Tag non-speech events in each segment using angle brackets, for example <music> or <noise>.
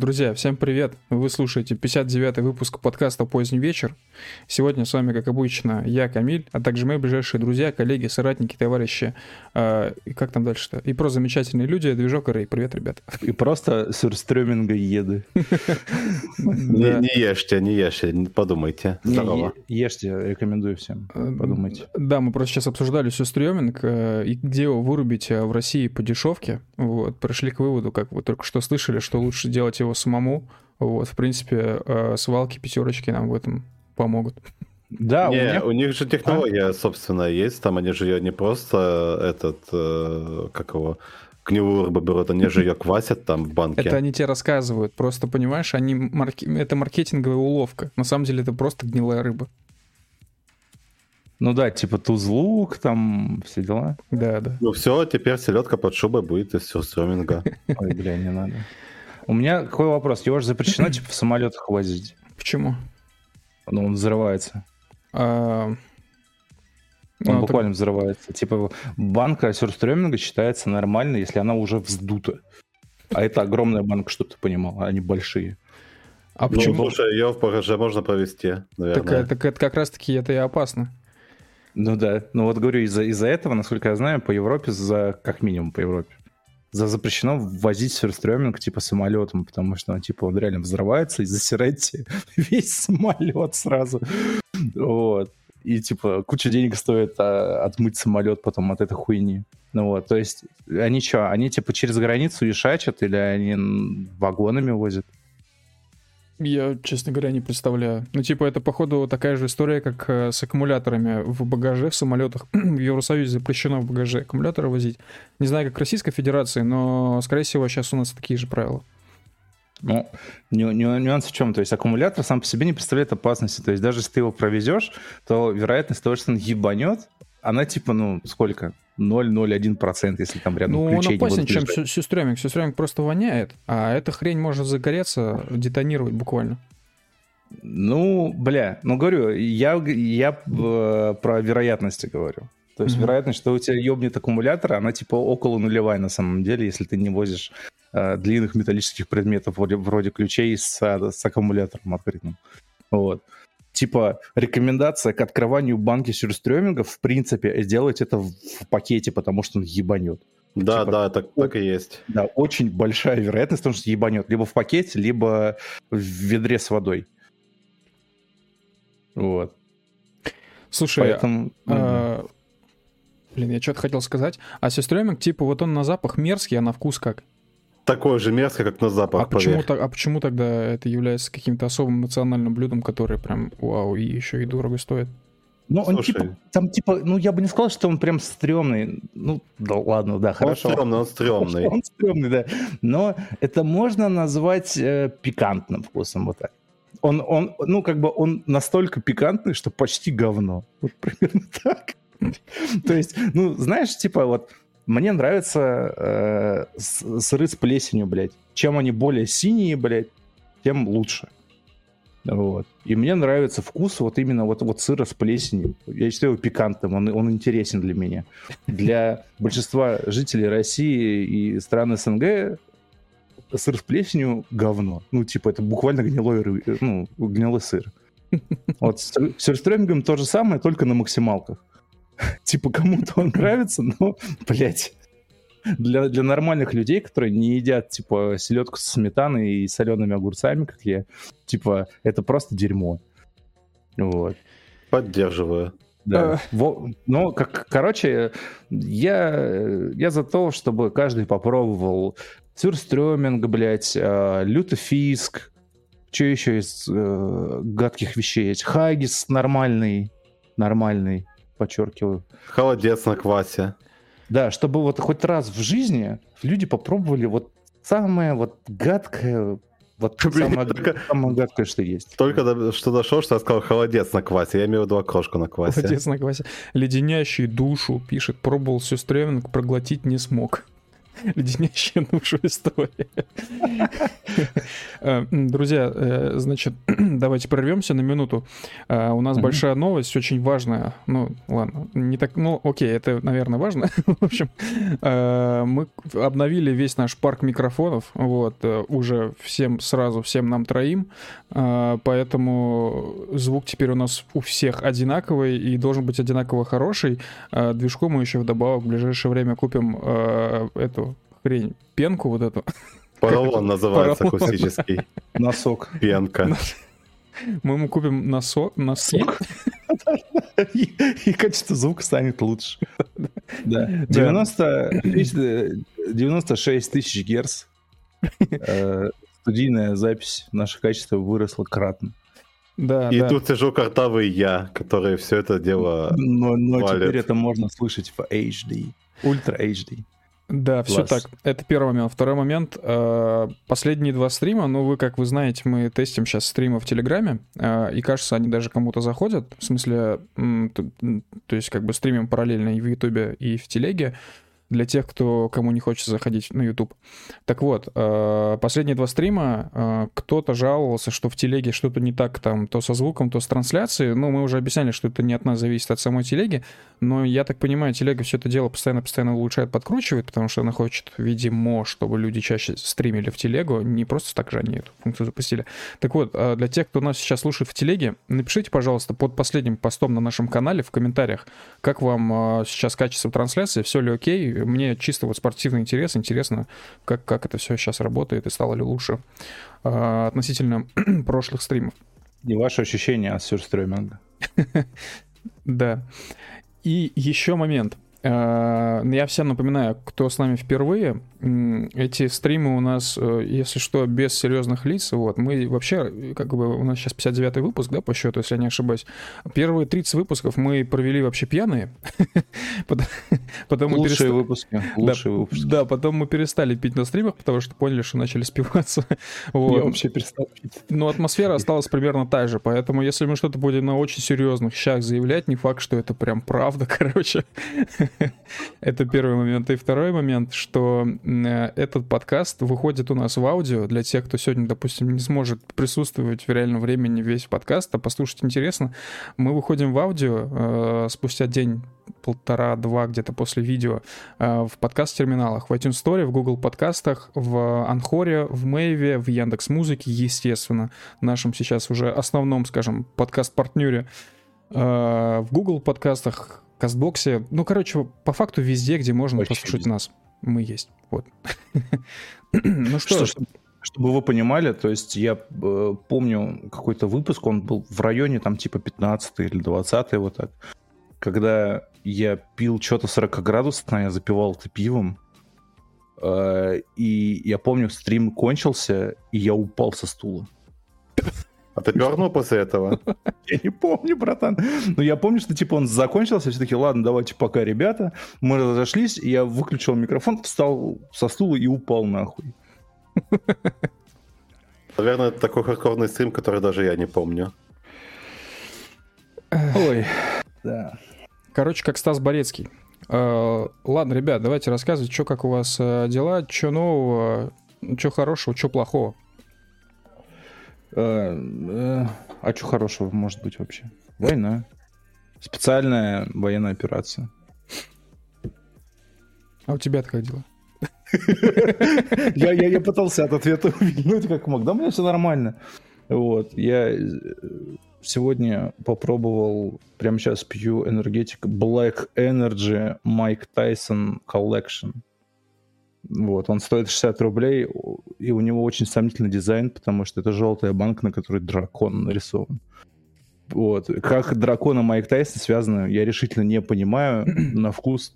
Друзья, всем привет! Вы слушаете 59-й выпуск подкаста «Поздний вечер». Сегодня с вами, как обычно, я, Камиль, а также мои ближайшие друзья, коллеги, соратники, товарищи. Э, и как там дальше-то? И про замечательные люди, движок Рэй. Привет, ребят. И просто сюрстрёминга еды. Не, не ешьте, не ешьте, подумайте. Здорово. Ешьте, рекомендую всем. Э, Подумайте. Да, мы просто сейчас обсуждали сюрстрёминг э, и где его вырубить э, в России по дешевке. Вот, пришли к выводу, как вы только что слышали, что лучше делать его самому. Вот, в принципе, э, свалки, пятерочки нам в этом помогут. Да, у Не, меня... у них же технология, собственно, есть. Там они же ее не просто этот, э, как его, гнилую рыбу берут, они же ее <laughs> квасят там в банке. Это они тебе рассказывают. Просто, понимаешь, они марки... это маркетинговая уловка. На самом деле это просто гнилая рыба. Ну да, типа тузлук, там все дела. Да, да. Ну все, теперь селедка под шубой будет из сюрстрёминга. <laughs> Ой, бля, не надо. У меня какой вопрос? Его же запрещено, типа, в самолетах возить. Почему? Ну, он взрывается. А, Он ну, так- буквально взрывается. Типа, банка сюрстрёминга считается нормальной, если она уже вздута. А это огромная банка, чтобы ты понимал, они большие. А Ну, почему? слушай, ее в ПГЖ можно провести, так, наверное. так это как раз-таки это и опасно. Ну да, ну вот говорю, из-за из этого, насколько я знаю, по Европе, за как минимум по Европе, за запрещено ввозить сюрстрёминг типа самолетом, потому что он типа он реально взрывается и засирает <laughs> весь самолет сразу. Вот. И типа куча денег стоит а, отмыть самолет потом от этой хуйни. Ну вот, то есть они что, они типа через границу и шачат или они вагонами возят? Я, честно говоря, не представляю. Ну, типа, это, походу, такая же история, как э, с аккумуляторами в багаже в самолетах. <clears throat> в Евросоюзе запрещено в багаже аккумуляторы возить. Не знаю, как в Российской Федерации, но, скорее всего, сейчас у нас такие же правила. Ну, ню- ню- нюанс в чем? То есть аккумулятор сам по себе не представляет опасности. То есть даже если ты его провезешь, то вероятность того, что он ебанет, она типа, ну, сколько? 0,01%, если там рядом Ну, ключей не опаснее, будут чем лежать. сю- сюстреминг. Сюстреминг просто воняет, а эта хрень может загореться, детонировать буквально. Ну, бля, ну говорю, я, я э, про вероятности говорю. То есть Мгм. вероятность, что у тебя ебнет аккумулятор, она типа около нулевая на самом деле, если ты не возишь э, длинных металлических предметов вроде, вроде ключей с, с аккумулятором открытым. Вот. Типа рекомендация к открыванию банки сюрстрёминга, в принципе, сделать это в, в пакете, потому что он ебанет. Да, типа- да, так, так и есть. Да, очень большая вероятность, потому что ебанет либо в пакете, либо в ведре с водой. Вот. Слушай, Поэтому... а, блин, я что-то хотел сказать. А сюстреминг, типа, вот он на запах мерзкий, а на вкус как? Такое же мерзкое, как на запах, А почему, поверь. так- а почему тогда это является каким-то особым национальным блюдом, которое прям вау, и еще и дорого стоит? Ну, он Слушай. типа, там типа, ну, я бы не сказал, что он прям стрёмный. Ну, да ладно, да, Он хорошо. стрёмный, он стрёмный. <laughs> Он стрёмный, да. Но это можно назвать э, пикантным вкусом, вот так. Он, он, ну, как бы он настолько пикантный, что почти говно. Вот примерно <laughs> так. То есть, ну, знаешь, типа вот мне нравятся э, сыры с плесенью, блядь. Чем они более синие, блядь, тем лучше. Вот. И мне нравится вкус вот именно вот, вот сыра с плесенью. Я считаю его пикантным, он, он интересен для меня. Для большинства жителей России и стран СНГ сыр с плесенью говно. Ну, типа, это буквально гнилой, ну, гнилой сыр. Вот с с сюрстрёмингом то же самое, только на максималках. <laughs> Типа, кому-то он нравится, но, блядь, для, для нормальных людей, которые не едят, типа, селедку с сметаной и солеными огурцами, как я, типа, это просто дерьмо. Вот. Поддерживаю. Да. А. Во- ну, как, короче, я, я за то, чтобы каждый попробовал сюрстрёминг, блядь, э, лютофиск, что еще из э, гадких вещей есть? Хагис нормальный, нормальный, подчеркиваю. Холодец на квасе. Да, чтобы вот хоть раз в жизни люди попробовали вот самое вот гадкое, вот <laughs> Блин, самое, только- самое гадкое, что есть. Только до- что дошел, что я сказал холодец на квасе. Я имею в виду окрошку на квасе. Молодец на квасе. Леденящий душу, пишет, пробовал сюстреминг, проглотить не смог. Леденящая душу история. Э, Друзья, э, значит, <clears throat> давайте прервемся на минуту. Э, У нас большая новость, очень важная. Ну, ладно, не так, ну, окей, это, наверное, важно. <laughs> В общем, мы обновили весь наш парк микрофонов, вот, уже всем сразу, всем нам троим, поэтому звук теперь у нас у всех одинаковый и должен быть одинаково хороший. Движку мы еще вдобавок в ближайшее время купим эту хрень, пенку вот эту. <laughs> Поролон называется Поролон. акустический. <laughs> Носок. Пенка. <laughs> Мы ему купим носо, носки. И, и качество звука станет лучше. Да. Да. 90, э, 96 тысяч герц. Э, Студийная запись. Наше качество выросло кратно. Да, И да. тут сижу картавый я, который все это дело... Но, но Валит. теперь это можно слышать в HD. Ультра HD. Да, все Класс. так. Это первый момент. Второй момент. э, Последние два стрима, ну, вы, как вы знаете, мы тестим сейчас стримы в Телеграме, э, и, кажется, они даже кому-то заходят. В смысле, м, т- м, то есть, как бы стримим параллельно и в Ютубе, и в Телеге для тех, кто, кому не хочется заходить на YouTube. Так вот, э, последние два стрима э, кто-то жаловался, что в телеге что-то не так там, то со звуком, то с трансляцией. Ну, мы уже объясняли, что это не от нас зависит, от самой телеги. Но я так понимаю, телега все это дело постоянно-постоянно улучшает, подкручивает, потому что она хочет, видимо, чтобы люди чаще стримили в телегу. Не просто так же они эту функцию запустили. Так вот, э, для тех, кто нас сейчас слушает в телеге, напишите, пожалуйста, под последним постом на нашем канале в комментариях, как вам сейчас качество трансляции, все ли окей. Мне чисто вот спортивный интерес, интересно, как, как это все сейчас работает и стало ли лучше э, относительно <clears throat> прошлых стримов. И ваши ощущения от сюрстреминга. <laughs> Да. И еще момент. Э, Я всем напоминаю, кто с нами впервые, эти стримы у нас, э, если что, без серьезных лиц. Вот, мы вообще, как бы, у нас сейчас 59-й выпуск, да, по счету, если я не ошибаюсь. Первые 30 выпусков мы провели вообще пьяные. <laughs> Потом- Потом мы Лучшие переста- выпуски. Лучшие выпуски. Да, потом мы перестали пить на стримах, потому что поняли, что начали спиваться. <laughs> Я Вот. вообще перестал пить. Но атмосфера осталась примерно та же, поэтому если мы что-то будем на очень серьезных щах заявлять, не факт, что это прям правда, <laughs> короче. <laughs> Это первый момент. И второй момент, что э, этот подкаст выходит у нас в аудио для тех, кто сегодня, допустим, не сможет присутствовать в реальном времени весь подкаст, а послушать интересно. Мы выходим в аудио э, спустя день полтора-два где-то после видео э, в подкаст-терминалах, в iTunes Store, в Google подкастах, в Анхоре, в Мэйве, в Яндекс Музыке, естественно, нашем сейчас уже основном, скажем, подкаст-партнере, э, в Google подкастах, Кастбоксе, ну, короче, по факту везде, где можно Почти послушать везде. нас, мы есть. Вот. <coughs> Ну что Что, ж, чтоб- чтобы вы понимали, то есть я э, помню какой-то выпуск, он был в районе там типа 15 или 20 вот так, когда я пил что-то 40 градусов, я запивал это пивом, э, и я помню, стрим кончился, и я упал со стула. А ты пернул после этого? <laughs> Я не помню, братан. Но я помню, что типа он закончился, все таки ладно, давайте пока, ребята. Мы разошлись, я выключил микрофон, встал со стула и упал нахуй. <laughs> Наверное, это такой хардкорный стрим, который даже я не помню. Ой, да. короче, как Стас Борецкий. Э, Ладно, ребят, давайте рассказывать, что как у вас э, дела, что нового, что хорошего, что плохого. Э, э, А что хорошего может быть вообще? Война. Специальная военная операция. А у тебя-то как дела? Я пытался от ответа увильнуть как мог. Да, у меня все нормально. Вот. Я э, сегодня попробовал, прямо сейчас пью энергетик Black Energy Mike Tyson Collection. Вот, он стоит 60 рублей, и у него очень сомнительный дизайн, потому что это желтая банка, на которой дракон нарисован. Вот. Как дракон и Майк Тайсон связаны, я решительно не понимаю. <clears throat> На вкус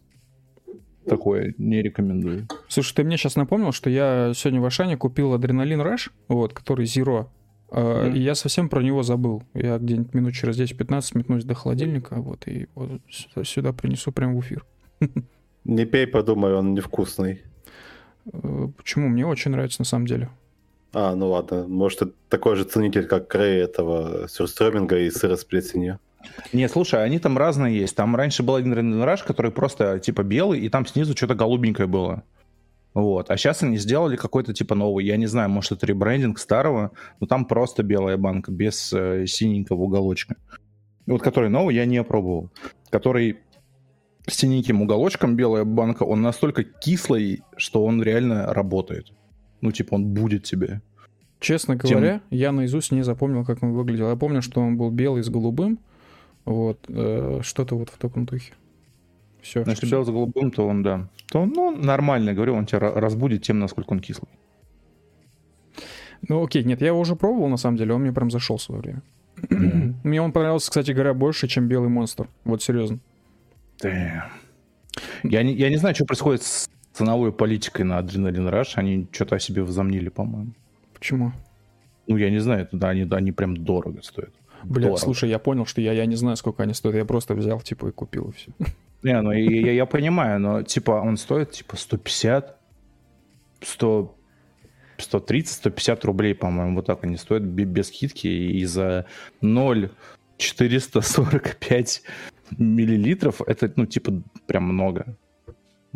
такое не рекомендую. Слушай, ты мне сейчас напомнил, что я сегодня в Ашане купил адреналин Rush, вот, который Zero, Мгм. и я совсем про него забыл. Я где-нибудь минут через 10-15 метнусь до холодильника, вот, и вот сюда, сюда принесу прямо в эфир. <laughs> Не пей, подумай, он невкусный. Э, Почему? Мне очень нравится на самом деле. А, ну ладно. Может, это такой же ценитель, как Крей этого сюрстреминга и сыра с плесенью. Не, слушай, они там разные есть. Там раньше был один рендераж, который просто типа белый, и там снизу что-то голубенькое было. Вот. А сейчас они сделали какой-то типа новый, я не знаю, может это ребрендинг старого, но там просто белая банка без э, синенького уголочка. Вот который новый я не пробовал. Который с синеньким уголочком белая банка, он настолько кислый, что он реально работает. Ну, типа, он будет тебе. Честно говоря, Тем... я наизусть не запомнил, как он выглядел. Я помню, что он был белый с голубым. Вот, э, что-то вот в таком духе. Все. Если белый с голубым, то он, да. То он, ну, нормально, говорю, он тебя разбудит тем, насколько он кислый. Ну, окей, нет, я его уже пробовал, на самом деле, он мне прям зашел в свое время. Мне он понравился, кстати говоря, больше, чем белый монстр. Вот серьезно. Damn. Я не, я не знаю, что происходит с ценовой политикой на Adrenaline Rush. Они что-то о себе возомнили, по-моему. Почему? Ну, я не знаю, да, они, они прям дорого стоят. Бля, дорого. слушай, я понял, что я, я не знаю, сколько они стоят. Я просто взял, типа, и купил, и все. Не, ну я, я понимаю, но типа он стоит типа 150, 100, 130, 150 рублей, по-моему, вот так они стоят без скидки и за 0,445 миллилитров это, ну, типа, прям много.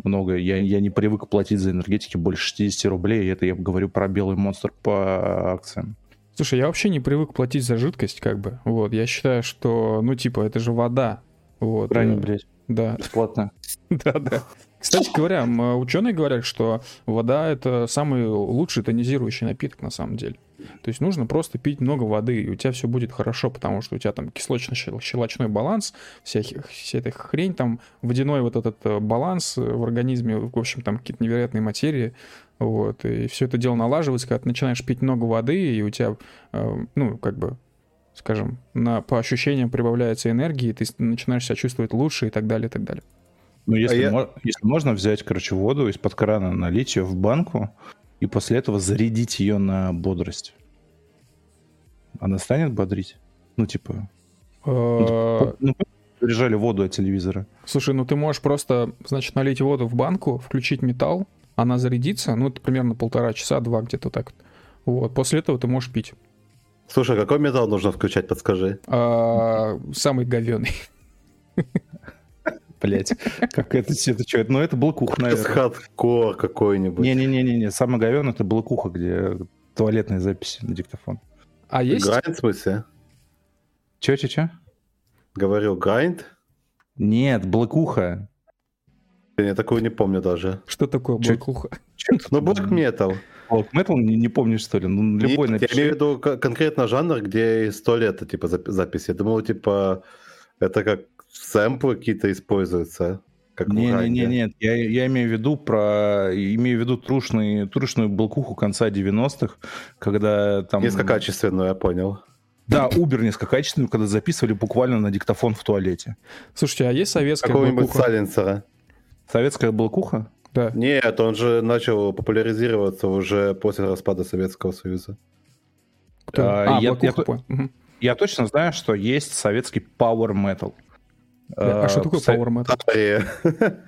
Много. Я, я не привык платить за энергетики больше 60 рублей, это я говорю про белый монстр по акциям. Слушай, я вообще не привык платить за жидкость, как бы. Вот, я считаю, что, ну, типа, это же вода. Вот. Правильно, блядь. Да. Бесплатно. <laughs> Да, да. Кстати говоря, ученые говорят, что вода это самый лучший тонизирующий напиток на самом деле. То есть нужно просто пить много воды, и у тебя все будет хорошо, потому что у тебя там кислочно-щелочной баланс, вся, вся эта хрень, там водяной вот этот э, баланс в организме, в общем, там какие-то невероятные материи, вот, и все это дело налаживается, когда ты начинаешь пить много воды, и у тебя, э, ну, как бы, скажем, на, по ощущениям прибавляется энергии, ты начинаешь себя чувствовать лучше и так далее, и так далее. Ну, если, а мо- если можно взять, короче, воду из-под крана, налить ее в банку и после этого зарядить ее на бодрость. Она станет бодрить? Ну, типа... А, ну, заряжали воду от телевизора. Слушай, ну ты можешь просто, значит, налить воду в банку, включить металл, она зарядится, ну, это примерно полтора часа, два где-то так вот. После этого ты можешь пить. Слушай, а какой металл нужно включать, подскажи? А, самый говеный. Блять, как это, это что? Ну, это блокуха, наверное. Хардкор какой-нибудь. Не-не-не-не, самый говеный это блокуха, где туалетные записи на диктофон. А есть? Грайнд, в смысле? Че-че-че? Говорил грайнд? Нет, блокуха. Я такого не помню даже. Что такое блокуха? Ну, black metal. Black metal не, не помнишь, что ли? Ну, любой Нет, напиши. Я имею в виду конкретно жанр, где из туалета, типа, записи. Я думал, типа, это как сэмплы какие-то используются. Как не, не, не, нет, я, я имею в виду про, имею в виду трушный, трушную блокуху конца 90-х, когда там... Низкокачественную, я понял. Да, Uber низкокачественную, когда записывали буквально на диктофон в туалете. Слушайте, а есть советская Какого-нибудь сайленсера? Советская блокуха? Да. Нет, он же начал популяризироваться уже после распада Советского Союза. Кто? А, а я, я, я, я точно знаю, что есть советский Power Metal. Да, а что такое Power Metal? <laughs>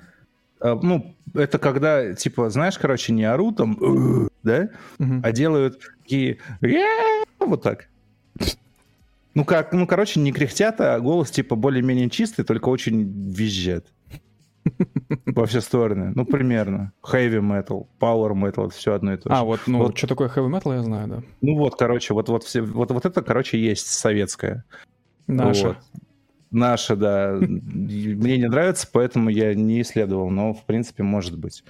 Ну, это когда, типа, знаешь, короче, не орут там, <laughs> да, а делают такие вот так. Ну, как, ну, короче, не кряхтят, а голос, типа, более-менее чистый, только очень визжат. <laughs> Во все стороны. Ну, примерно. Heavy metal, power metal, это все одно и то а, же. А, вот, ну, вот, что такое heavy metal, я знаю, да. Ну, вот, короче, вот, вот, все, вот, вот это, короче, есть советское. Наша. Вот. Наша, да. Мне не нравится, поэтому я не исследовал, но, в принципе, может быть.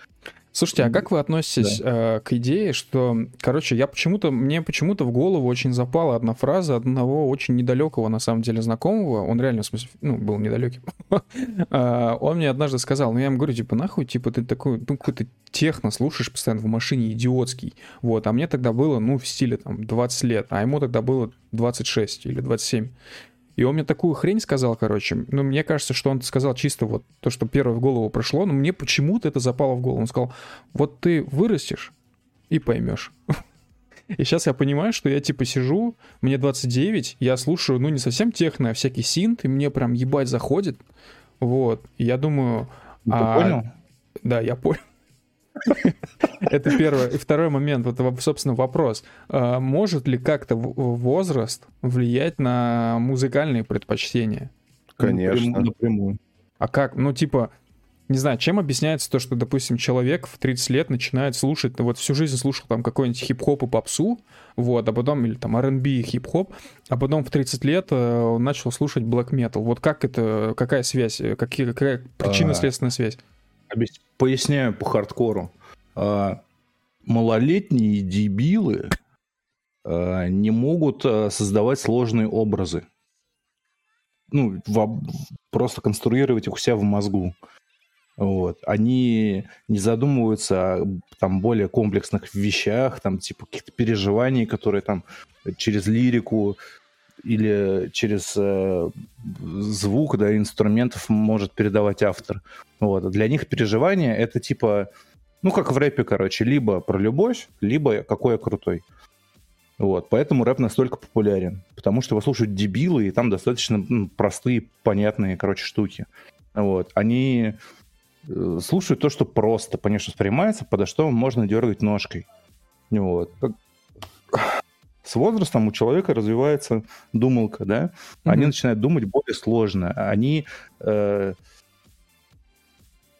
Слушайте, а как вы относитесь да. э, к идее, что, короче, я почему-то, мне почему-то в голову очень запала одна фраза одного очень недалекого, на самом деле, знакомого, он реально, в смысле, ну, был недалекий, <laughs> а, он мне однажды сказал, ну, я ему говорю, типа, нахуй, типа, ты такой, ну, какой-то техно слушаешь постоянно в машине, идиотский, вот, а мне тогда было, ну, в стиле, там, 20 лет, а ему тогда было 26 или 27, и он мне такую хрень сказал, короче. Ну, мне кажется, что он сказал чисто вот то, что первое в голову прошло, но мне почему-то это запало в голову. Он сказал, вот ты вырастешь и поймешь. И сейчас я понимаю, что я типа сижу, мне 29, я слушаю, ну, не совсем техно, а всякий синт, и мне прям ебать заходит. Вот. И я думаю... Ты а... понял? Да, я понял. <laughs> Это первое. И второй момент, вот, собственно, вопрос. А, может ли как-то возраст влиять на музыкальные предпочтения? Конечно. Напрямую. А как? Ну, типа, не знаю, чем объясняется то, что, допустим, человек в 30 лет начинает слушать, ну, вот всю жизнь слушал там какой-нибудь хип-хоп и попсу, вот, а потом, или там R&B и хип-хоп, а потом в 30 лет э, он начал слушать black metal. Вот как это, какая связь, э, какие, какая причинно-следственная связь? Поясняю по хардкору. А, малолетние дебилы а, не могут а, создавать сложные образы. Ну, просто конструировать их у себя в мозгу. Вот. Они не задумываются о там, более комплексных вещах, там, типа каких-то переживаний, которые там через лирику или через э, звук, да, инструментов может передавать автор. Вот. для них переживания это типа, ну, как в рэпе, короче, либо про любовь, либо какой я крутой. Вот, поэтому рэп настолько популярен, потому что его слушают дебилы, и там достаточно ну, простые, понятные, короче, штуки. Вот, они Э, слушают то, что просто ней воспринимается, подо что можно дергать ножкой. Вот. С возрастом у человека развивается думалка, да? Mm-hmm. Они начинают думать более сложно. Они э,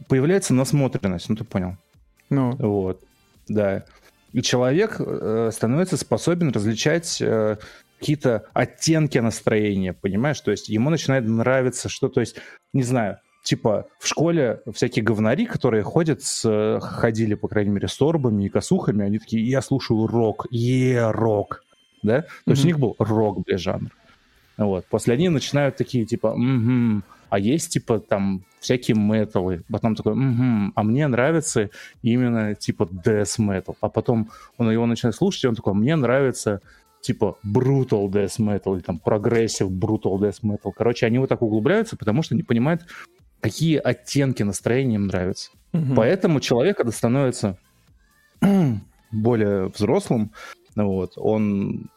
появляется насмотренность, ну ты понял? Ну. Вот. Да. И человек э, становится способен различать э, какие-то оттенки настроения, понимаешь? То есть ему начинает нравиться что, то есть, не знаю, типа в школе всякие говнари, которые ходят с, ходили, по крайней мере, с торбами и косухами, они такие, я слушаю рок, е рок, да? То mm-hmm. есть у них был рок, бля, жанр. Вот. После они начинают такие, типа, угу, а есть, типа, там, всякие металлы. Потом такой, угу, а мне нравится именно, типа, death metal. А потом он его начинает слушать, и он такой, мне нравится типа brutal death metal или там progressive brutal death metal. Короче, они вот так углубляются, потому что не понимают, какие оттенки настроения им нравятся. Угу. Поэтому человек, когда становится <clears throat> более взрослым, вот, он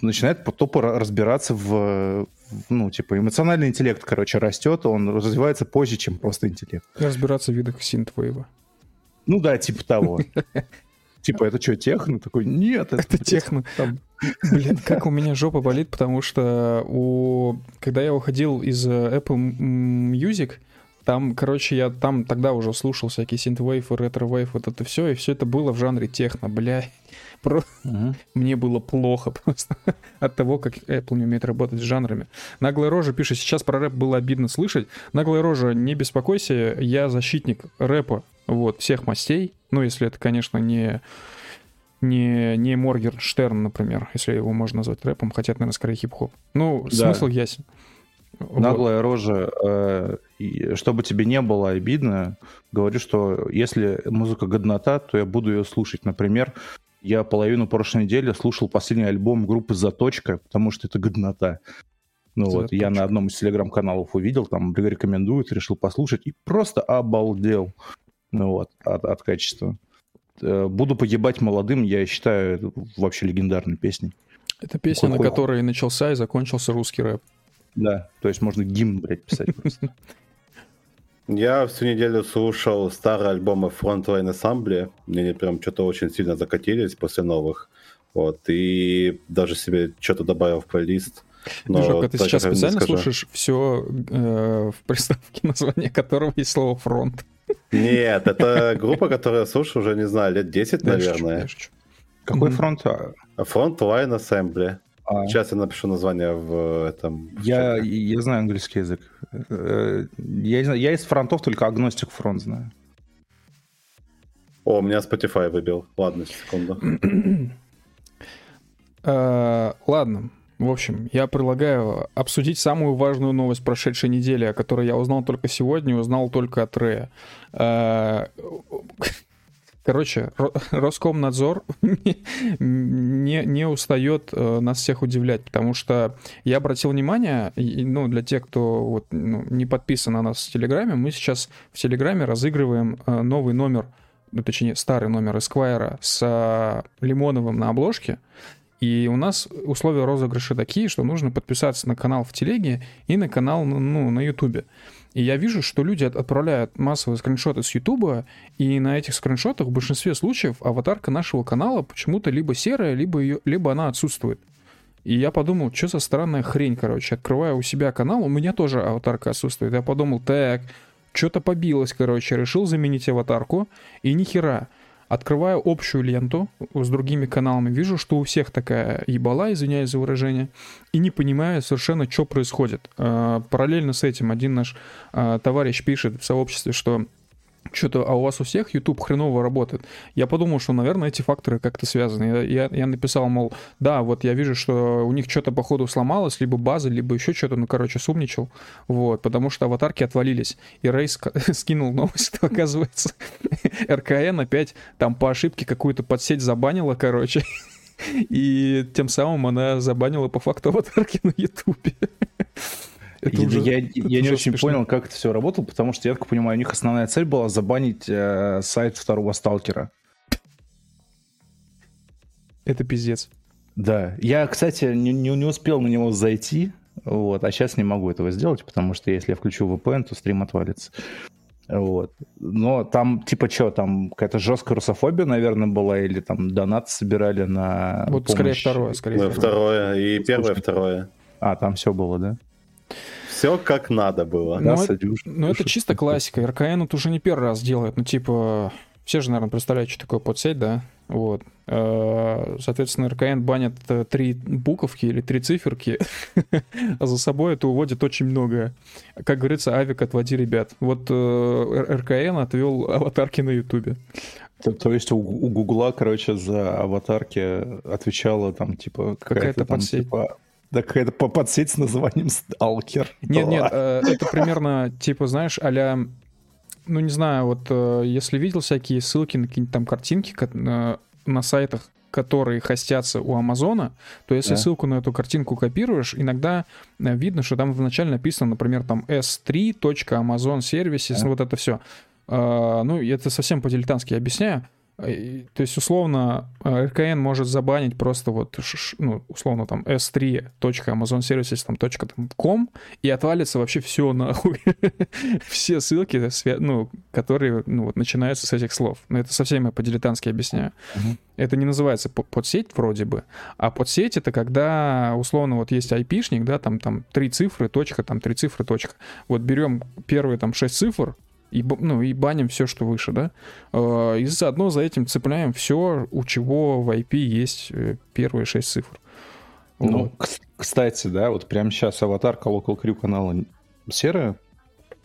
начинает тупо разбираться в, ну, типа, эмоциональный интеллект, короче, растет, он развивается позже, чем просто интеллект. Разбираться в видах синтвейва. Ну да, типа того. <laughs> Типа, это что, техно? Такой, нет, это, техно. Блин, как у меня жопа болит, потому что у... когда я уходил из э, Apple Music, там, короче, я там тогда уже слушал всякие синтвейв и ретро вот это все, и все это было в жанре техно, бля. <laughs> Про... Угу. Мне было плохо <laughs> просто от того, как Apple не умеет работать с жанрами. Наглая рожа пишет, сейчас про рэп было обидно слышать. Наглая рожа, не беспокойся, я защитник рэпа, вот, всех мастей. Ну, если это, конечно, не не, не Моргенштерн, например, если его можно назвать рэпом, хотя это, наверное, скорее хип-хоп. Ну, да. смысл ясен. Наглая рожа. Э, чтобы тебе не было обидно, говорю, что если музыка годнота, то я буду ее слушать. Например, я половину прошлой недели слушал последний альбом группы «Заточка», потому что это годнота. Ну Заточка. вот, я на одном из телеграм-каналов увидел, там рекомендуют, решил послушать, и просто обалдел ну вот, от, от качества. Э, буду погибать молодым, я считаю, это вообще легендарной песней. Это песня, Какой на которой начался и закончился русский рэп. Да, то есть можно гимн, блядь, писать просто. Я всю неделю слушал старые альбомы Frontline Assembly. Мне они прям что-то очень сильно закатились после новых. Вот, и даже себе что-то добавил в плейлист. Но Движок, а ты сейчас специально слушаешь все э, в приставке, <laughs> название которого есть слово фронт? Нет, это <laughs> группа, которую я слушаю уже, не знаю, лет 10, наверное. Какой фронт? Frontline Assembly. А. Сейчас я напишу название в этом. В я, я знаю английский язык. Э, я, я из фронтов только агностик фронт знаю. О, у меня Spotify выбил. Ладно, секунду. uh, <clears throat> ладно. В общем, я предлагаю обсудить самую важную новость прошедшей недели, о которой я узнал только сегодня, узнал только от Рэя. Короче, <laughs> Роскомнадзор <laughs> не, не устает э, нас всех удивлять, потому что я обратил внимание, ну, для тех, кто вот, ну, не подписан на нас в Телеграме, мы сейчас в Телеграме разыгрываем э, новый номер, ну, точнее, старый номер Эсквайра с э, Лимоновым на обложке. И у нас условия розыгрыша такие, что нужно подписаться на канал в Телеге и на канал ну, на Ютубе. И я вижу, что люди отправляют массовые скриншоты с Ютуба, и на этих скриншотах в большинстве случаев аватарка нашего канала почему-то либо серая, либо, ее, либо она отсутствует. И я подумал, что за странная хрень, короче. Открываю у себя канал, у меня тоже аватарка отсутствует. Я подумал, так, что-то побилось, короче, решил заменить аватарку, и ни хера. Открываю общую ленту с другими каналами, вижу, что у всех такая ебала, извиняюсь за выражение, и не понимаю совершенно, что происходит. А, параллельно с этим один наш а, товарищ пишет в сообществе, что что-то, а у вас у всех YouTube хреново работает. Я подумал, что, наверное, эти факторы как-то связаны. Я, я, я написал, мол, да, вот я вижу, что у них что-то, походу, сломалось, либо база, либо еще что-то, ну, короче, сумничал, вот, потому что аватарки отвалились. И Рейс <laughs> скинул новость, что, оказывается, <laughs> РКН опять там по ошибке какую-то подсеть забанила, короче, <laughs> и тем самым она забанила по факту аватарки на Ютубе. Это уже, я, это я не очень смешно. понял, как это все работало, потому что, я так понимаю, у них основная цель была забанить э, сайт второго сталкера. Это пиздец. Да. Я, кстати, не, не, не успел на него зайти, вот, а сейчас не могу этого сделать, потому что если я включу VPN, то стрим отвалится. Вот. Но там, типа, что, там какая-то жесткая русофобия, наверное, была, или там донат собирали на Вот помощь. скорее второе, скорее ну, второе. И первое, второе. А, там все было, да? Все как надо было. Ну, да, это, ну это чисто классика. РКН это уже не первый раз делает. Ну, типа, все же, наверное, представляют, что такое подсеть, да? Вот. Э, соответственно, РКН банят э, три буковки или три циферки, <laughs> а за собой это уводит очень многое. Как говорится, авик отводи ребят. Вот э, РКН отвел аватарки на Ютубе. То, то есть у, у Гугла, короче, за аватарки отвечала там, типа, какая-то, какая подсеть. Типа, да какая-то подсеть с названием Сталкер. Нет, нет, э, это примерно, типа, знаешь, а ну, не знаю, вот э, если видел всякие ссылки на какие-нибудь там картинки э, на сайтах, которые хостятся у Амазона, то если да. ссылку на эту картинку копируешь, иногда видно, что там вначале написано, например, там s3.amazon services, да. вот это все. Ну, это совсем по-дилетантски объясняю. Э, то есть, условно, э, РКН может забанить просто вот, ну, условно, там, s3.amazonservices.com и отвалится вообще все нахуй. <laughs> все ссылки, ну, которые, ну, вот, начинаются с этих слов. Но это совсем я по-дилетантски объясняю. Это не называется подсеть вроде бы, а подсеть это когда, условно, вот есть айпишник, да, там, там, три цифры, точка, там, три цифры, точка. Вот берем первые, там, шесть цифр, и, ну, и баним все, что выше, да, а, и заодно за этим цепляем все, у чего в IP есть э, первые шесть цифр. Ну, вот. кстати, да, вот прямо сейчас аватарка Local Crew канала серая.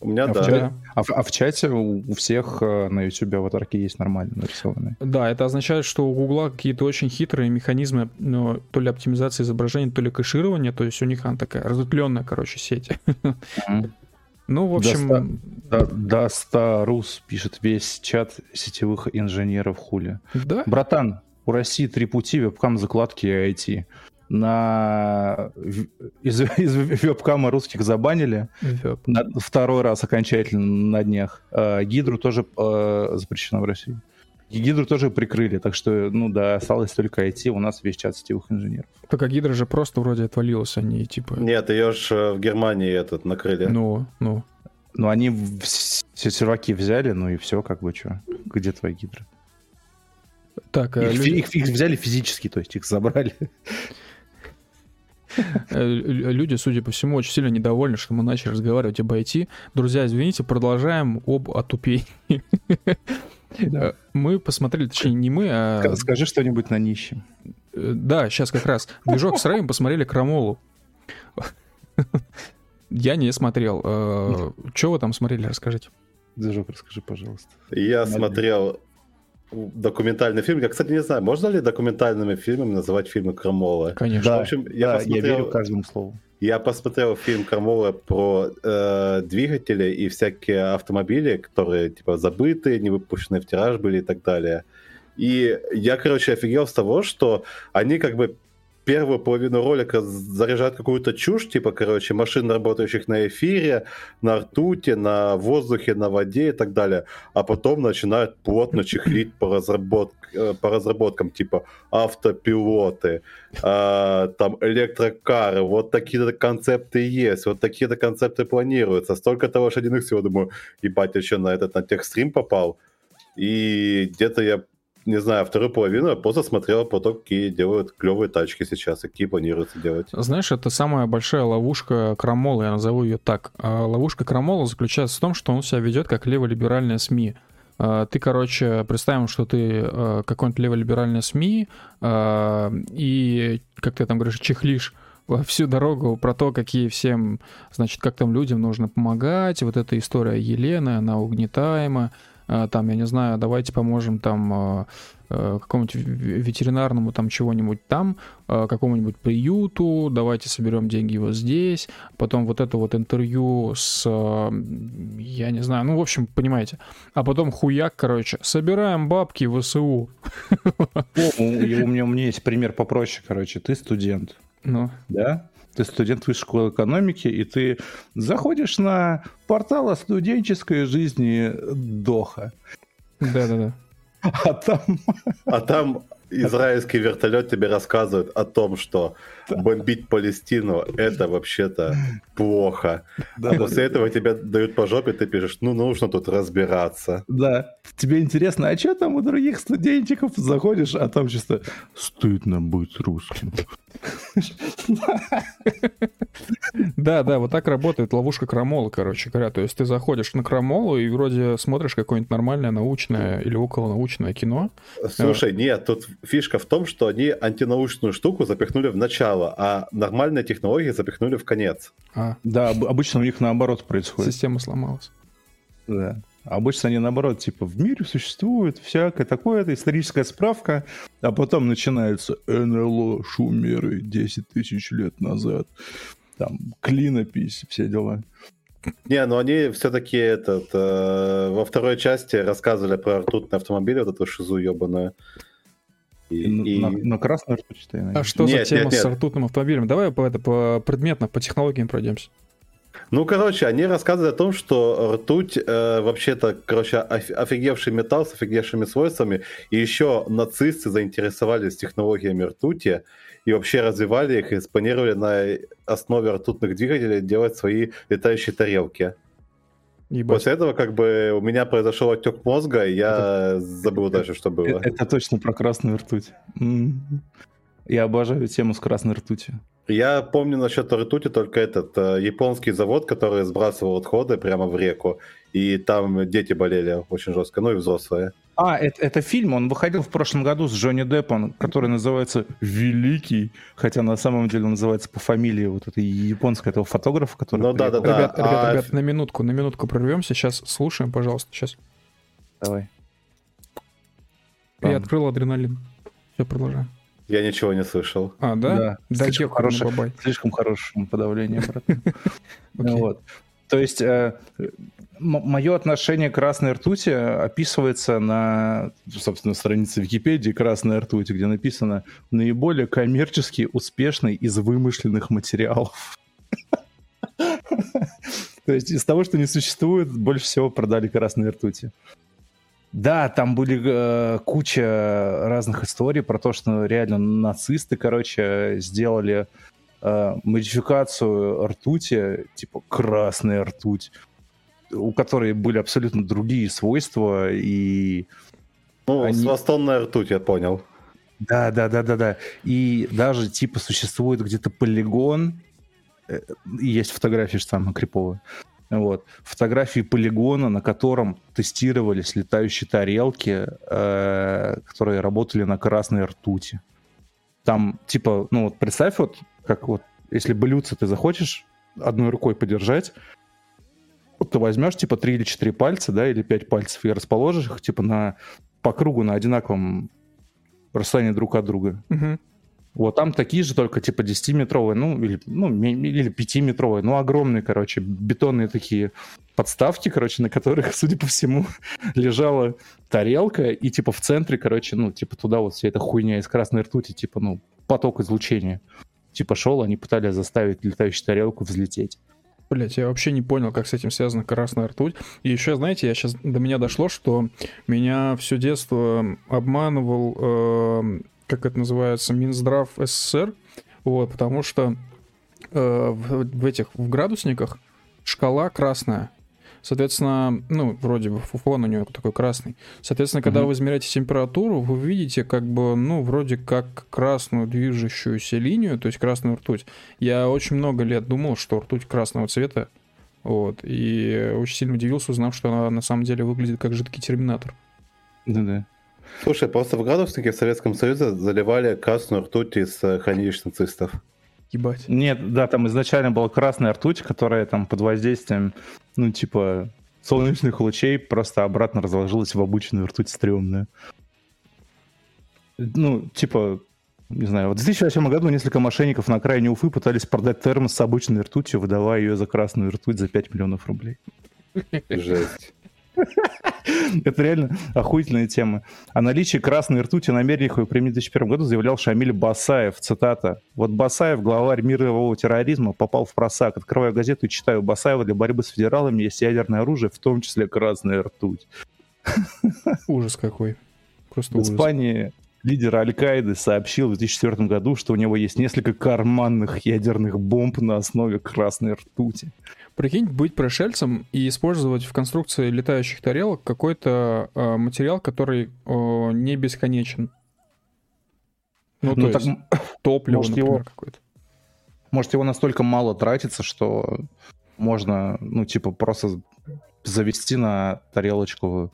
У меня, а да. В чате, а, в, а в чате у всех э, на YouTube аватарки есть нормально нарисованные. Да, это означает, что у Гугла какие-то очень хитрые механизмы, ну, то ли оптимизации изображения, то ли кэширования, то есть у них она такая разветвленная, короче, сеть. Mm-hmm. Ну, в общем... Даста Рус пишет весь чат сетевых инженеров хули. Да? Братан, у России три пути, вебкам, закладки и IT. На... Из, из вебкама русских забанили. Веб. На... Второй раз окончательно на днях. А, Гидру тоже э, запрещено в России. Гидру тоже прикрыли, так что, ну да, осталось только IT, у нас весь чат сетевых инженеров. Так а Гидра же просто вроде отвалилась, они типа... Нет, ее же э, в Германии этот накрыли. Ну, ну. Ну, они все серваки взяли, ну и все, как бы, что. Где твои гидры? Так, а их, люди... их, их взяли физически, то есть их забрали. Э, люди, судя по всему, очень сильно недовольны, что мы начали разговаривать об IT. Друзья, извините, продолжаем об отупении. Да. Э, мы посмотрели, точнее, не мы, а... Скажи что-нибудь на нищем. Э, да, сейчас как раз. Движок с Рэем посмотрели Крамолу. <laughs> Я не смотрел. Э, Что вы там смотрели, расскажите. Движок, расскажи, пожалуйста. Я смотрел документальный фильм. Я, кстати, не знаю, можно ли документальными фильмами называть фильмы Крамола? Конечно. Да, в общем, я, да, посмотрел... я верю каждому слову. Я посмотрел фильм Крамола про э, двигатели и всякие автомобили, которые типа забытые, не выпущенные в тираж были и так далее. И я, короче, офигел с того, что они как бы первую половину ролика заряжают какую-то чушь, типа, короче, машин, работающих на эфире, на ртуте, на воздухе, на воде и так далее, а потом начинают плотно чехлить по, разработ... Э, по разработкам, типа, автопилоты, э, там, электрокары, вот такие-то концепты есть, вот такие-то концепты планируются, столько-то лошадиных всего, думаю, ебать, что, на этот, на техстрим попал? И где-то я не знаю, вторую половину я просто смотрел по то, какие делают клевые тачки сейчас, какие планируется делать. Знаешь, это самая большая ловушка Крамола, я назову ее так. А ловушка Крамола заключается в том, что он себя ведет как леволиберальная СМИ. А, ты, короче, представим, что ты а, какой-нибудь леволиберальный СМИ, и, как ты там говоришь, чехлишь всю дорогу про то, какие всем, значит, как там людям нужно помогать. Вот эта история Елены, она угнетаема. Там, я не знаю, давайте поможем там Э, какому-нибудь ветеринарному там чего-нибудь там, э, какому-нибудь приюту, давайте соберем деньги вот здесь, потом вот это вот интервью с, я не знаю, ну, в общем, понимаете. А потом хуяк, короче, собираем бабки в ВСУ. у, меня, у меня есть пример попроще, короче, ты студент. Ну. Да? Ты студент высшей школы экономики, и ты заходишь на портал о студенческой жизни Доха. Да-да-да. А там... А там израильский вертолет тебе рассказывает о том, что <laughs> бомбить Палестину это вообще-то плохо. Да, После да, этого да. тебя дают по жопе, ты пишешь, ну нужно тут разбираться. Да. Тебе интересно, а что там у других студентиков? Заходишь, а там чисто стыдно быть русским. Да, да, вот так работает ловушка крамола, короче говоря. То есть ты заходишь на крамолу и вроде смотришь какое-нибудь нормальное научное или околонаучное кино. Слушай, нет, тут фишка в том, что они антинаучную штуку запихнули в начало, а нормальные технологии запихнули в конец. А. Да, обычно у них наоборот происходит. Система сломалась. Да. Обычно они наоборот, типа, в мире существует всякое такое, это историческая справка, а потом начинается НЛО, шумеры 10 тысяч лет назад, там, клинопись, все дела. Не, ну они все-таки этот, э, во второй части рассказывали про ртутные автомобили, вот эту шизу ебаную. И, и... На, на красную ртуть А что нет, за тема нет, нет. с ртутным автомобилем? Давай по, это, по предметно, по технологиям пройдемся. Ну, короче, они рассказывают о том, что ртуть э, вообще-то, короче, офигевший металл с офигевшими свойствами, и еще нацисты заинтересовались технологиями ртути, и вообще развивали их, и спланировали на основе ртутных двигателей делать свои летающие тарелки. Ебать. После этого как бы у меня произошел отек мозга, и я это, забыл дальше, что было. Это, это точно про красную ртуть. Я обожаю тему с красной ртутью. Я помню насчет ртути только этот э, японский завод, который сбрасывал отходы прямо в реку, и там дети болели очень жестко, ну и взрослые. А, это, это фильм, он выходил в прошлом году с Джонни Деппом, который называется «Великий», хотя на самом деле он называется по фамилии вот этой японской этого фотографа, который... Ну да, да, да. Ребят, ребят, а... ребят, на минутку, на минутку прервемся, сейчас слушаем, пожалуйста, сейчас. Давай. Я открыл адреналин. Все, продолжаем. Я ничего не слышал. А, да? Да. да слишком, хорошее, слишком хорошее подавление, брат. <laughs> Вот. То есть э, мое отношение к красной ртути описывается на, собственно, странице Википедии «Красная ртуть», где написано «наиболее коммерчески успешный из вымышленных материалов». <laughs> То есть из того, что не существует, больше всего продали красные ртути. Да, там были э, куча разных историй про то, что реально нацисты, короче, сделали э, модификацию ртути, типа красная ртуть, у которой были абсолютно другие свойства и... Ну, они... свастонная ртуть, я понял. Да, да, да, да, да. И даже типа существует где-то полигон, э, есть фотографии что там криповые, вот. Фотографии полигона, на котором тестировались летающие тарелки, э, которые работали на красной ртути. Там, типа, ну вот представь, вот как вот, если блюдце ты захочешь одной рукой подержать, ты возьмешь, типа, три или четыре пальца, да, или пять пальцев, и расположишь их, типа, на, по кругу на одинаковом расстоянии друг от друга. Угу. Вот там такие же, только типа 10-метровые, ну, или, ну, или 5-метровые, ну, огромные, короче, бетонные такие подставки, короче, на которых, <laughs> судя по всему, лежала тарелка, и типа в центре, короче, ну, типа туда вот вся эта хуйня из красной ртути, типа, ну, поток излучения. Типа шел, они пытались заставить летающую тарелку взлететь. Блять, я вообще не понял, как с этим связана красная ртуть. И еще, знаете, я сейчас до меня дошло, что меня все детство обманывал э, как это называется, Минздрав СССР, вот, потому что э, в, в этих, в градусниках шкала красная. Соответственно, ну, вроде бы фон у него такой красный. Соответственно, когда Мгм. вы измеряете температуру, вы видите как бы, ну, вроде как красную движущуюся линию, то есть красную ртуть. Я очень много лет думал, что ртуть красного цвета, вот, и очень сильно удивился, узнав, что она на самом деле выглядит как жидкий терминатор. Да-да. Слушай, просто в градуснике в Советском Союзе заливали красную ртуть из э, хранилищ нацистов. Ебать. Нет, да, там изначально была красная ртуть, которая там под воздействием, ну, типа, солнечных лучей просто обратно разложилась в обычную ртуть стрёмную. Ну, типа, не знаю, в 2008 году несколько мошенников на окраине Уфы пытались продать термос с обычной ртутью, выдавая ее за красную ртуть за 5 миллионов рублей. Жесть. <laughs> Это реально охуительная тема. О наличии красной ртути на Мерихове при 2001 году заявлял Шамиль Басаев. Цитата. «Вот Басаев, главарь мирового терроризма, попал в просак. Открываю газету и читаю Басаева для борьбы с федералами есть ядерное оружие, в том числе красная ртуть». <laughs> Ужас какой. Просто В ужас. Испании лидер Аль-Каиды сообщил в 2004 году, что у него есть несколько карманных ядерных бомб на основе красной ртути. Прикинь, быть пришельцем и использовать в конструкции летающих тарелок какой-то э, материал, который э, не бесконечен. Ну, то Ну, есть так, м, <coughs> топливо, может, например, его- какое-то. может, его настолько мало тратится, что можно, ну, типа, просто завести на тарелочку,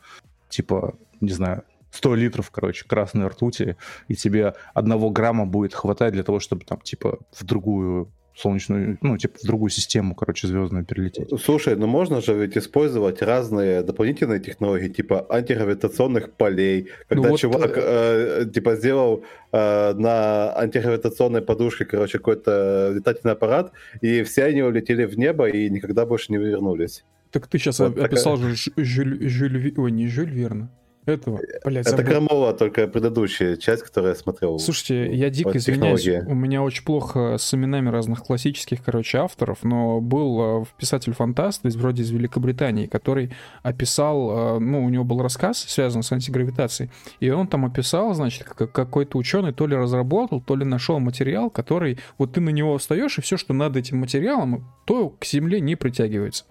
типа, не знаю, 100 литров, короче, красной ртути, и тебе одного грамма будет хватать для того, чтобы там, типа, в другую солнечную, ну, типа, в другую систему, короче, звездную перелететь. Слушай, ну можно же ведь использовать разные дополнительные технологии, типа антигравитационных полей. Когда вот, чувак э, типа сделал э, на антигравитационной подушке, короче, какой-то летательный аппарат, и все они улетели в небо и никогда больше не вернулись. Так ты сейчас Вот описал же Ж- Жюль, Жюль Ой, не Жюль Верна. Этого. Блядь, Это забыл. Крамола, только предыдущая часть, которую я смотрел. Слушайте, я дико Вот извиняюсь, технология. у меня очень плохо с именами разных классических, короче, авторов, но был э, писатель-фантаст из вроде из Великобритании, который описал, э, ну, у него был рассказ, связанный с антигравитацией, и он там описал, значит, как какой-то ученый то ли разработал, то ли нашел материал, который, вот ты на него встаешь, и все, что над этим материалом, то к Земле не притягивается.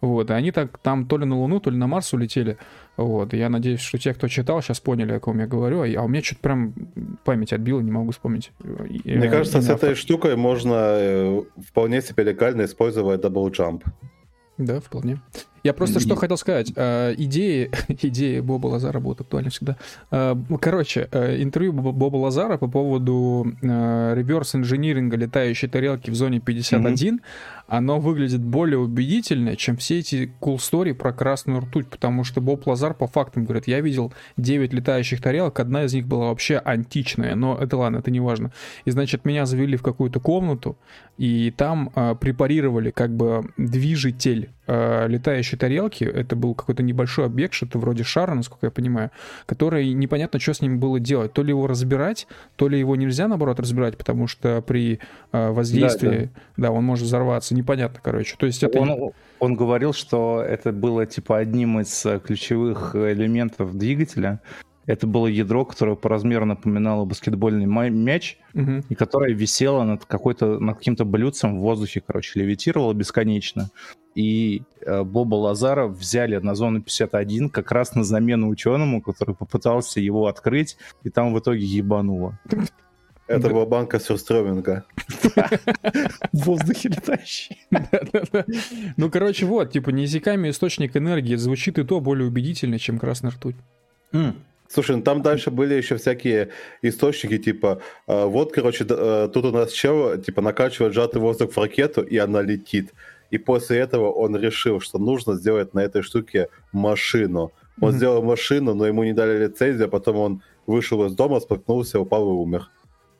Вот, и они так там то ли на Луну, то ли на Марс улетели. Вот, я надеюсь, что те, кто читал, сейчас поняли, о ком я говорю. А а у меня что-то прям память отбила, не могу вспомнить. Мне э, кажется, с этой штукой можно э, вполне себе легально использовать double jump. Да, вполне. Я просто что хотел сказать. Э, Идеи, <laughs> идеи Боба Лазара будут актуальны всегда. Э, Короче, э, интервью Бо- Боба Лазара по поводу реверс-инжиниринга летающей тарелки в зоне 51, оно выглядит более убедительно, чем все эти cool story про красную ртуть, потому что Боб Лазар по фактам говорит, я видел 9 летающих тарелок, одна из них была вообще античная, но это ладно, это не важно. И, значит, меня завели в какую-то комнату, и там препарировали как бы движитель летающей тарелки. Это был какой-то небольшой объект, что-то вроде шара, насколько я понимаю, который непонятно, что с ним было делать. То ли его разбирать, то ли его нельзя, наоборот, разбирать, потому что при э, воздействии, да, он может взорваться. Непонятно, короче. То есть это... Он, он говорил, что это было типа одним из э, ключевых элементов двигателя. Это было ядро, которое по размеру напоминало баскетбольный мяч, Мгм. и которое висело над какой-то над каким-то блюдцем в воздухе, короче, левитировало бесконечно. И э, Боба Лазара взяли на зону 51 как раз на замену ученому, который попытался его открыть, и там в итоге ебануло. Это была банка сюрстроминга. В воздухе летающий. Ну, короче, вот, типа, неиссякаемый источник энергии звучит и то более убедительно, чем красная ртуть. Слушай, ну там дальше были еще всякие источники, типа, э, вот, короче, э, тут у нас чел, типа, накачивает сжатый воздух в ракету, и она летит. И после этого он решил, что нужно сделать на этой штуке машину. Он Мгм. сделал машину, но ему не дали лицензию, а потом он вышел из дома, споткнулся, упал и умер.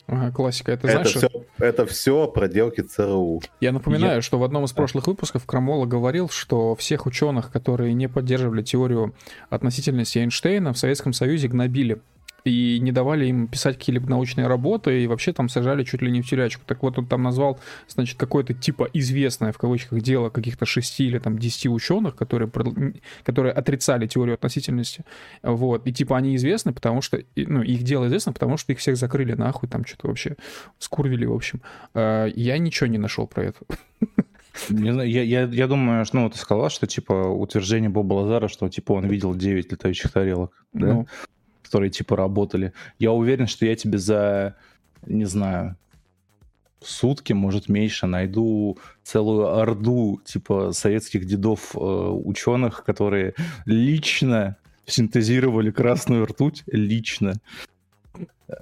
Ага, классика. Это, Это, знаешь, все, это все проделки ЦРУ. Я напоминаю, что в одном из прошлых выпусков Крамола говорил, что всех ученых, которые не поддерживали теорию относительности Эйнштейна, в Советском Союзе гнобили и не давали им писать какие-либо научные работы, и вообще там сажали чуть ли не в тюрячку. Так вот, он там назвал, значит, какое-то типа известное, в кавычках, дело каких-то шести или там десяти ученых, которые, которые отрицали теорию относительности. Вот. И типа они известны, потому что, ну, их дело известно, потому что их всех закрыли нахуй, там что-то вообще скурвили, в общем. Э, Я ничего не нашел про это. Не знаю, я, я, я думаю, что, ну, ты сказал, что, типа, утверждение Боба Лазара, что, типа, он видел 9 летающих тарелок, да? Ну, которые, типа, работали. Я уверен, что я тебе за, не знаю, сутки, может, меньше, найду целую орду, типа, советских дедов э, ученых, которые лично синтезировали красную ртуть, лично.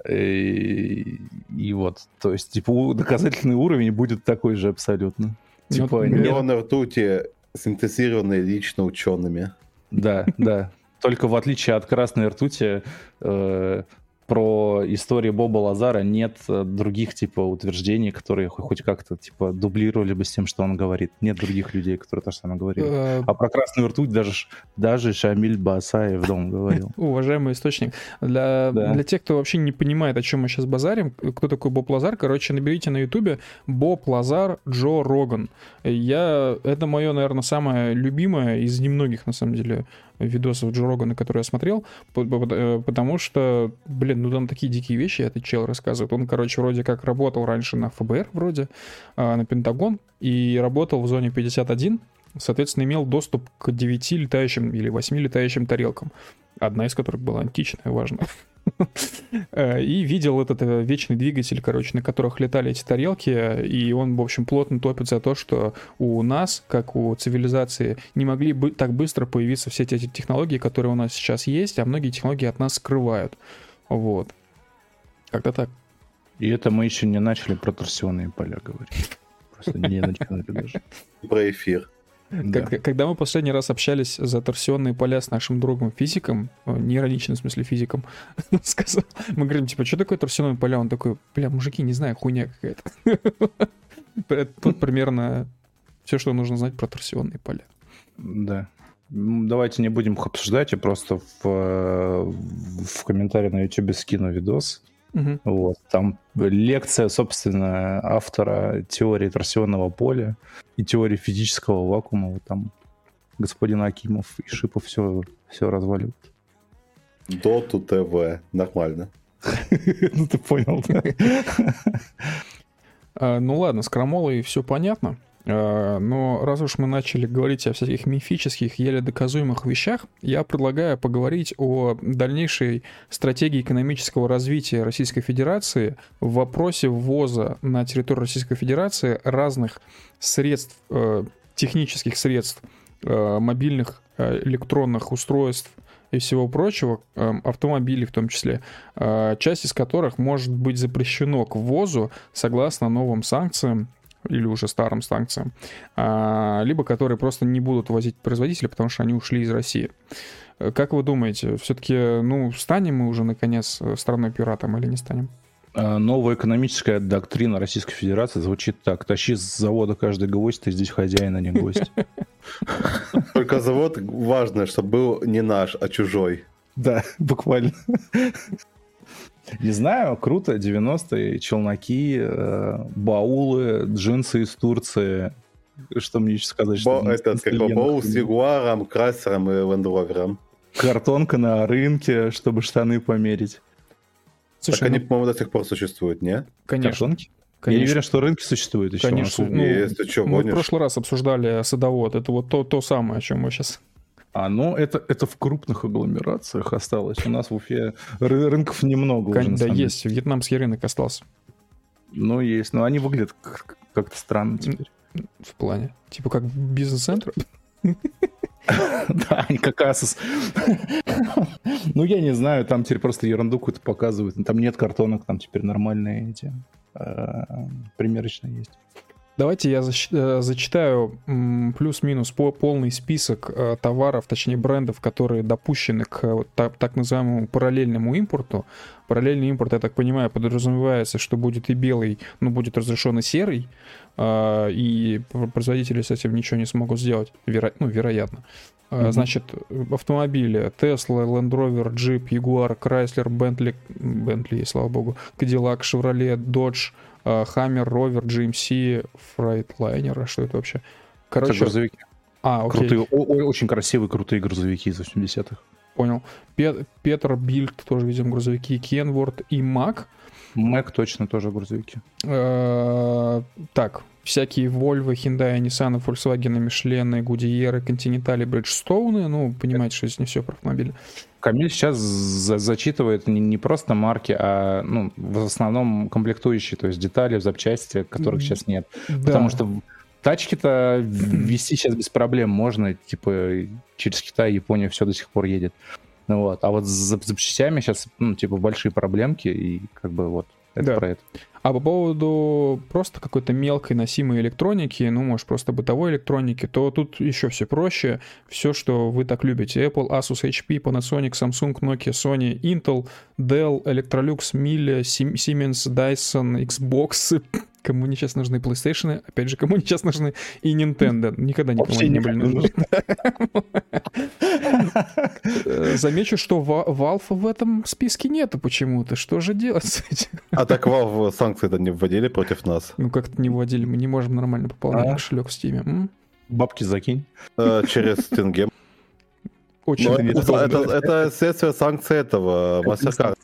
И, и вот, то есть, типа, доказательный уровень будет такой же абсолютно. Ну, Типа, вот нет- Миллионы ртути, синтезированные лично учеными. Да, да. Только в отличие от красной ртути, э, про истории Боба Лазара нет э, других типа утверждений, которые хо- хоть как-то типа дублировали бы с тем, что он говорит. Нет других людей, которые то же самое говорили. э, А про красную ртуть даже, даже Шамиль Басаев дом говорил. <laughs> Уважаемый источник. Для, Да. для тех, кто вообще не понимает, о чем мы сейчас базарим, кто такой Боб Лазар, короче, наберите на Ютубе Боб Лазар Джо Роган. Я, это мое, наверное, самое любимое из немногих, на самом деле, видосов Джо Рогана, которые я смотрел, э, потому что, блин, ну там такие дикие вещи этот чел рассказывает. Он, короче, вроде как работал раньше на ФБР, вроде, а, на Пентагон, и работал в зоне 51, соответственно, имел доступ к 9 летающим или 8 летающим тарелкам одна из которых была античная, важно. Э, И видел этот э, вечный двигатель, короче, на которых летали эти тарелки, и он, в общем, плотно топит за то, что у нас, как у цивилизации, не могли бы так быстро появиться все эти технологии, которые у нас сейчас есть, а многие технологии от нас скрывают. Вот. Как-то так. И это мы еще не начали про торсионные поля говорить. Просто не начали даже. Про эфир. Да. Как- Когда мы последний раз общались за торсионные поля с нашим другом физиком, э, не ироничным в смысле физиком, <laughs> сказал, мы говорим, типа, что такое торсионные поля? Он такой, бля, мужики, не знаю, хуйня какая-то. <laughs> Вот примерно все, что нужно знать про торсионные поля. Да. Давайте не будем их обсуждать, я просто в, э, в комментарии на YouTube скину видос. Мгм. Вот. Там лекция, собственно, автора теории торсионного поля и теории физического вакуума. Вот там господин Акимов и Шипов все, все разваливают. Доту ТВ. Нормально. <laughs> Ну, ты понял, да? <laughs> А, Ну ладно, с крамолой все понятно. А, Но раз уж мы начали говорить о всяких мифических, еле доказуемых вещах, я предлагаю поговорить о дальнейшей стратегии экономического развития Российской Федерации в вопросе ввоза на территорию Российской Федерации разных средств, э, технических средств, э, мобильных э, электронных устройств и всего прочего, э, автомобилей в том числе, э, часть из которых может быть запрещено к ввозу согласно новым санкциям или уже старым санкциям, а, либо которые просто не будут возить производители, потому что они ушли из России. Э, Как вы думаете, все-таки, ну, станем мы уже наконец э, страной-пиратом или не станем? А, Новая экономическая доктрина Российской Федерации звучит так. Тащи с завода каждый гвоздь, ты здесь хозяин, а не гость. <laughs> Только завод важно, чтобы был не наш, а чужой. Да, <laughs> буквально. Не знаю, круто, 90-е, челноки, э, баулы, джинсы из Турции. Что мне еще сказать? что Бо- этот, как Боу с. Ягуаром, Крайсером и Лендровером. Картонка на рынке, чтобы штаны померить. Слушай, так они, ну, по-моему, до сих пор существуют, не? конечно, Картонки? Я не конечно. уверен, что рынки существуют еще. Конечно. Ну, Есть, ты что, Мы в прошлый раз обсуждали садовод. Это вот то, то самое, о чем мы сейчас... А, ну это, это в крупных агломерациях осталось. У нас в Уфе ры- рынков немного уже, на Да, есть. Вьетнамский рынок остался Ну, есть. Но они выглядят как- как-то странно теперь. в плане. Типа как бизнес-центр. <laughs> Да, они как Asus. <laughs> Ну, я не знаю, там теперь просто ерунду какую-то показывают. Там нет картонок, там теперь нормальные эти э, примерочные есть. Давайте я э, зачитаю плюс-минус по- полный список э, товаров, точнее брендов, которые допущены к э, так называемому параллельному импорту. Параллельный импорт, я так понимаю, подразумевается, что будет и белый, но будет разрешен и серый, и пр- производители с этим ничего не смогут сделать, веро- ну, вероятно. Мгм. Значит, автомобили Tesla, Land Rover, Jeep, Jaguar, Chrysler, Bentley, Bentley, слава богу, Cadillac, Chevrolet, Dodge, Hammer, Rover, GMC, Freightliner, а что это вообще? Это Короче, грузовики. а, окей, Крутые, очень красивые, крутые грузовики из 80-х. понял. Пе- Петр Бильд, тоже, видим, грузовики, Kenworth и Mack. Мэг точно тоже грузовики. Э, Так, всякие Volvo, Hyundai, Nissan, Volkswagen, Michelin, Goodyear, Continental, Bridgestone, ну, понимаете, что здесь не все про автомобили. Камиль сейчас за зачитывает не, не просто марки, а ну, в основном комплектующие, то есть детали, запчасти, которых сейчас нет. Да. Потому что тачки-то вести сейчас без проблем можно, типа через Китай, Японию все до сих пор едет. Ну вот. А вот с запчастями сейчас, ну, типа, большие проблемки, и как бы вот это да. про это. А по поводу просто какой-то мелкой носимой электроники, ну, может, просто бытовой электроники, то тут еще все проще. Все, что вы так любите. Apple, Asus, HP, Panasonic, Samsung, Nokia, Sony, Intel, Dell, Electrolux, Miele, Siemens, Dyson, Xbox, <laughs> Кому не сейчас нужны PlayStation, опять же, кому не сейчас нужны и Nintendo. Никогда никому Вообще не были нужны. Э, замечу, что Valve в этом списке нету почему-то. Что же делать с этим? А так Valve санкции-то не вводили против нас? Ну как-то не вводили, мы не можем нормально пополнять а? кошелек в Steam. Бабки закинь. Э, через Тинге. Очень это, это следствие санкций этого MasterCard.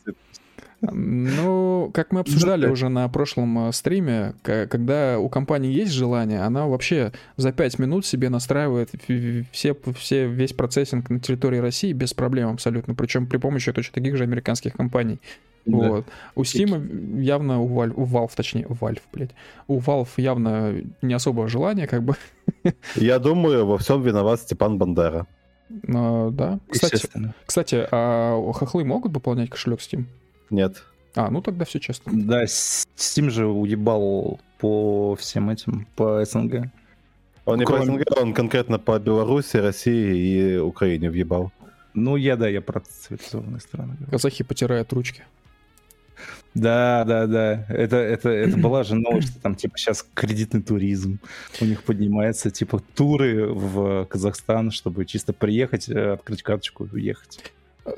Ну, как мы обсуждали уже на прошлом э, стриме, когда у компании есть желание, она вообще за 5 минут себе настраивает все, все, весь процессинг на территории России без проблем абсолютно, причем при помощи точно таких же американских компаний. Да. Вот. У Steam явно, у Valve, у Valve, точнее, у Valve, блядь, у Valve явно не особое желание, как бы. <laughs> Я думаю, во всем виноват Степан Бандера. А, да. Кстати, кстати, а хохлы могут пополнять кошелек Steam? Нет. А, ну тогда все честно. Да, Steam же уебал по всем этим, по СНГ. Он не Кроме... по СНГ, он конкретно по Беларуси, России и Украине въебал. Ну, я, да, я про цивилизованные страны. Казахи потирают ручки. Да, да, да. Это, это, это была же новость, что там, типа, сейчас кредитный туризм у них поднимается, типа, туры в Казахстан, чтобы чисто приехать, э, открыть карточку и уехать.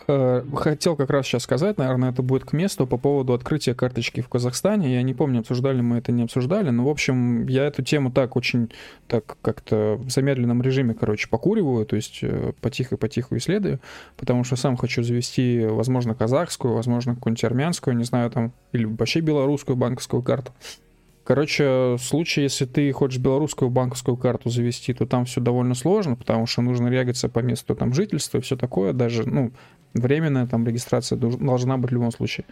Э, хотел как раз сейчас сказать, наверное, это будет к месту по поводу открытия карточки в Казахстане. Я не помню, обсуждали мы это, не обсуждали, но, в общем, я эту тему так очень, так как-то в замедленном режиме, короче, покуриваю, то есть э, потихо-потихо исследую, потому что сам хочу завести, возможно, казахскую, возможно, какую-нибудь армянскую, не знаю, там, или вообще белорусскую банковскую карту. Короче, в случае, если ты хочешь белорусскую банковскую карту завести, то там все довольно сложно, потому что нужно регаться по месту там жительства и все такое, даже, ну, временная там регистрация должна быть в любом случае.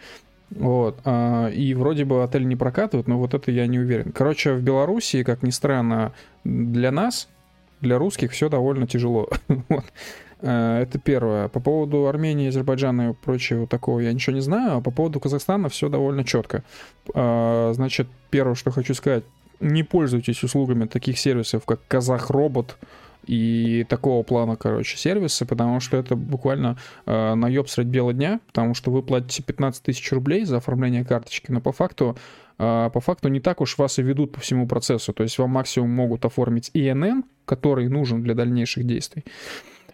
Вот. А, и вроде бы отель не прокатывают, но вот это я не уверен. Короче, в Беларуси, как ни странно, для нас, для русских, все довольно тяжело. <laughs> вот. Э, это первое. По поводу Армении, Азербайджана и прочего такого я ничего не знаю. А по поводу Казахстана все довольно четко. Э, значит, первое, что хочу сказать. Не пользуйтесь услугами таких сервисов, как Казах Робот и такого плана, короче, сервисы, потому что это буквально э, наеб средь бела дня, потому что вы платите 15 тысяч рублей за оформление карточки, но по факту э, по факту не так уж вас и ведут по всему процессу. То есть вам максимум могут оформить ИНН, который нужен для дальнейших действий.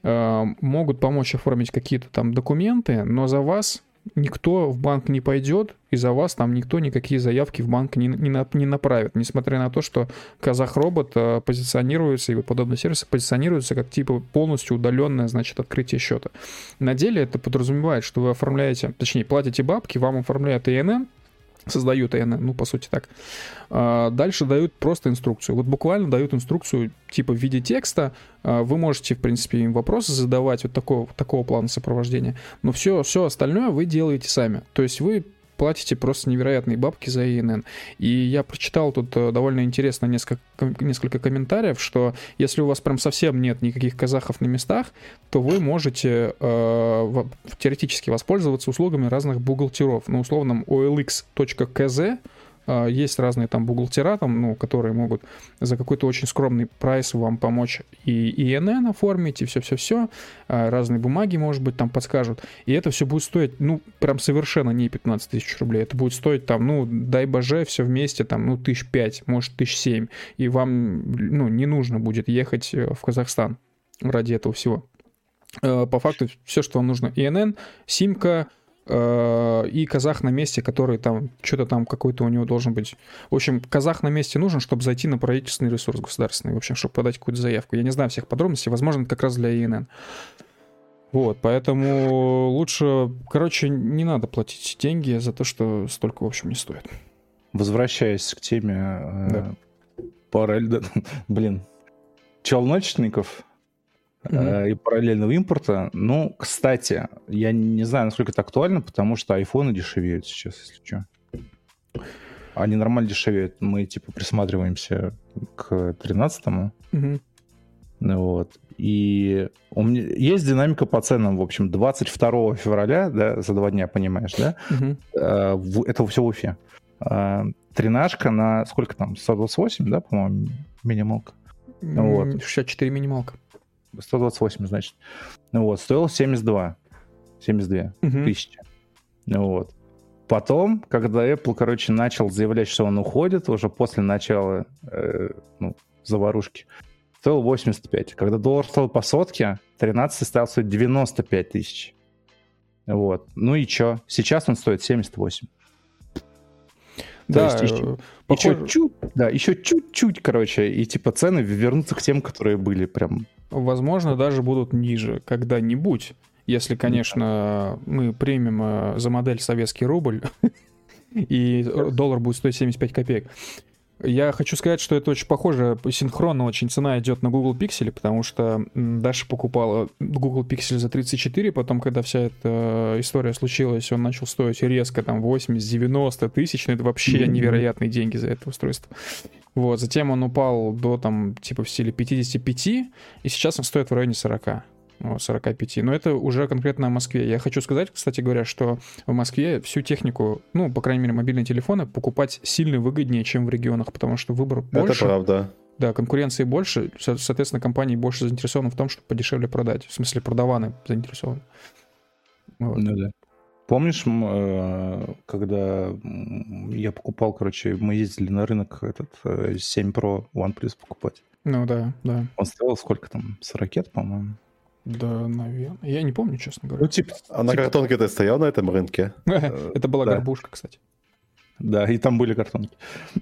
Э, могут помочь оформить какие-то там документы, но за вас никто в банк не пойдет, и за вас там никто никакие заявки в банк не, не, на, не направит, несмотря на то, что Казах-робот э, позиционируется, и подобные сервисы позиционируются как типа полностью удаленное, значит, открытие счета. На деле это подразумевает, что вы оформляете, точнее, платите бабки, вам оформляют ИНН, создают ИНН, ну, по сути так. А, дальше дают просто инструкцию. Вот буквально дают инструкцию типа в виде текста. А, вы можете, в принципе, им вопросы задавать вот такого, такого плана сопровождения. Но все, все остальное вы делаете сами. То есть вы платите просто невероятные бабки за ИНН. И я прочитал тут э, довольно интересно несколько, несколько комментариев, что если у вас прям совсем нет никаких казахов на местах, то вы можете э, теоретически воспользоваться услугами разных бухгалтеров. На условном olx.kz есть разные там бухгалтера, там, ну, которые могут за какой-то очень скромный прайс вам помочь и ИНН оформить, и все-все-все. А, разные бумаги, может быть, там подскажут. И это все будет стоить, ну, прям совершенно не 15 тысяч рублей. Это будет стоить там, ну, дай боже, все вместе, там, ну, тысяч пять, может, тысяч семь. И вам, ну, не нужно будет ехать э, в Казахстан ради этого всего. Э, по факту все, что вам нужно. ИНН, симка, и казах на месте, который там, что-то там какой-то у него должен быть. В общем, казах на месте нужен, чтобы зайти на правительственный ресурс государственный, в общем, чтобы подать какую-то заявку. Я не знаю всех подробностей, возможно, это как раз для ИНН. Вот, поэтому лучше, короче, не надо платить деньги за то, что столько, в общем, не стоит. Возвращаясь к теме, э, да. параллельно, <laughs> блин, челночников э, и параллельного импорта. Ну, кстати, я не знаю, насколько это актуально, потому что айфоны дешевеют сейчас, если что. Они нормально дешевеют. Мы, типа, присматриваемся к 13-му. Мгм. Ну Вот. И у меня есть динамика по ценам, в общем, 22 февраля, да, за два дня, понимаешь, да? В- это все в Уфе. Э, Тринашка на сколько там? 128, да, по-моему, минималка? Ну вот. М, 64 минималка. 128, значит. Ну вот, стоил 72. 72 Мгм. тысячи. Ну Вот. Потом, когда Apple, короче, начал заявлять, что он уходит, уже после начала э, ну, заварушки, стоил 85. Когда доллар стал по сотке, 13 стал стоить 95 тысяч. Вот. Ну и чё? Сейчас он стоит 78. Да, есть еще- э, Еще чуть, да, еще чуть-чуть, короче, и типа цены вернутся к тем, которые были прям. возможно, даже будут ниже когда-нибудь, если, конечно, мы примем э, за модель советский рубль, <laughs> и доллар будет стоить 75 копеек. Я хочу сказать, что это очень похоже, синхронно очень цена идет на Google Pixel, потому что Даша покупала Google Pixel за 34, потом, когда вся эта история случилась, он начал стоить резко там 80-90 тысяч, ну это вообще невероятные деньги за это устройство. Вот, затем он упал до там типа в стиле 55, и сейчас он стоит в районе 40. Ну, 45. Но это уже конкретно о Москве. Я хочу сказать, кстати говоря, что в Москве всю технику, ну, по крайней мере, мобильные телефоны покупать сильно выгоднее, чем в регионах, потому что выбор Это больше. правда. Да, конкуренции больше, со- соответственно, компании больше заинтересованы в том, чтобы подешевле продать. В смысле, продаваны заинтересованы. Вот. Ну да. Помнишь, э, когда я покупал, короче, мы ездили на рынок этот э, 7 Pro OnePlus покупать. Ну да, да. Он стоил сколько там? 40, по-моему. Да, наверное. Я не помню, честно Ну, говоря. типа, А на типа, картонке ты стоял на этом рынке? <laughs> Это была да. горбушка, кстати. Да, и там были картонки.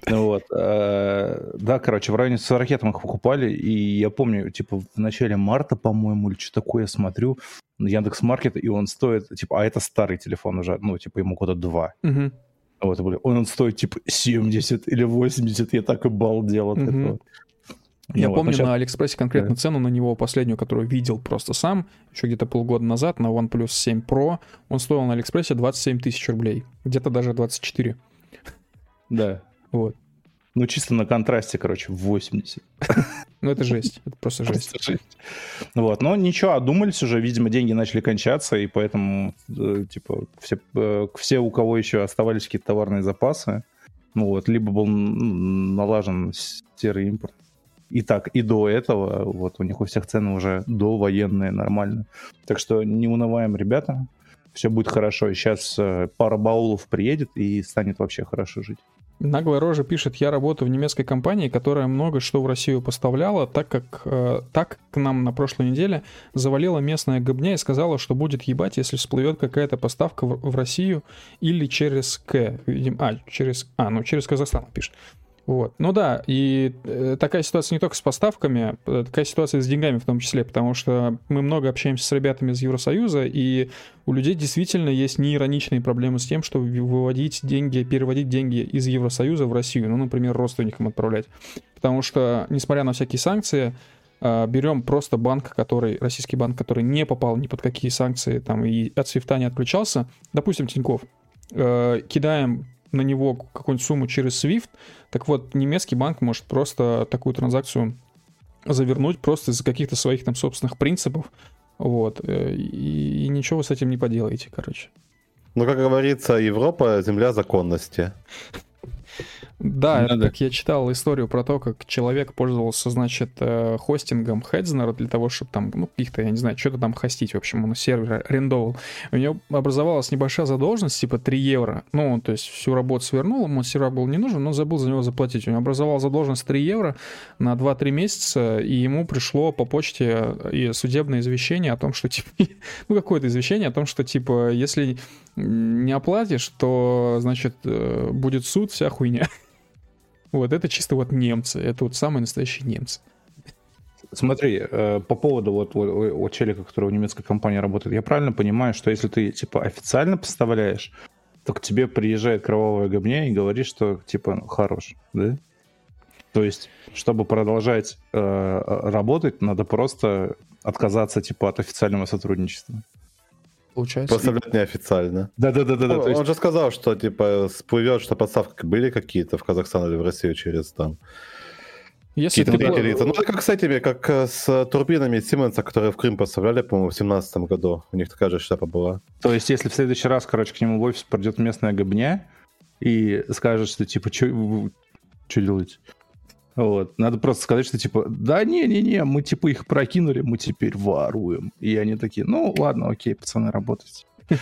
Ну <laughs> Вот. э, Да, короче, в районе 40 мы их покупали, и я помню, типа, в начале марта, по-моему, или что такое, я смотрю на Яндекс Маркет, и он стоит, типа, а это старый телефон уже, ну, типа, ему года два. Вот, были- он, он стоит, типа, 70 или 80, я так и балдел от этого. Я Ну вот, помню щас- на Алиэкспрессе конкретно Да. цену на него, последнюю, которую видел просто сам, еще где-то полгода назад, на OnePlus 7 Pro, он стоил на Алиэкспрессе 27 тысяч рублей. Где-то даже 24. Да. Вот. Ну, чисто на контрасте, короче, 80. <laughs> Ну это жесть. Это просто жесть. Просто жесть. Вот, но ничего, одумались уже, видимо, деньги начали кончаться, и поэтому, э, типа, все, э, все, у кого еще оставались какие-то товарные запасы, ну вот, либо был налажен серый импорт. И так, и до этого, вот, у них у всех цены уже довоенные, нормально. Так что не унываем, ребята, все будет хорошо. Сейчас пара баулов приедет, и станет вообще хорошо жить. Наглая рожа пишет, я работаю в немецкой компании, которая много что в Россию поставляла, так как э, так к нам на прошлой неделе завалила местная гобня и сказала, что будет ебать, если всплывет какая-то поставка в, в Россию или через К. Видим, а, через, а, ну через Казахстан пишет. Вот. Ну да, и э, такая ситуация не только с поставками, э, такая ситуация с деньгами в том числе, потому что мы много общаемся с ребятами из Евросоюза, и у людей действительно есть неироничные проблемы с тем, что выводить деньги, переводить деньги из Евросоюза в Россию, ну, например, родственникам отправлять. Потому что, несмотря на всякие санкции, э, берем просто банк, который, российский банк, который не попал ни под какие санкции, там, и от свифта не отключался, допустим, Тиньков, кидаем на него какую-нибудь сумму через SWIFT, так вот, немецкий банк может просто такую транзакцию завернуть просто из-за каких-то своих там собственных принципов, вот, э, и, и ничего вы с этим не поделаете, короче. Ну, как говорится, Европа — земля законности. Да, да. как я читал историю про то, как человек пользовался, значит, э, хостингом Хедзнера для того, чтобы там, ну, каких-то, я не знаю, что-то там хостить, в общем, он сервер арендовал. У него образовалась небольшая задолженность, типа 3 евро. Ну, он, то есть всю работу свернул, ему сервер был не нужен, но забыл за него заплатить. У него образовалась задолженность 3 евро на 2-3 месяца, и ему пришло по почте и судебное извещение о том, что, типа, <laughs> ну, какое-то извещение о том, что, типа, если не оплатишь, то, значит, э, будет суд, вся хуйня. <laughs> Вот, это чисто вот немцы. Это вот самые настоящие немцы. Смотри, э, по поводу вот у, у- челика, который в немецкой компании работает, я правильно понимаю, что если ты типа официально поставляешь, то к тебе приезжает кровавая гобня и говорит, что типа ну, хорош, да? То есть, чтобы продолжать э, работать, надо просто отказаться типа от официального сотрудничества. Получается. Поставлять неофициально. Да-да-да-да. Он, то есть- он же сказал, что типа всплывет, что поставки были какие-то в Казахстан или в Россию через там Если ты... лица. Ну, это как с этими, как с турбинами Сименса, которые в Крым поставляли, по-моему, в 17 году. У них такая же шляпа была. То есть, если в следующий раз, короче, к нему в офис придет местная гобня и скажет, что типа, что делаете? Вот. Надо просто сказать, что типа, да не-не-не, мы типа их прокинули, мы теперь воруем. И они такие, ну ладно, окей, пацаны, работайте. <laughs>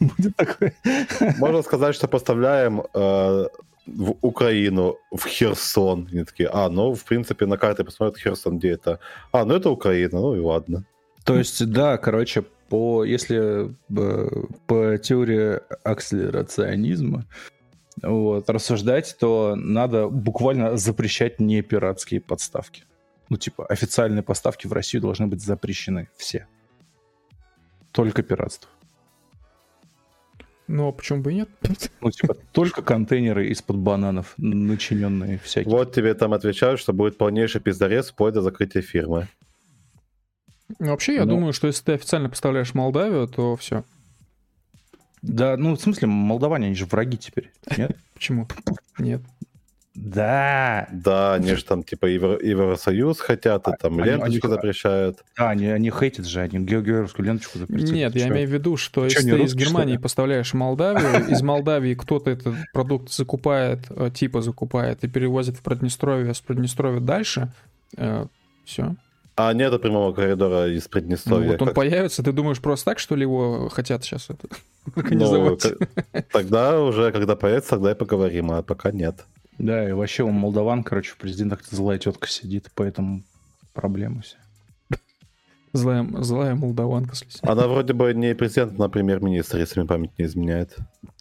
Будет такое. Можно сказать, что поставляем э, в Украину, в Херсон. Они такие, а, ну, в принципе, на карте посмотрят Херсон, где это. А, ну это Украина, ну и ладно. То есть, да, короче, по, если э, по теории акселерационизма вот, рассуждать, то надо буквально запрещать не пиратские подставки. Ну, типа, официальные поставки в Россию должны быть запрещены все. Только пиратство. Ну, а почему бы и нет? <laughs> Ну, типа, только контейнеры из-под бананов, начиненные всякие. Вот тебе там отвечают, что будет полнейший пиздарез вплоть до закрытия фирмы. Ну, Вообще, я Ну. думаю, что если ты официально поставляешь Молдавию, то все. Да, ну, в смысле, молдаване, они же враги теперь, нет? <laughs> Почему? Нет. Да, Да, они же там типа Евро- Евросоюз хотят, и там А, они- ленточку они- запрещают. Да, они, они хейтят же, они ге- георгиевскую ленточку запретили. Нет, я имею в виду, что если ты из русский, Германии поставляешь в Молдавию, из Молдавии кто-то этот продукт закупает, э, типа закупает и перевозит в Приднестровье, с Приднестровья дальше, все. А нет прямого коридора из Ну, Приднестровья. вот он Как- появится, ты думаешь просто так, что ли, его хотят сейчас это <laughs> ну, организовать? к- тогда уже, когда появится, тогда и поговорим, а пока нет. Да, и вообще у молдаван, короче, в президентах злая тетка сидит, поэтому проблемы все. Злая, злая молдаванка. Она вроде бы не президент, а премьер-министр, если мне память не изменяет.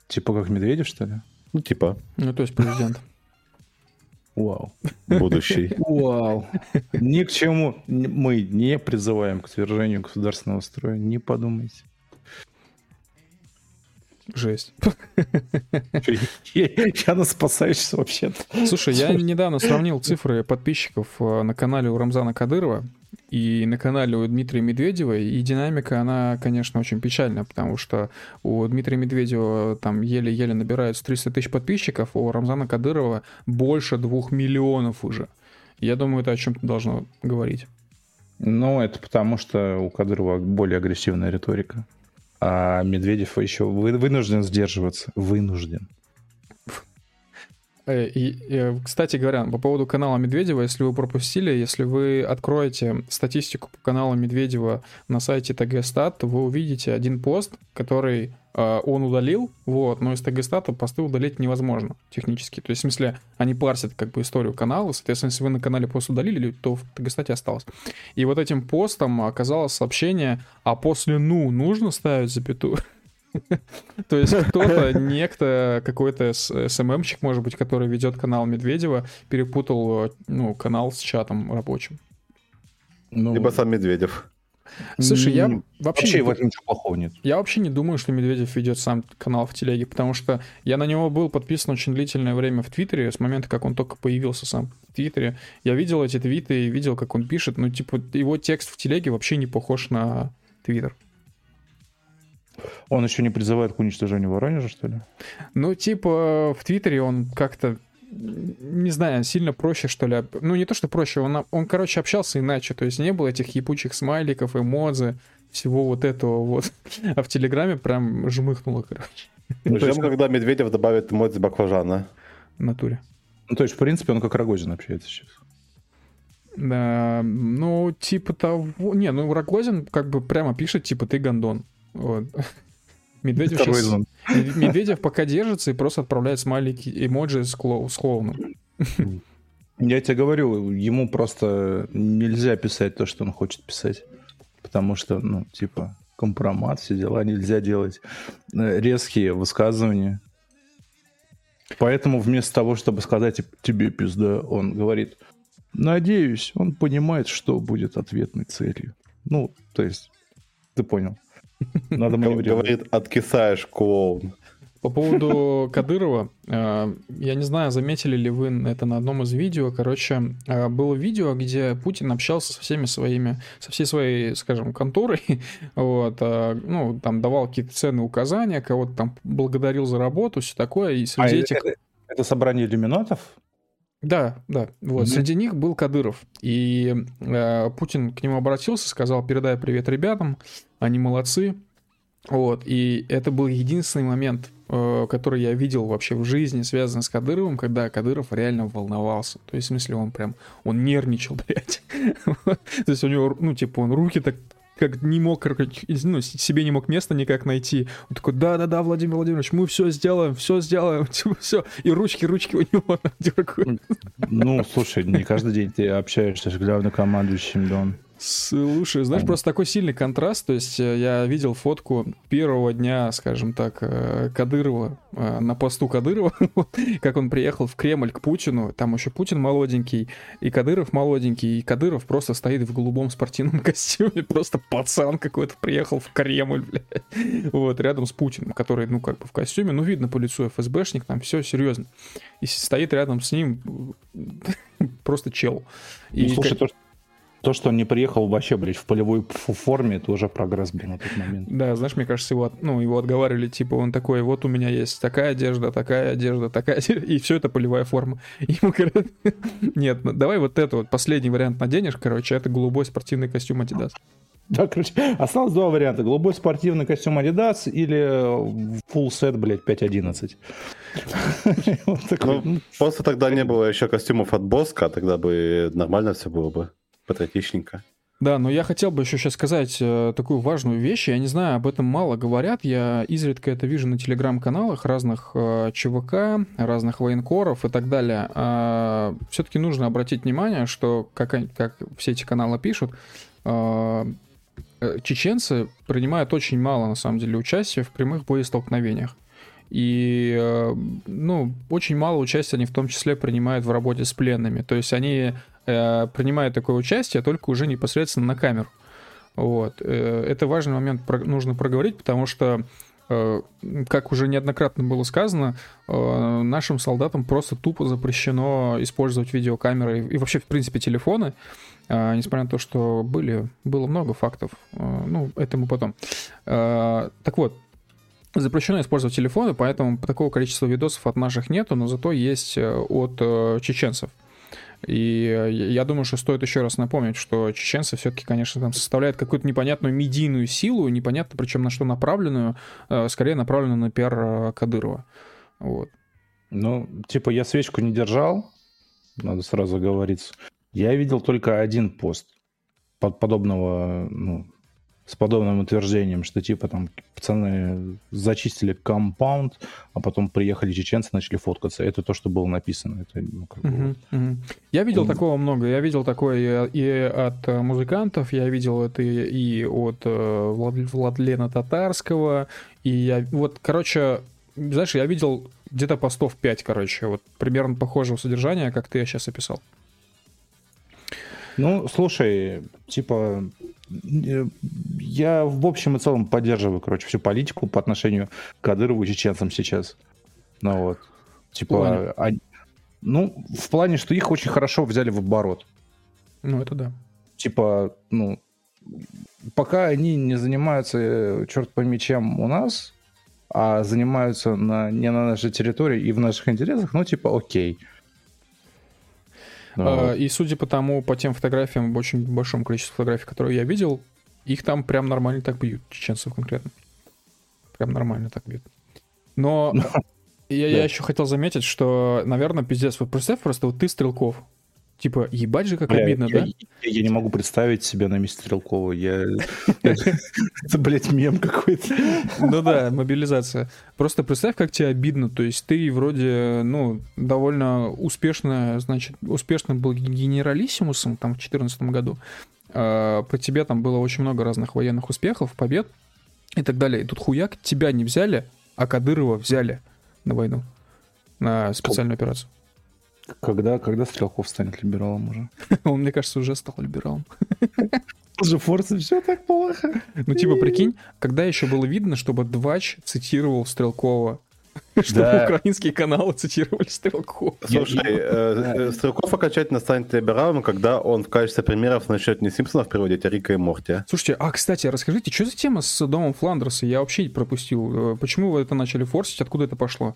Типа как Медведев, что ли? Ну, типа, Ну, то есть президент. Вау. будущий. <laughs> Вау. Ни к чему мы не призываем к свержению государственного строя, не подумайте. Жесть. Я, <laughs> я на спасающийся вообще-то. Слушай, я недавно сравнил цифры подписчиков э, на канале у Рамзана Кадырова и на канале у Дмитрия Медведева, и динамика, она, конечно, очень печальная, потому что у Дмитрия Медведева там еле-еле набираются 300 тысяч подписчиков, у Рамзана Кадырова больше двух миллионов уже. Я думаю, это о чем-то должно говорить. Ну, это потому, что у Кадырова более агрессивная риторика. А Медведев еще вы- вынужден сдерживаться. Вынужден. Э, И, э, кстати говоря, по поводу канала Медведева, если вы пропустили, если вы откроете статистику по каналу Медведева на сайте ТГСтат, то вы увидите один пост, который э, он удалил, вот, но из ТГСтата посты удалить невозможно технически. То есть, в смысле, они парсят как бы историю канала, соответственно, если вы на канале пост удалили, то в ТГСтате осталось. И вот этим постом оказалось сообщение, а после «ну» нужно ставить запятую? <laughs> То есть кто-то, некто, какой-то СММщик, может быть, который ведет канал Медведева, перепутал, ну, канал с чатом рабочим. Ну, Либо сам Медведев. Слушай, я вообще, Вообще не в этом ничего плохого нет. Я вообще не думаю, что Медведев ведет сам канал в телеге, потому что я на него был подписан очень длительное время в Твиттере, с момента, как он только появился сам в Твиттере. Я видел эти твиты и видел, как он пишет, ну, типа, его текст в телеге вообще не похож на Твиттер. Он еще не призывает к уничтожению Воронежа, что ли? Ну, типа, в Твиттере он как-то, не знаю, сильно проще, что ли. Ну, не то, что проще, он, он, короче, общался иначе. То есть не было этих епучих смайликов, эмодзи, всего вот этого вот. А в Телеграме прям жмыхнуло, короче, Ждем, когда Медведев добавит эмодзи баклажана. в натуре. Ну, то есть, в принципе, он как Рогозин общается сейчас. Да, ну, типа того... Не, ну, Рогозин как бы прямо пишет, типа, ты гондон. Вот. Медведев. Мед- Медведев пока держится и просто отправляет смайлики, эмоджи с, клоу- с клоуном. Я тебе говорю, ему просто нельзя писать то, что он хочет писать. Потому что, ну, типа, компромат, все дела нельзя делать. э, Резкие высказывания. Поэтому вместо того, чтобы сказать тебе пизда, он говорит, надеюсь, он понимает, что будет ответной целью. Ну, то есть, ты понял. Надо маневрировать. Говорит, откисаешь, клоун. По поводу Кадырова, э, я не знаю, заметили ли вы это на одном из видео. Короче, э, было видео, где Путин общался со всеми своими, со всей своей, скажем, конторой, <laughs> вот, э, ну, там давал какие-то ценные указания, кого-то там благодарил за работу, все такое, и среди А, этих... это, это собрание иллюминатов? Да, да. Вот. Мгм. Среди них был Кадыров. И э, Путин к нему обратился, сказал, передай привет ребятам, они молодцы. Вот. И это был единственный момент, э, который я видел вообще в жизни, связанный с Кадыровым, когда Кадыров реально волновался. То есть, в смысле, он прям, он нервничал, <laughs> блядь. То есть у него, ну, типа, он руки так как не мог, ну, себе не мог места никак найти. Он такой, да-да-да, Владимир Владимирович, мы все сделаем, все сделаем, <laughs> типа, все. И ручки-ручки у него <laughs> дергают. Ну, слушай, не каждый день ты общаешься с главнокомандующим, да он. Слушай, знаешь, просто такой сильный контраст. То есть э, я видел фотку первого дня, скажем так, э, Кадырова, э, на посту Кадырова, <laughs> как он приехал в Кремль к Путину. Там еще Путин молоденький, и Кадыров молоденький, и Кадыров просто стоит в голубом спортивном <laughs> костюме, просто пацан какой-то приехал в Кремль, блядь. Вот, рядом с Путиным, который, ну, как бы в костюме, ну, видно по лицу ФСБшник, там все серьезно. И стоит рядом с ним <laughs> просто чел. Ну, И слушай, ка- то, что- то, что он не приехал вообще, блядь, в полевой форме, это уже прогресс был на тот момент. Да, знаешь, мне кажется, его, от- ну, его отговаривали, типа, он такой, вот у меня есть такая одежда, такая одежда, такая одежда, <laughs> и все это полевая форма. И <laughs> ему говорят, <laughs> нет, ну, давай вот это вот, последний вариант наденешь, короче, это голубой спортивный костюм Adidas. Да, короче, осталось два варианта. Голубой спортивный костюм Adidas или э, full set, блядь, 5.11. Вот такой, Ну, просто тогда не было еще костюмов от Боска, тогда бы нормально все было бы, патриотичненько. Да, но я хотел бы еще сейчас сказать э, такую важную вещь. Я не знаю, об этом мало говорят. Я изредка это вижу на телеграм-каналах разных э, ЧВК, разных военкоров и так далее. все-таки нужно обратить внимание, что, как, как все эти каналы пишут, э, чеченцы принимают очень мало, на самом деле, участия в прямых боестолкновениях. И, ну, очень мало участия они в том числе принимают в работе с пленными. То есть они э, принимают такое участие только уже непосредственно на камеру. Вот. Э, Это важный момент нужно проговорить, потому что, э, как уже неоднократно было сказано, э, нашим солдатам просто тупо запрещено использовать видеокамеры и вообще, в принципе, телефоны, несмотря на то, что были, было много фактов. Ну, это мы потом. Так вот, запрещено использовать телефоны, поэтому такого количества видосов от наших нету, но зато есть от чеченцев. И я думаю, что стоит еще раз напомнить, что чеченцы все-таки, конечно, там составляют какую-то непонятную медийную силу, непонятно причем на что направленную, э, скорее направленную на пиар э, Кадырова. Вот. Ну, типа, я свечку не держал, надо сразу говорить. Я видел только один пост под подобного, ну, с подобным утверждением, что типа там пацаны зачистили компаунд, а потом приехали чеченцы, начали фоткаться. Это то, что было написано. Это, ну, как бы, Мгм, мгм. Я видел Мгм. такого много. Я видел такое и, от э, музыкантов, я видел это и, от э, Влад- Владлена Татарского. И я вот, короче, знаешь, я видел где-то постов 5, короче, вот примерно похожего содержания, как ты сейчас описал. Ну, слушай, типа, я в общем и целом поддерживаю, короче, всю политику по отношению к Кадырову и чеченцам сейчас. Ну вот. Типа, они- ну, в плане, что их очень хорошо взяли в оборот. Ну, это да. Типа, ну, пока они не занимаются, э, черт пойми, чем у нас, а занимаются на, не на нашей территории и в наших интересах, ну, типа, окей. Ну, А, вот. И судя по тому, по тем фотографиям, очень большому количеству фотографий, которые я видел, их там прям нормально так бьют, чеченцев конкретно. Прям нормально так бьют. Но <laughs> я, я еще хотел заметить, что, наверное, пиздец, вот представь просто, вот ты Стрелков. Типа, ебать же, как Бля, обидно, я, да? я- я не могу представить себя на месте Стрелкова. Я... Это, блядь, мем какой-то. Ну да, мобилизация. Просто представь, как тебе обидно. То есть ты вроде, ну, довольно успешно, значит, успешно был генералиссимусом там в 2014 году. А, По тебе там было очень много разных военных успехов, побед и так далее. И тут хуяк, тебя не взяли, а Кадырова взяли на войну, на специальную операцию. Когда, когда Стрелков станет либералом уже? <laughs> Он, мне кажется, уже стал либералом. <laughs> Уже Форса все так плохо. Ну, типа, прикинь, когда еще было видно, чтобы Двач цитировал Стрелкова <laughs> Чтобы Да. украинские каналы цитировали Стрелкова. Слушай, э, э, Стрелков окончательно станет либералом, когда он в качестве примеров начнет не Симпсонов приводить, а Рика и Морти. Слушайте, а, кстати, расскажите, что за тема с домом Фландерса? Я вообще пропустил. Э, Почему вы это начали форсить? Откуда это пошло?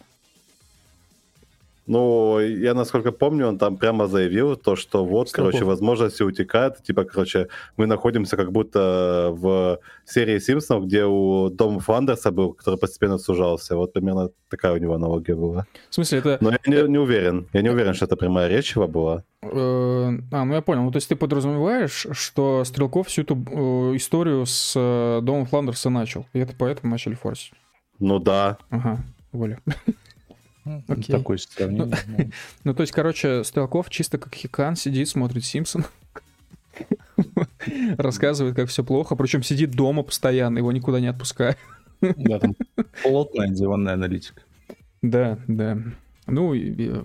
Ну, я насколько помню, он там прямо заявил то, что вот, Стрелков. короче, возможности утекают. Типа, короче, мы находимся как будто в серии Симпсонов, где у дома Фландерса был, который постепенно сужался. Вот примерно такая у него аналогия была. В смысле, это... Но я не, не уверен. Я не уверен, что это прямая речь его была. э, А, ну я понял. Ну, то есть ты подразумеваешь, что Стрелков всю эту э, историю с э, домом Фландерса начал, и это поэтому начали форсить. Ну да. Ага, воля. <laughs> Ну. Такое сравнение. ну. <laughs> Ну, то есть, короче, Стрелков чисто как хикан сидит, смотрит Симпсон, <laughs> рассказывает, как все плохо, причем сидит дома постоянно, его никуда не отпускает. Да, там плотная диванная аналитика. Да, да. Ну,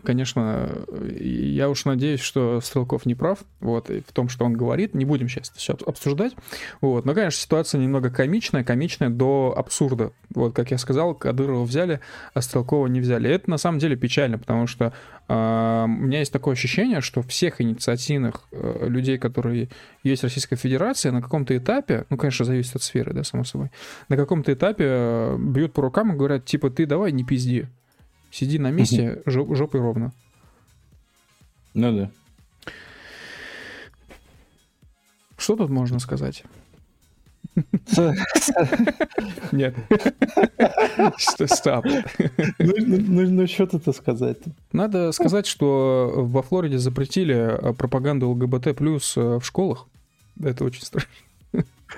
конечно, я уж надеюсь, что Стрелков не прав, вот, в том, что он говорит. Не будем сейчас это все обсуждать. Вот. Но, конечно, ситуация немного комичная, комичная до абсурда. Вот, как я сказал, Кадырова взяли, а Стрелкова не взяли. Это на самом деле печально, потому что а, у меня есть такое ощущение, что всех инициативных э, людей, которые есть в Российской Федерации, на каком-то этапе, ну, конечно, зависит от сферы, да, само собой, на каком-то этапе э, бьют по рукам и говорят, типа, ты давай не пизди, сиди на месте жоп- жопой ровно. Ну да. Что тут можно сказать? <laughs> Нет. Что, стоп. Ну, ну, ну, ну, что тут сказать? Надо сказать, что во Флориде запретили э, пропаганду ЛГБТ плюс э, в школах. Это очень страшно.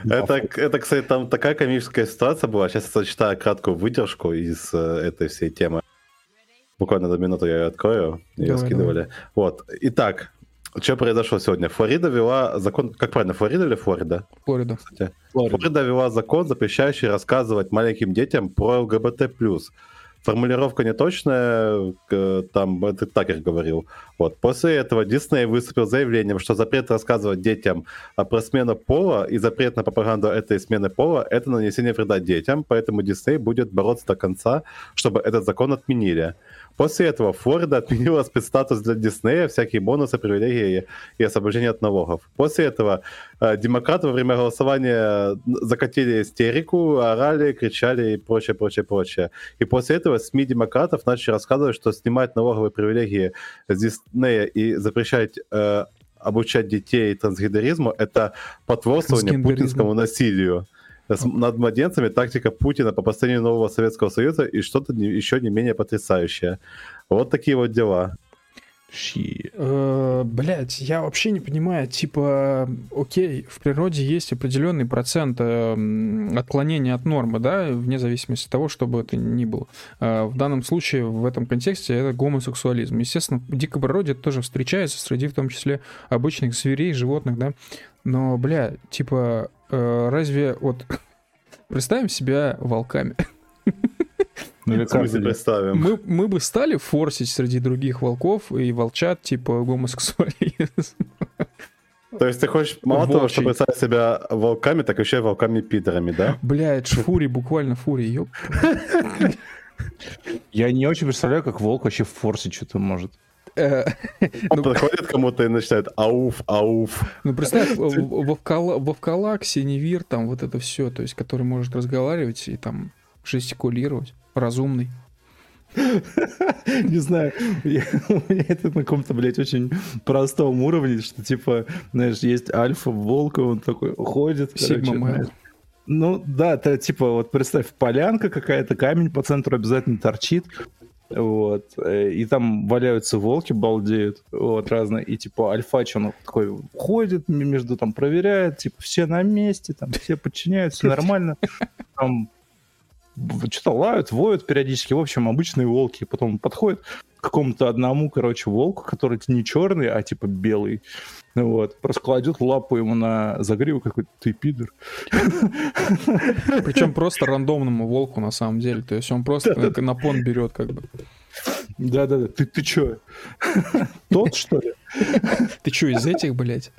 Это, это, кстати, там такая комическая ситуация была. Сейчас я зачитаю краткую выдержку из э, этой всей темы. Буквально на минуту я ее открою. Ее Давай, скидывали. Вот. Итак, что произошло сегодня? Флорида ввела закон... Как правильно, Флорида или Флорида? Флорида. Кстати, Флорида. Флорида ввела закон, запрещающий рассказывать маленьким детям про ЛГБТ+. Формулировка неточная, там это Такер говорил. Вот. После этого Дисней выступил с заявлением, что запрет рассказывать детям а, про смену пола и запрет на пропаганду этой смены пола – это нанесение вреда детям, поэтому Дисней будет бороться до конца, чтобы этот закон отменили. После этого Флорида отменила спецстатус для Диснея, всякие бонусы, привилегии и освобождение от налогов. После этого э, демократы во время голосования закатили истерику, орали, кричали и прочее, прочее, прочее. И после этого СМИ демократов начали рассказывать, что снимать налоговые привилегии с Диснея и запрещать э, обучать детей трансгендеризму – это потворствование путинскому насилию. С- Над младенцами тактика Путина по построению нового Советского Союза и что-то не- еще не менее потрясающее. Вот такие вот дела. Щи. Э, Блять, я вообще не понимаю, типа, окей, в природе есть определенный процент э, отклонения от нормы, да, вне зависимости от того, что бы это ни было. Э, В данном случае, в этом контексте, это гомосексуализм. Естественно, в дикой природе это тоже встречается среди, в том числе, обычных зверей, животных, да. Но, бля, типа, разве вот <coughs> представим себя волками? Ну или как представим. Мы, мы бы стали форсить среди других волков и волчат, типа, гомосексуализм. То есть ты хочешь мало того, что Волчий. представить себя волками, так еще и волками-пидорами, да? Блядь, фури, буквально фури, ёп. Я не очень представляю, как волк вообще в форсе что-то может. Э, Он <laughs> Ну, подходит кому-то и начинает ауф, ауф. Ну, представь, <laughs> в- в- вовкала- вовкалак, синевир, там вот это все, то есть, который может разговаривать и там жестикулировать, разумный. <laughs> Не знаю, я- у меня это на каком-то, блядь, очень простом уровне, что, типа, знаешь, есть альфа-волк, и он такой ходит. Короче. Ну, да, это, типа, вот представь, полянка какая-то, камень по центру обязательно торчит, вот, э, и там валяются волки, балдеют, вот, разные, и, типа, альфач, он такой ходит между, там, проверяет, типа, все на месте, там, все подчиняются, все нормально, там, что-то лают, воют периодически. В общем, обычные волки. Потом подходит к какому-то одному, короче, волку, который не черный, а типа белый. Вот. Просто кладет лапу ему на загривок, какой ты пидор. Причем просто рандомному волку на самом деле. То есть он просто на- на пон берет как бы. Да-да-да, ты, ты чё? Тот, что ли? Ты что, из этих, блядь?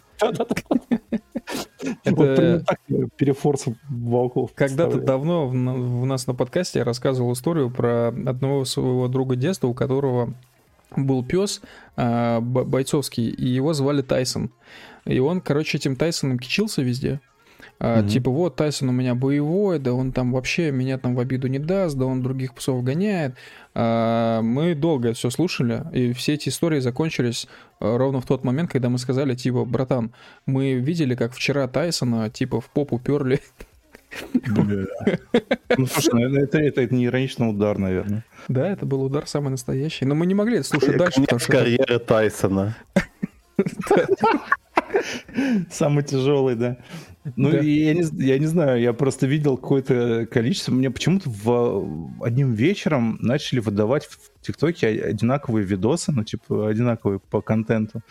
Это перефорс волков. Когда-то давно в нас на подкасте я рассказывал историю про одного своего друга детства, у которого был пес а, бойцовский, и его звали Тайсон. И он, короче, этим Тайсоном кичился везде. А, mm Типа, вот Тайсон у меня боевой, да он там вообще меня там в обиду не даст, да он других псов гоняет. А, мы долго все слушали, и все эти истории закончились а, ровно в тот момент, когда мы сказали, типа, братан, мы видели, как вчера Тайсона, типа, в попу перли. <laughs> Ну, слушай, ну, это, это, это не ироничный удар, наверное. Да, это был удар самый настоящий. Но мы не могли это слушать дальше. Конец карьеры Тайсона. Самый тяжелый, да. Ну, да. я, не, я не знаю, я просто видел какое-то количество. Мне почему-то в, одним вечером начали выдавать в ТикТоке одинаковые видосы, ну, типа, одинаковые по контенту.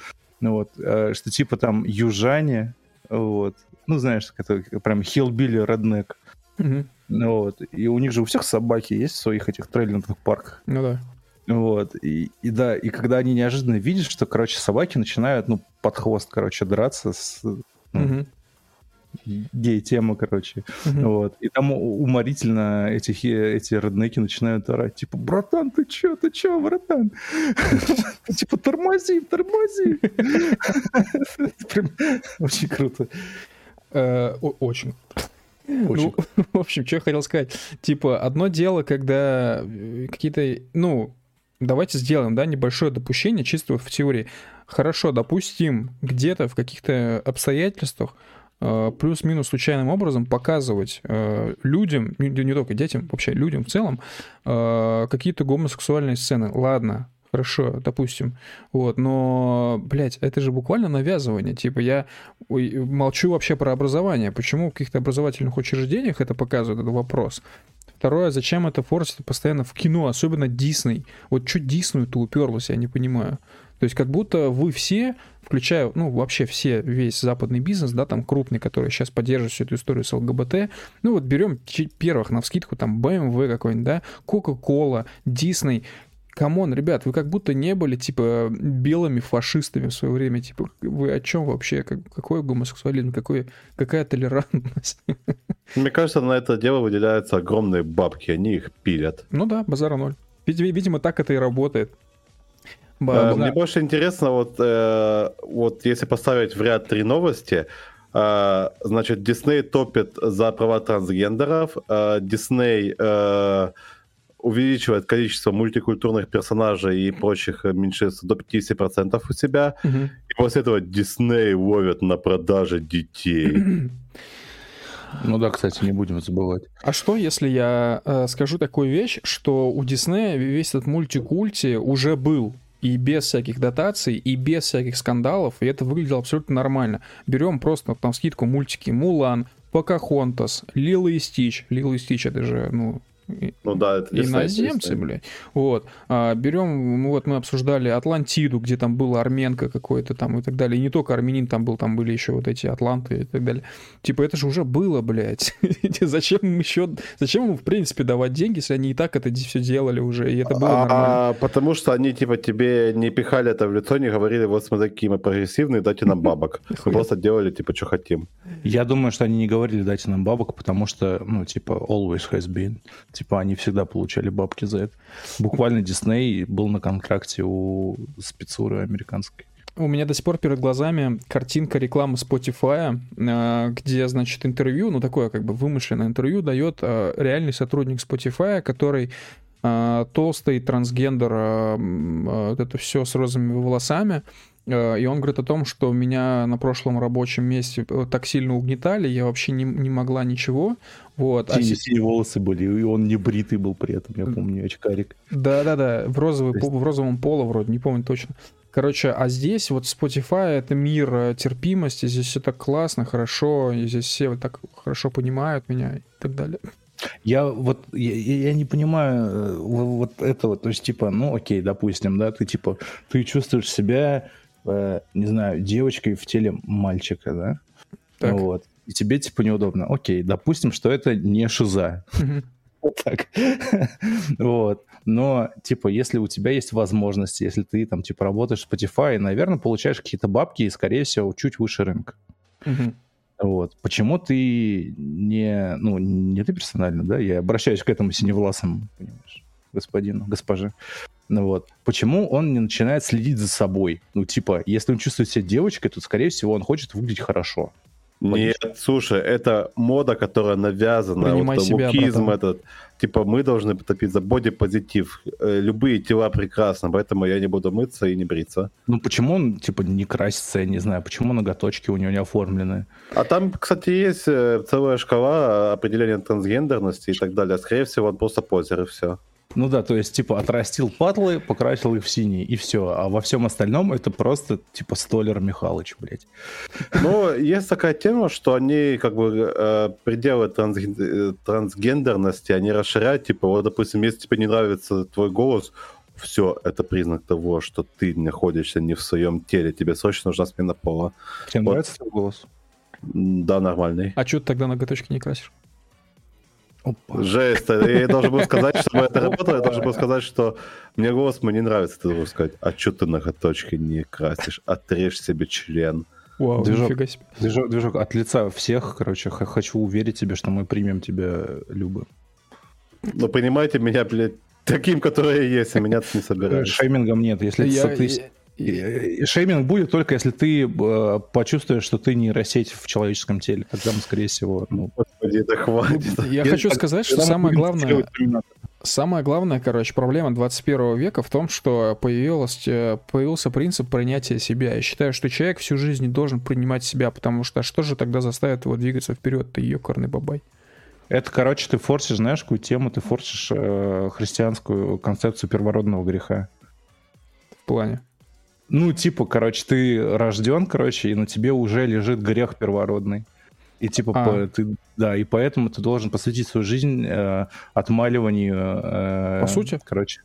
Ну, вот, э, что типа там южане, вот, ну, знаешь, это прям хиллбилли реднек. Угу. Вот, и у них же у всех собаки есть в своих этих трейлерных парках. Ну да. Вот, и, и да, и когда они неожиданно видят, что, короче, собаки начинают, ну, под хвост, короче, драться с, ну, угу гей-тема, короче. Mm-hmm. Вот. И там уморительно эти, эти роднеки начинают орать, типа, братан, ты чё, ты чё, братан? <laughs> Типа, тормози, тормози. <laughs> Очень круто. Э, очень. Ну, <laughs> в общем, что я хотел сказать. Типа, одно дело, когда э, какие-то, ну, давайте сделаем, да, небольшое допущение, чисто в теории. Хорошо, допустим, где-то в каких-то обстоятельствах Э, плюс-минус случайным образом показывать э, людям, не, не только детям, вообще людям в целом, э, какие-то гомосексуальные сцены. Ладно, хорошо, допустим. Вот, но, блядь, это же буквально навязывание. Типа, я молчу вообще про образование. Почему в каких-то образовательных учреждениях это показывают, это вопрос. Второе, зачем это форсит постоянно в кино, особенно Дисней. Вот что Дисней-то уперлось, я не понимаю. То есть как будто вы все, включая, ну, вообще все, весь западный бизнес, да, там крупный, который сейчас поддерживает всю эту историю с ЛГБТ, ну, вот берем первых на вскидку, там, BMW какой-нибудь, да, Coca-Cola, Disney, Come on, ребят, вы как будто не были, типа, белыми фашистами в свое время. Типа, вы о чем вообще? Как, какой гомосексуализм? Какой, какая толерантность? <laughs> Мне кажется, на это дело выделяются огромные бабки, они их пилят. Ну да, базара ноль. Видимо, так это и работает. Ба, Мне больше интересно, вот, э, вот если поставить в ряд три новости, э, значит, Дисней топит за права трансгендеров, э, Дисней э, увеличивает количество мультикультурных персонажей и прочих меньшинств до 50% у себя, угу. и после этого Дисней ловят на продаже детей. Ну да, кстати, не будем забывать. А что, если я э, скажу такую вещь, что у Диснея весь этот мультикульти уже был? и без всяких дотаций, и без всяких скандалов, и это выглядело абсолютно нормально. Берем просто там скидку мультики Мулан, Покахонтас, Лила и Стич. Лила и Стич это же, ну, ну да, это иноземцы, блядь. Вот. А, берем, ну вот мы обсуждали Атлантиду, где там был арменка какой-то там и так далее. И не только армянин там был, там были еще вот эти атланты и так далее. Типа это же уже было, блядь. <laughs> зачем им еще, зачем им в принципе давать деньги, если они и так это все делали уже, и это было а, нормально? потому что они типа тебе не пихали это в лицо, не говорили, вот смотри, какие мы прогрессивные, дайте нам бабок. <laughs> Мы просто делали типа, что хотим. Я думаю, что они не говорили, дайте нам бабок, потому что, ну, типа, always has been. Типа они всегда получали бабки за это. Буквально Дисней был на контракте у спецуры американской. У меня до сих пор перед глазами картинка рекламы Spotify, э, где, значит, интервью, ну такое как бы вымышленное интервью дает э, реальный сотрудник Spotify, который э, толстый трансгендер, вот это все с розовыми волосами, и он говорит о том, что меня на прошлом рабочем месте так сильно угнетали, я вообще не, не могла ничего. Вот. Синие, а... синие волосы были, и он не бритый был при этом, я помню, очкарик. Да-да-да, в, розовый, есть... в розовом поло вроде, не помню точно. Короче, а здесь вот Spotify — это мир э, терпимости, здесь все так классно, хорошо, и здесь все вот так хорошо понимают меня и так далее. Я вот я, я не понимаю вот этого, то есть типа, ну окей, допустим, да, ты типа ты чувствуешь себя э, не знаю, девочкой в теле мальчика, да? Так. Вот. И тебе типа неудобно. Окей, допустим, что это не шиза. Вот так. <laughs> вот. Но, типа, если у тебя есть возможность, если ты там, типа, работаешь в Spotify, наверное, получаешь какие-то бабки и, скорее всего, чуть выше рынка. Вот. Почему ты не... Ну, не ты персонально, да? Я обращаюсь к этому синевласому, понимаешь, господину, госпоже. Ну вот. Почему он не начинает следить за собой? Ну, типа, если он чувствует себя девочкой, то, скорее всего, он хочет выглядеть хорошо. Нет, слушай, это мода, которая навязана. Принимай вот, себя, этот. Типа мы должны потопить за бодипозитив. Э, Любые тела прекрасны, поэтому я не буду мыться и не бриться. Ну, почему он, типа, не красится, я не знаю, почему ноготочки у него не оформлены? А там, кстати, есть э, целая шкала определения трансгендерности и так далее. Скорее всего, он просто позер и все. Ну да, то есть, типа, отрастил патлы, покрасил их в синий, и все. А во всем остальном это просто, типа, Столер Михалыч, блядь. Но есть такая тема, что они как бы э, пределы трансген- трансгендерности, они расширяют, типа, вот, допустим, если тебе не нравится твой голос, все, это признак того, что ты находишься не в своем теле, тебе срочно нужна смена пола. Тебе Вот. нравится твой голос? Да, нормальный. А что ты тогда ноготочки не красишь? Опа. Жесть, э, я должен был сказать, чтобы это работало, я должен был сказать, что мне голос мне не нравится, ты должен сказать, а что ты ноготочки не красишь, отрежь себе член. Вау, Движок. нифига себе. Движок, движок, от лица всех, короче, хочу уверить тебе, что мы примем тебя, Люба. Но понимаете меня, блядь, таким, который я есть, а меня ты не собираешь. Шеймингом нет. Если Я- ты- я- И- и Шейминг будет только если ты э, почувствуешь, что ты нейросеть в человеческом теле. Тогда мы, скорее всего, ну, Господи, это хватит. Я хочу сказать, что самое главное, самое главное, короче, проблема 21 века в том, что появилось, э, появился принцип принятия себя. Я считаю, что человек всю жизнь не должен принимать себя, потому что что же тогда заставит его двигаться вперед? Ты ёкарный бабай. Это, короче, ты форсишь, знаешь, какую тему? Ты форсишь э, христианскую концепцию первородного греха. В плане. Ну, типа, короче, ты рожден, короче, и на тебе уже лежит грех первородный. И типа А. по- ты, да, и поэтому ты должен посвятить свою жизнь э, отмаливанию. э, По сути? короче,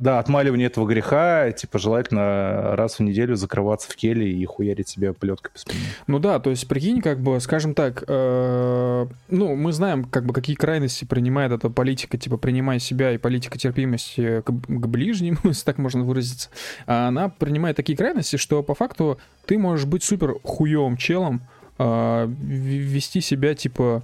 да, отмаливанию этого греха, типа желательно раз в неделю закрываться в келе и хуярить себя плеткой по спине. Ну да, то есть прикинь, как бы, скажем так, э, ну мы знаем, как бы какие крайности принимает эта политика, типа принимай себя и политика терпимости к, к ближним, <laughs> если так можно выразиться. А она принимает такие крайности, что по факту ты можешь быть супер хуевым челом, э, вести себя типа...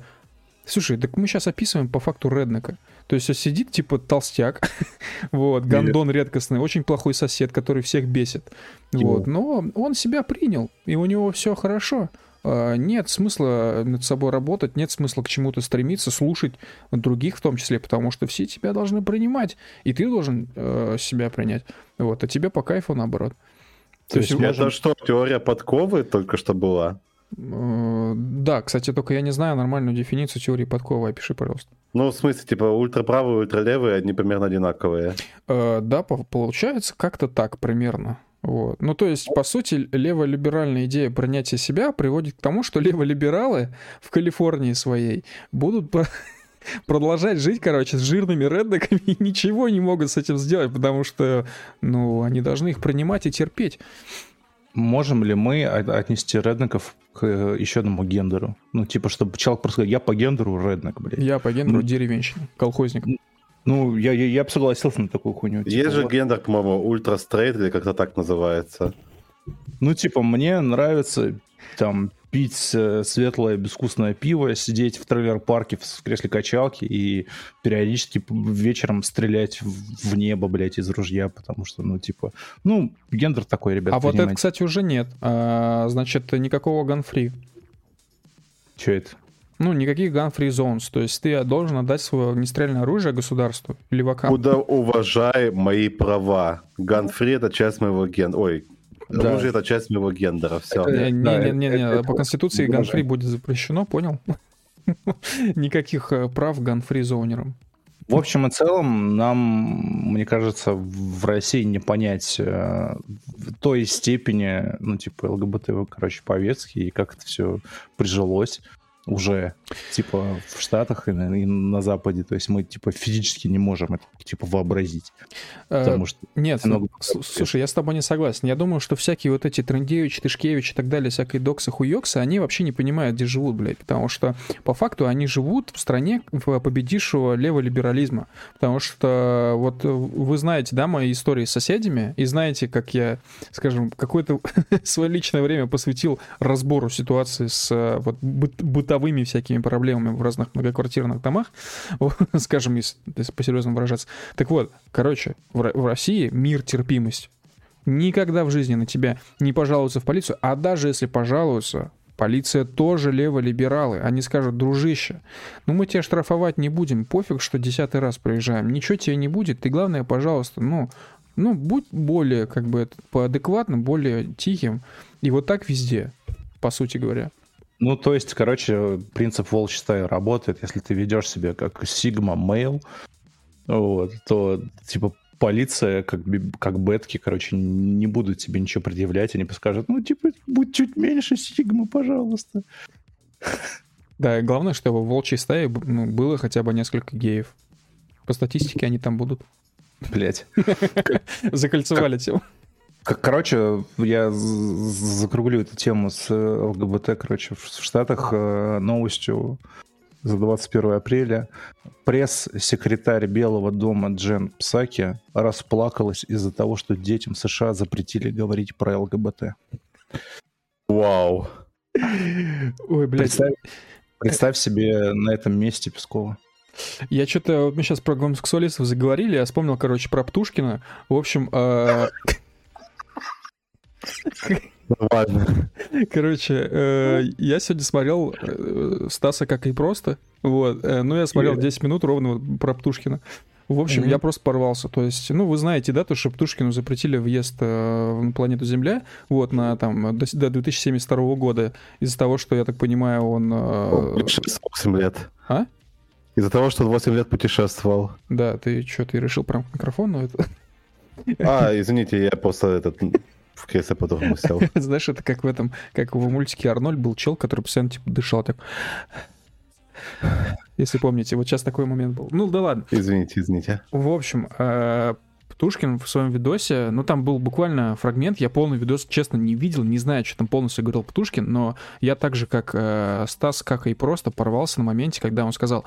Слушай, так мы сейчас описываем по факту реднека. То есть сидит типа толстяк, <laughs> вот, гандон редкостный, очень плохой сосед, который всех бесит. Вот, но он себя принял, и у него все хорошо. А, Нет смысла над собой работать, нет смысла к чему-то стремиться, слушать других в том числе, потому что все тебя должны принимать, и ты должен э, себя принять. Вот, а тебе по кайфу наоборот. То есть, Это что, теория подковы только что была? Э, да, кстати, только я не знаю нормальную дефиницию теории подковы, опиши, пожалуйста. Ну, в смысле, типа, ультраправые, ультралевые, они примерно одинаковые. Э, Да, по- получается как-то так примерно. Вот. Ну, то есть, по сути, леволиберальная идея принятия себя приводит к тому, что леволибералы в Калифорнии своей будут <laughs> продолжать жить, короче, с жирными реднеками и ничего не могут с этим сделать, потому что, ну, они должны их принимать и терпеть. Можем ли мы от- отнести реднеков к э, еще одному гендеру? Ну, типа, чтобы человек просто сказал, я по гендеру реднек, блядь. Я по гендеру Ну. деревенщина, колхозник. Ну, я, я, я бы согласился на такую хуйню. Типа, Есть же вот. гендер, по-моему, ультра-стрейт или как-то так называется. Ну, типа, мне нравится там пить э, светлое безвкусное пиво, сидеть в трейлер-парке в, в кресле качалки и периодически вечером стрелять в, в небо, блядь, из ружья, потому что, ну, типа, ну, гендер такой, ребят, А вот это, понимаете. кстати, уже нет. А, значит, никакого ганфри. Чё это? Ну, никаких gun-free zones. То есть ты должен отдать свое огнестрельное оружие государству, левакам. Куда уважай мои права. Ганфри это часть моего гендера. Ой, Да. оружие это часть моего гендера. Все. Это- Не, да, не, не, не, это- по конституции ганфри будет запрещено, понял? <laughs> Никаких э, прав ганфри зонерам. В общем и целом, нам, мне кажется, в России не понять э, в той степени, ну, типа, ЛГБТ, короче, повестки, и как это все прижилось. уже, типа, в Штатах и на, и на Западе. То есть мы, типа, физически не можем это, типа, вообразить. Потому что... Нет, много... слушай, я с тобой не согласен. Я думаю, что всякие вот эти Трендевич, Тышкевич и так далее, всякие доксы, хуёксы, они вообще не понимают, где живут, блядь. Потому что, по факту, они живут в стране победившего леволиберализма. Потому что, вот, вы знаете, да, мои истории с соседями, и знаете, как я, скажем, какое-то <laughs> свое личное время посвятил разбору ситуации с вот, быт бытовыми всякими проблемами в разных многоквартирных домах, <laughs> скажем, если, по-серьезному выражаться. Так вот, короче, в, в России мир, терпимость. Никогда в жизни на тебя не пожалуются в полицию, а даже если пожалуются, Полиция тоже леволибералы. Они скажут, дружище, ну мы тебя штрафовать не будем, пофиг, что десятый раз проезжаем, ничего тебе не будет, ты главное, пожалуйста, ну, ну будь более как бы поадекватным, более тихим. И вот так везде, по сути говоря. Ну, то есть, короче, принцип волчьей стаи работает. Если ты ведешь себя как Sigma Male, вот, то, типа, полиция, как, как бетки, короче, не будут тебе ничего предъявлять, они скажут, ну, типа, будь чуть меньше Сигма, пожалуйста. Да, и главное, чтобы в волчьей стае ну, было хотя бы несколько геев. По статистике они там будут. Блять. <laughs> Закольцевали тему. Короче, я закруглю эту тему с ЛГБТ, короче, в Штатах э, новостью за 21 апреля. Пресс-секретарь Белого дома Джен Псаки расплакалась из-за того, что детям США запретили говорить про ЛГБТ. Вау. Ой, блядь. Представь, представь себе на этом месте Пескова. Я что-то... Мы сейчас про гомосексуалистов заговорили, я вспомнил, короче, про Птушкина. В общем, э, Нормально. Короче, э, я сегодня смотрел э, Стаса как и просто. Вот. Э, ну, я смотрел 10 минут ровно про Птушкина. В общем, mm-hmm. я просто порвался. То есть, ну, вы знаете, да, то, что Птушкину запретили въезд э, на планету Земля, вот, на там, до, до 2072 года, из-за того, что, я так понимаю, он... Э... 8 лет. А? Из-за того, что он 8 лет путешествовал. Да, ты что, ты решил прям микрофон? Ну, это... А, извините, я просто этот в кресло по-другому сел. <laughs> Знаешь, это как в этом, как в мультике Арнольд был чел, который постоянно типа дышал так. Если помните, вот сейчас такой момент был. Ну да ладно. Извините, извините. В общем, э, Птушкин в своем видосе, ну там был буквально фрагмент, я полный видос, честно, не видел, не знаю, что там полностью говорил Птушкин, но я так же, как э, Стас, как и просто порвался на моменте, когда он сказал,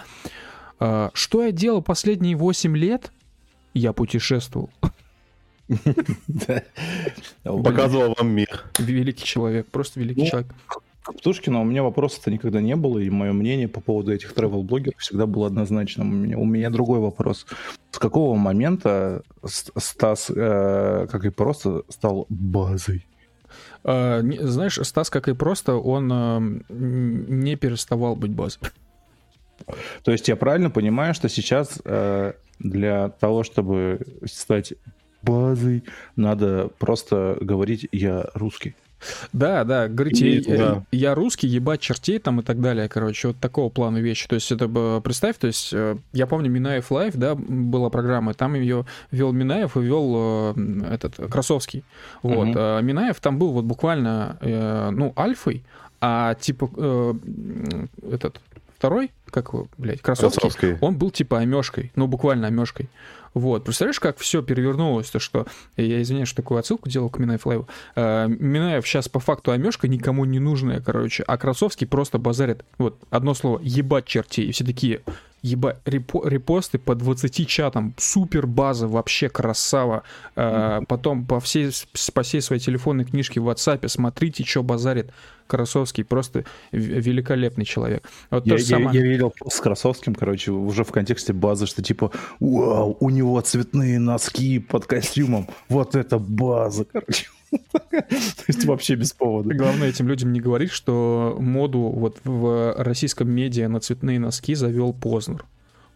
«Э, что я делал последние 8 лет? Я путешествовал. <laughs> <laughs> Показывал вам мир. Великий человек, просто великий ну, человек. К Птушкину у меня вопросов-то никогда не было, и мое мнение по поводу этих travel-блогеров всегда было однозначным. У меня, у меня другой вопрос. С какого момента Стас, э, как и просто, стал базой? А, не, знаешь, Стас, как и просто, он э, не переставал быть базой. То есть я правильно понимаю, что сейчас э, для того, чтобы стать базой, надо просто говорить «я русский». Да, да, говорите, я, да. я русский, ебать чертей там и так далее, короче, вот такого плана вещи. То есть это, представь, то есть э, я помню Минаев Лайв, да, была программа, там ее вел Минаев и вел э, этот Красовский. Вот, угу. а Минаев там был вот буквально, э, ну, альфой, а типа этот второй, как его, блядь, Красовский, Красовский, он был типа омешкой, ну, буквально омешкой. Вот, представляешь, как все перевернулось, то что, я извиняюсь, что такую отсылку делал к Минаев Лайву. Э, Минаев сейчас по факту омешка никому не нужная, короче, а Красовский просто базарит. Вот, одно слово, ебать чертей, и все такие, ебать, репо репосты по 20 чатам, супер база, вообще красава. А, потом по всей, по всей своей телефонной книжке в WhatsApp смотрите, что базарит Красовский, просто великолепный человек. Вот я, я, самое... я видел с Красовским, короче, уже в контексте базы, что типа, вау, у него цветные носки под костюмом, вот это база, короче. <laughs> То есть вообще без повода. Главное этим людям не говорить, что моду вот в российском медиа на цветные носки завел Познер.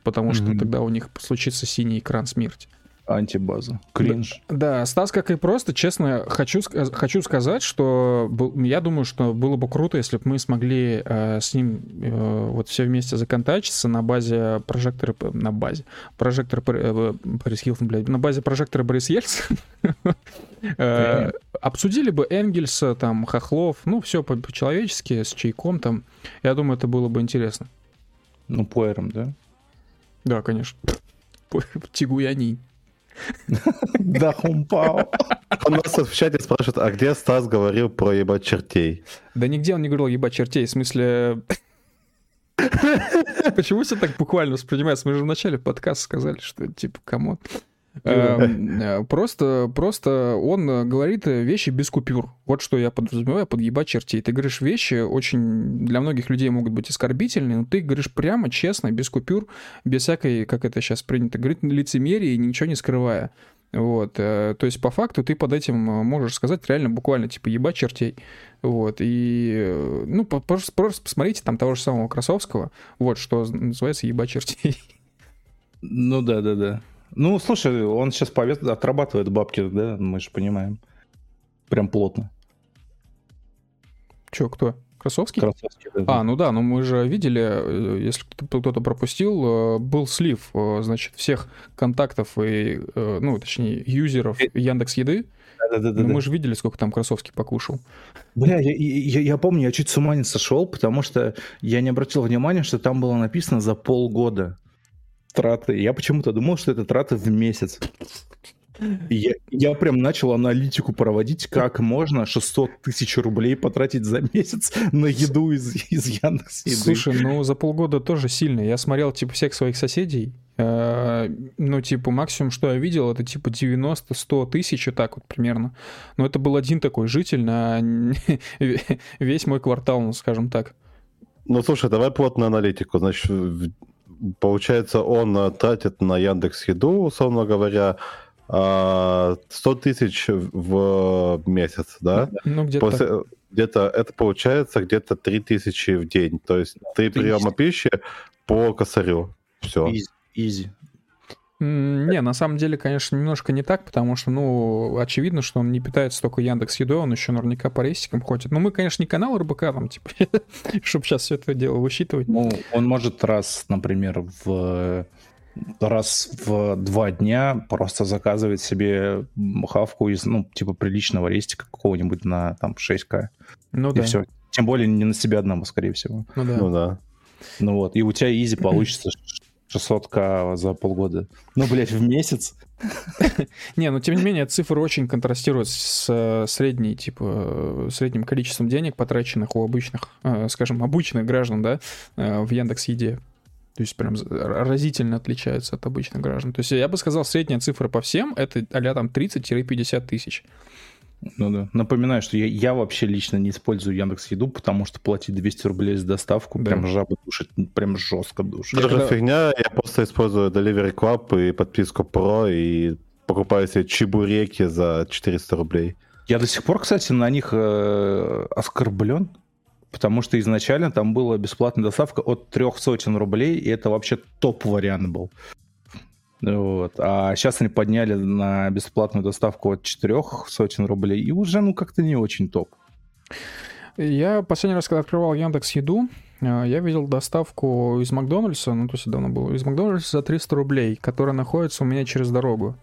Потому что тогда у них случится синий экран смерти. Антибаза. Кринж. Да, Стас, как и просто, честно, хочу, хочу сказать, что был- я думаю, что было бы круто, если бы мы смогли э, с ним э, вот все вместе законтачиться на базе прожектора, на базе, прожектора Пр- э, Борис Хилтон, блядь, на базе прожектора Борис Ельцин. <laughs> Э, Обсудили бы Энгельса, там, Хохлов, ну, все по-человечески, с чайком там. Я думаю, это было бы интересно. Ну, пуэром, да? Да, конечно. Тигуяни. Да, хумпао. Он нас в чате спрашивает, а где Стас говорил про ебать чертей? Да нигде он не говорил ебать чертей, в смысле... <laughs> Почему все так буквально воспринимается? Мы же в начале подкаста сказали, что типа, кому? Просто, просто он э, говорит э, вещи без купюр. Вот что я подразумеваю под ебать чертей. Ты говоришь вещи очень для многих людей могут быть оскорбительные, но ты говоришь прямо, честно, без купюр, без всякой, как это сейчас принято говорить, лицемерия и ничего не скрывая. Вот, э, то есть по факту ты под этим э, можешь сказать реально буквально типа ебать чертей. Вот, и, э, ну, просто, просто посмотрите там того же самого Красовского, вот, что называется ебать чертей. Ну да, да, да. Ну, слушай, он сейчас повет... отрабатывает бабки, да, мы же понимаем. Прям плотно. Че, кто? Красовский? Красавский, да, А, ну да, но мы же видели, э, если кто- кто-то пропустил, э, был слив, э, значит, всех контактов и, ну, точнее, юзеров Яндекс Еды. да, да, да, Ну, да. мы же видели, сколько там Красовский покушал. Бля, я, я- я помню, я чуть с ума не сошел, потому что я не обратил внимания, что там было написано за полгода траты. Я почему-то думал, что это траты в месяц. Я, я прям начал аналитику проводить, как можно 600 тысяч рублей потратить за месяц на еду из, из Яндекс еды. Слушай, ну за полгода тоже сильно. Я смотрел, типа, всех своих соседей. э, Ну, типа, максимум, что я видел, это типа 90-100 тысяч, вот так вот примерно. Но это был один такой житель на <laughs> весь мой квартал, ну, скажем так. Ну, слушай, давай плотную аналитику. Значит, в- получается, он э, тратит на Яндекс Еду, условно говоря, а, 100 тысяч в месяц, да? Ну, где-то. После, где-то это получается где-то 3 тысячи в день. То есть три Ты приема пищи по косарю. Все. Изи, изи. Не, на самом деле, конечно, немножко не так, потому что, ну, очевидно, что он не питается только Яндекс Едой, он еще наверняка по рейсикам ходит. Ну, мы, конечно, не канал РБК, там, типа, <laughs> чтобы сейчас все это дело высчитывать. Ну, он может раз, например, в раз в два дня просто заказывать себе хавку из, ну, типа, приличного рестика какого-нибудь на, там, 6К. Ну И да, все. Тем более не на себя одного, скорее всего. ну да. Ну да. Ну вот. И у тебя изи <clears throat> получится 600к за полгода. Ну, блядь, в месяц. Не, но тем не менее, цифры очень контрастируют с э, средней, типа, э, средним количеством денег, потраченных у обычных, э, скажем, обычных граждан, да, в Яндекс Еде. То есть прям разительно отличаются от обычных граждан. То есть я бы сказал, средняя цифра по всем это а там 30-50 тысяч. Ну да. Напоминаю, что я, я вообще лично не использую Яндекс Еду, потому что платить 200 рублей за доставку Да. прям жаба душит, прям жестко душит. Тоже когда- фигня, я просто использую Delivery Club и подписку Pro и покупаю себе чебуреки за 400 рублей. Я до сих пор, кстати, на них э, оскорблен, потому что изначально там была бесплатная доставка от трех сотен рублей, и это вообще топ-вариант был. Вот. А сейчас они подняли на бесплатную доставку от четырех сотен рублей, и уже, ну, как-то не очень топ. Я последний раз, когда открывал Яндекс Еду, э, я видел доставку из Макдональдса, ну, то есть давно было, из Макдональдса за 300 рублей, которая находится у меня через дорогу.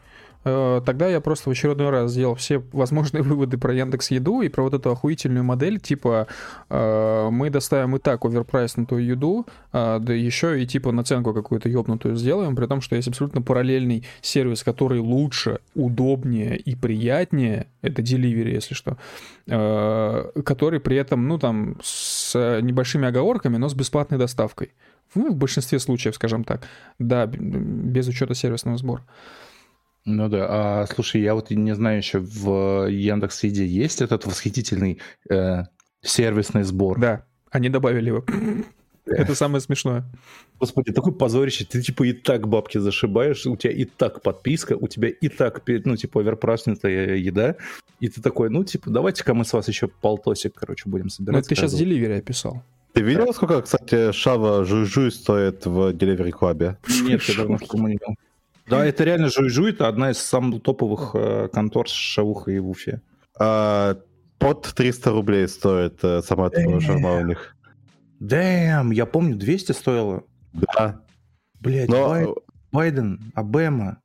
Э, Тогда я просто в очередной раз сделал все возможные <laughs> выводы про Яндекс Еду и про вот эту охуительную модель, типа э, мы доставим и так оверпрайснутую еду, а, да еще и типа наценку какую-то ёбнутую сделаем, при том, что есть абсолютно параллельный сервис, который лучше, удобнее и приятнее, это Delivery, если что, э, который при этом, ну, там, с небольшими оговорками, но с бесплатной доставкой. Ну, в большинстве случаев, скажем так. Да, без учета сервисного сбора. Ну да, а слушай, я вот не знаю еще, в Яндекс Еде есть этот восхитительный э, сервисный сбор? Да, они добавили его. <laughs> Это самое смешное. Господи, такое позорище, ты типа и так бабки зашибаешь, у тебя и так подписка, у тебя и так, ну, типа, оверпраснутая еда, и ты такой, ну, типа, давайте-ка мы с вас еще полтосик, короче, будем Ну, собирать. это ты сейчас Delivery описал. Ты видел, сколько, кстати, шава жужу стоит в Delivery Club? Нет, я давно в таком не видел. Да, это реально Жуй-Жуй, это одна из самых топовых э, контор с шавухой в Уфе. А, под 300 рублей стоит э, сама Э. шарма у них. Дэм, я помню, 200 стоило. Да. Блять, Но, Байден, Обема.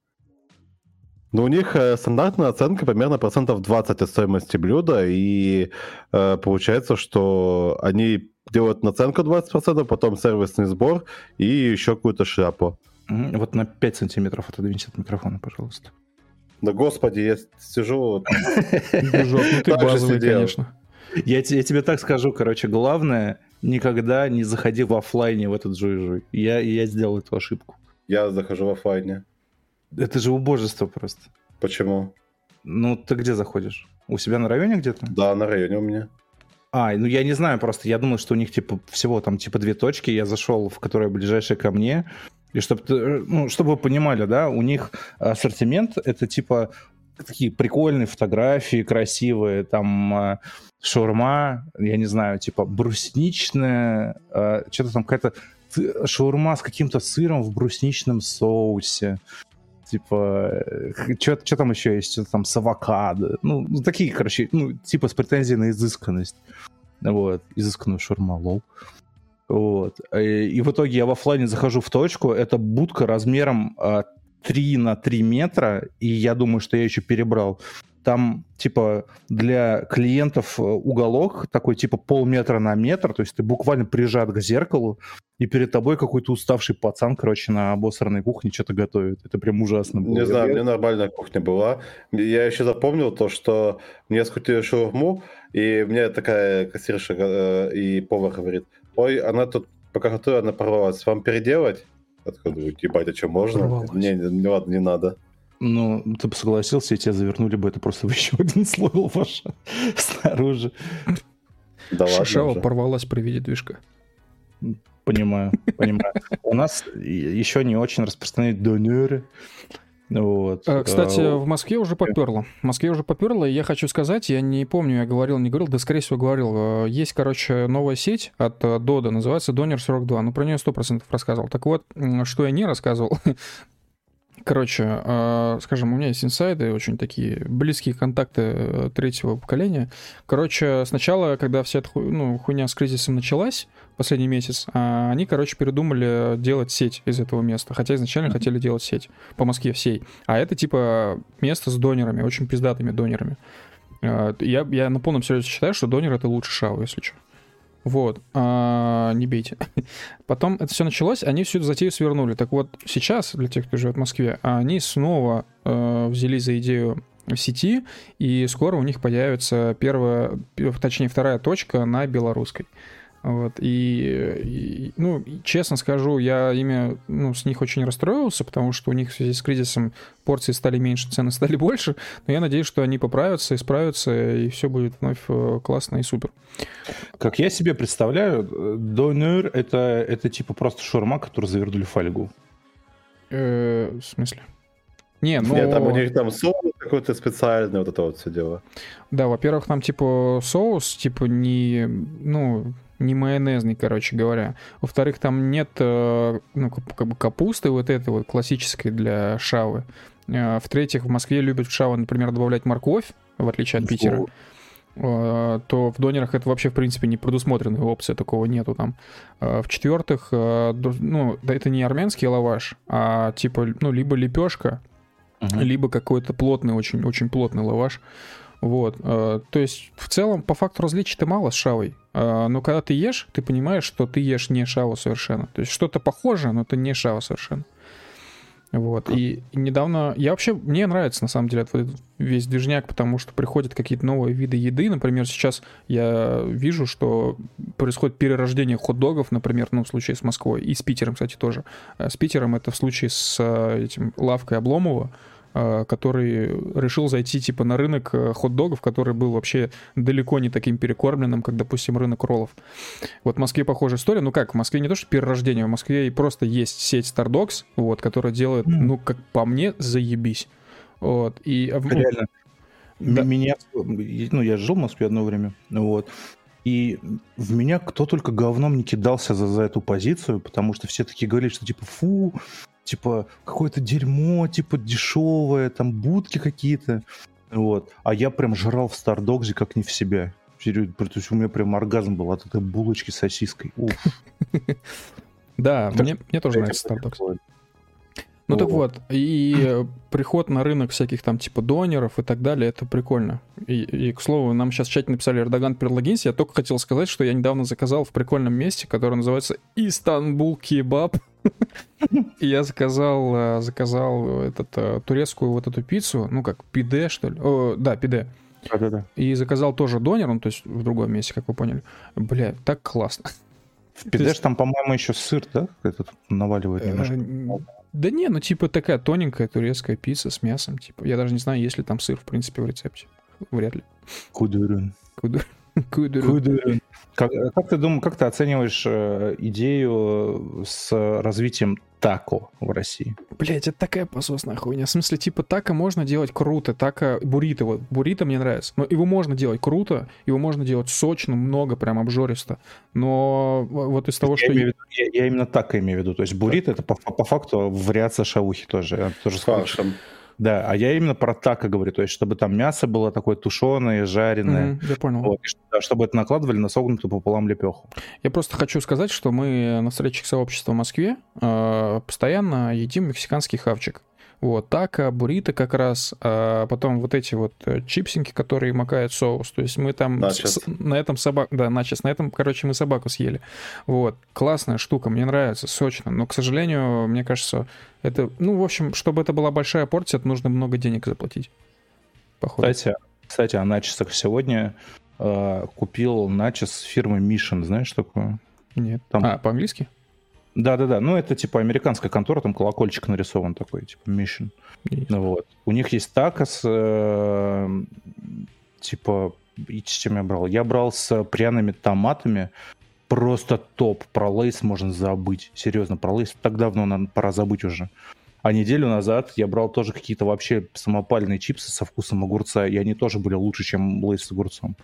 но у них э, стандартная оценка примерно процентов 20 от стоимости блюда, и э, получается, что они делают наценку 20%, потом сервисный сбор и еще какую-то шляпу. Вот на 5 сантиметров отодвинься от микрофона, пожалуйста. Да господи, я сижу... <laughs> Ну ты базовый, конечно. Я, я тебе так скажу, короче, главное, никогда не заходи в оффлайне в этот жуй-жуй. Я, я сделал эту ошибку. Я захожу в офлайне. Это же убожество просто. Почему? Ну, ты где заходишь? У себя на районе где-то? Да, на районе у меня. А, ну я не знаю просто. Я думал, что у них типа всего там типа две точки. Я зашел в которая ближайшая ко мне. И чтобы, ну, чтобы вы понимали, да, у них ассортимент это типа такие прикольные фотографии, красивые, там э, шаурма, я не знаю, типа брусничная, э, что-то там какая-то шаурма с каким-то сыром в брусничном соусе. Типа, что там еще есть? Что-то там с авокадо. Ну, ну, такие, короче, ну, типа с претензией на изысканность. Вот, изысканную шаурма, лол. Вот. И, и в итоге я в оффлайне захожу в точку, это будка размером а, 3 на 3 метра, и я думаю, что я еще перебрал. Там, типа, для клиентов э, уголок такой, типа, полметра на метр, то есть ты буквально прижат к зеркалу, и перед тобой какой-то уставший пацан, короче, на обосранной кухне что-то готовит. Это прям ужасно было. Не знаю, Я- мне нормальная кухня была. Я еще запомнил то, что мне скрутили шаурму, и мне такая кассирша э, и повар говорит, ой, она тут пока готовила, она порвалась, вам переделать? Такой думаю, ебать, а что, можно? Не, не, ладно, не надо. Ну, ты бы согласился, и тебя завернули бы это просто <laughs> в еще один слой лаваша <laughs> снаружи. Да ладно Шишава порвалась при виде движка. Понимаю, понимаю. У нас еще не очень распространены донеры. Вот. Э, Кстати, А, в Москве уже поперло. В Москве уже поперло, и я хочу сказать, я не помню, я говорил, не говорил, да, скорее всего, говорил. э, Есть, короче, новая сеть от э, Дода, называется Донер 42. Ну, про нее 100% рассказывал. Так вот, что я не рассказывал, <laughs> Короче, э, скажем, у меня есть инсайды, очень такие близкие контакты э, третьего поколения. Короче, сначала, когда вся эта ху- ну, хуйня с кризисом началась, последний месяц, а, они, короче, передумали делать сеть из этого места. Хотя изначально хотели делать сеть по Москве всей. А это типа место с донерами, очень пиздатыми донерами. Э, Я, я на полном серьезе считаю, что донер это лучше шау, если что. Вот, а, не бейте. <laughs> Потом это все началось, они всю эту затею свернули. Так вот, сейчас, для тех, кто живет в Москве, они снова э, взялись за идею сети, и скоро у них появится первая, точнее, вторая точка на белорусской. Вот, и, и, ну, честно скажу, я ими, ну, с них очень расстроился, потому что у них в связи с кризисом порции стали меньше, цены стали больше, но я надеюсь, что они поправятся, исправятся, и все будет вновь э, классно и супер. Как я себе представляю, донер это, это типа просто шаурма, которую завернули в фольгу. Э, в смысле? Не, ну... Нет, там у них там соус какой-то специальный, вот это вот все дело. Да, во-первых, там типа соус, типа не, ну, не майонезный, короче говоря. Во-вторых, там нет, э, ну, как бы капусты вот этой вот классической для шавы. Э, В-третьих, в Москве любят в шаву, например, добавлять морковь, в отличие от Питера. Э, То в донерах это вообще, в принципе, не предусмотренная опция, такого нету там. В-четвертых, ну, да это не армянский лаваш, а типа, ну, либо лепешка, Мгм. либо какой-то плотный, очень, очень плотный лаваш. Вот. э, То есть, в целом, по факту различий-то мало с шавой. Э, Но когда ты ешь, ты понимаешь, что ты ешь не шаву совершенно. То есть, что-то похоже, но это не шава совершенно. Вот. И недавно... Я вообще... Мне нравится, на самом деле, этот весь движняк, потому что приходят какие-то новые виды еды. Например, сейчас я вижу, что происходит перерождение хот-догов, например, ну, в случае с Москвой. И с Питером, кстати, тоже. Э, С Питером это в случае с этим лавкой Обломова, который решил зайти типа на рынок э, хот-догов, который был вообще далеко не таким перекормленным, как, допустим, рынок роллов. Вот в Москве похожая история. Ну как, в Москве не то, что перерождение, в Москве и просто есть сеть Stardogs, вот, которая делает, ну, как по мне, заебись. Вот, и... а ну, Реально. Да. Меня, ну, я жил в Москве одно время, вот. И в меня кто только говном не кидался за, за эту позицию, потому что все такие говорили, что типа фу, типа, какое-то дерьмо, типа, дешевое, там, будки какие-то. Вот. А я прям жрал в Стардогзе как не в себя. То есть у меня прям оргазм был от этой булочки с сосиской. Уф. <laughs> Да, мне, тоже нравится Starbucks. Ну так вот, и <laughs> приход на рынок всяких там типа донеров и так далее, это прикольно. И, и к слову, нам сейчас в чате написали Эрдоган Перлогинс, я только хотел сказать, что я недавно заказал в прикольном месте, которое называется Истанбул Кебаб. Я заказал, э, заказал этот, э, турецкую вот эту пиццу, ну как, пиде, что ли? О, да, пиде. И заказал тоже донер, ну то есть в другом месте, как вы поняли. Бля, так классно. В пидеш там, по-моему, еще сыр, да? Этот наваливает немножко. Э, да не, ну типа такая тоненькая турецкая пицца с мясом. Типа, я даже не знаю, есть ли там сыр, в принципе, в рецепте. Вряд ли. Кудурун. Кудур. <laughs> Кудурун. Как, как ты думаешь, как ты оцениваешь э, идею с развитием тако в России? Блять, это такая пососная хуйня. В смысле, типа, тако можно делать круто, тако буррито, вот, буррито мне нравится. Но его можно делать круто, его можно делать сочно, много, прям обжористо. Но вот из того, я что... Имею виду, я, я именно так имею в виду. То есть буррито это по, по факту вариация шавухи тоже. Тоже С фаршем. Да, а я именно про тако говорю, то есть чтобы там мясо было такое тушеное, жареное. Мгм, я понял. Вот, и да, чтобы это накладывали на согнутую пополам лепеху. Я просто хочу сказать, что мы на встречах сообщества в Москве э, постоянно едим мексиканский хавчик. Вот, тако, буррито как раз, а потом вот эти вот э, чипсинки, которые макают соус. То есть мы там с- на этом собаку, да, начос, на этом, короче, мы собаку съели. Вот, классная штука, мне нравится, сочно. Но, к сожалению, мне кажется, это, ну, в общем, чтобы это была большая порция, это нужно много денег заплатить. Походу. Кстати, кстати, о начесах сегодня э, купил начес фирмы Mission, знаешь такое? Нет. там- А, по-английски? Да-да-да, ну это типа американская контора, там колокольчик нарисован такой, типа Mission. Ну вот. У них есть такос, э, типа, и с чем я брал? Я брал с пряными томатами, просто топ. Про лейс можно забыть. Серьезно, про лейс так давно надо, пора забыть уже. А неделю назад я брал тоже какие-то вообще самопальные чипсы со вкусом огурца, и они тоже были лучше, чем лейс с огурцом.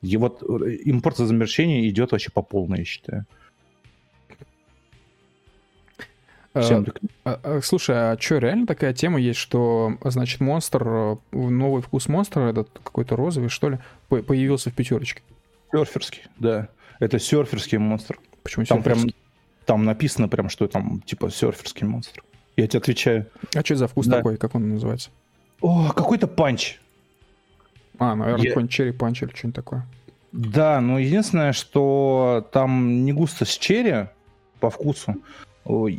И вот э, импортозамещение идет вообще по полной, я считаю. Всем реком- А, а, слушай, а что, реально такая тема есть, что, значит, монстр, э, новый вкус монстра, этот какой-то розовый, что ли, по- появился в пятерочке? Серферский, да. Это серферский монстр. Почему Там прям серферский? там написано прям, что там типа серферский монстр. Я тебе отвечаю. А что за вкус Да. такой, как он называется? О, какой-то punch. А, наверное, Я- какой-нибудь cherry punch или что-нибудь такое. Да, но единственное, что там не густо с черри по вкусу.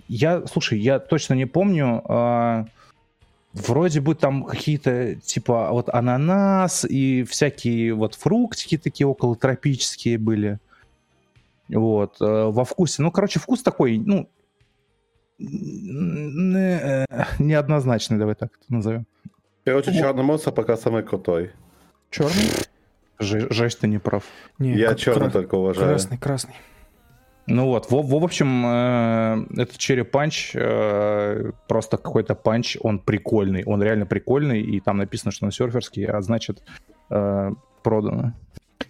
Я, слушай, я точно не помню. а, вроде бы там какие-то типа вот ананас и всякие вот фруктики такие около тропические были. Вот, э, во вкусе. Ну, короче, вкус такой, ну, э, неоднозначный, давай так это назовем. Короче, черный монстр пока самый крутой. Черный? Же- Жесть, ты не прав. Не, Я черный кра- только уважаю. Красный, красный. Ну вот, в, в общем, э, этот cherry punch э, просто какой-то punch, он прикольный, он реально прикольный, и там написано, что он серферский, а значит э, продано.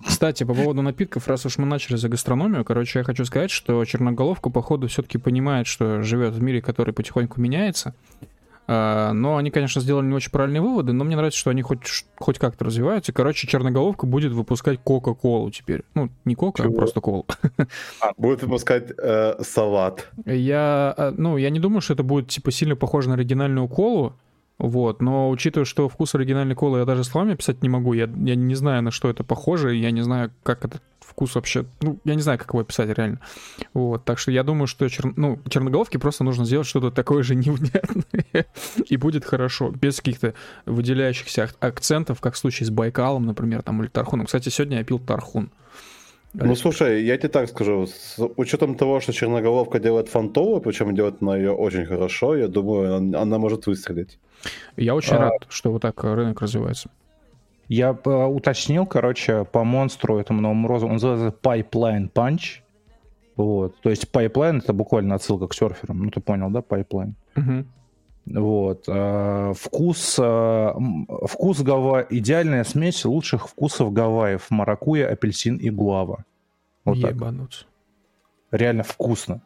Кстати, по поводу напитков, раз уж мы начали за гастрономию, короче, я хочу сказать, что Черноголовка, походу, все-таки понимает, что живет в мире, который потихоньку меняется. А, Но они, конечно, сделали не очень правильные выводы, но мне нравится, что они хоть, хоть как-то развиваются. Короче, Черноголовка будет выпускать Кока-Колу теперь. Ну, не Кока, а просто Колу. <laughs> Будет выпускать э, салат. Я, а, ну, я не думаю, что это будет, типа, сильно похоже на оригинальную колу, вот, но учитывая, что вкус оригинальной колы я даже словами описать не могу, я, я не знаю, на что это похоже, я не знаю, как этот вкус вообще, ну, я не знаю, как его описать реально, вот, так что я думаю, что чер... ну, черноголовке просто нужно сделать что-то такое же <laughs> невнятное, и будет хорошо, без каких-то выделяющихся ак- акцентов, как в случае с Байкалом, например, там, или Тархуном. Кстати, сегодня я пил Тархун. Ну, слушай, я тебе так скажу, с учетом того, что Черноголовка делает фантовую, причем делает она ее очень хорошо, я думаю, она, она может выстрелить. Я очень А- рад, что вот так э, рынок развивается. Я э, уточнил, короче, по монстру этому новому розу, он называется Pipeline Punch. Вот. То есть Pipeline это буквально отсылка к серферам. Ну, ты понял, да, Pipeline? Мгм. Вот. э, Вкус, м, вкус Гава... Идеальная смесь лучших вкусов Гавайев. Маракуя, апельсин и гуава. Вот так. Ебануться. Реально вкусно.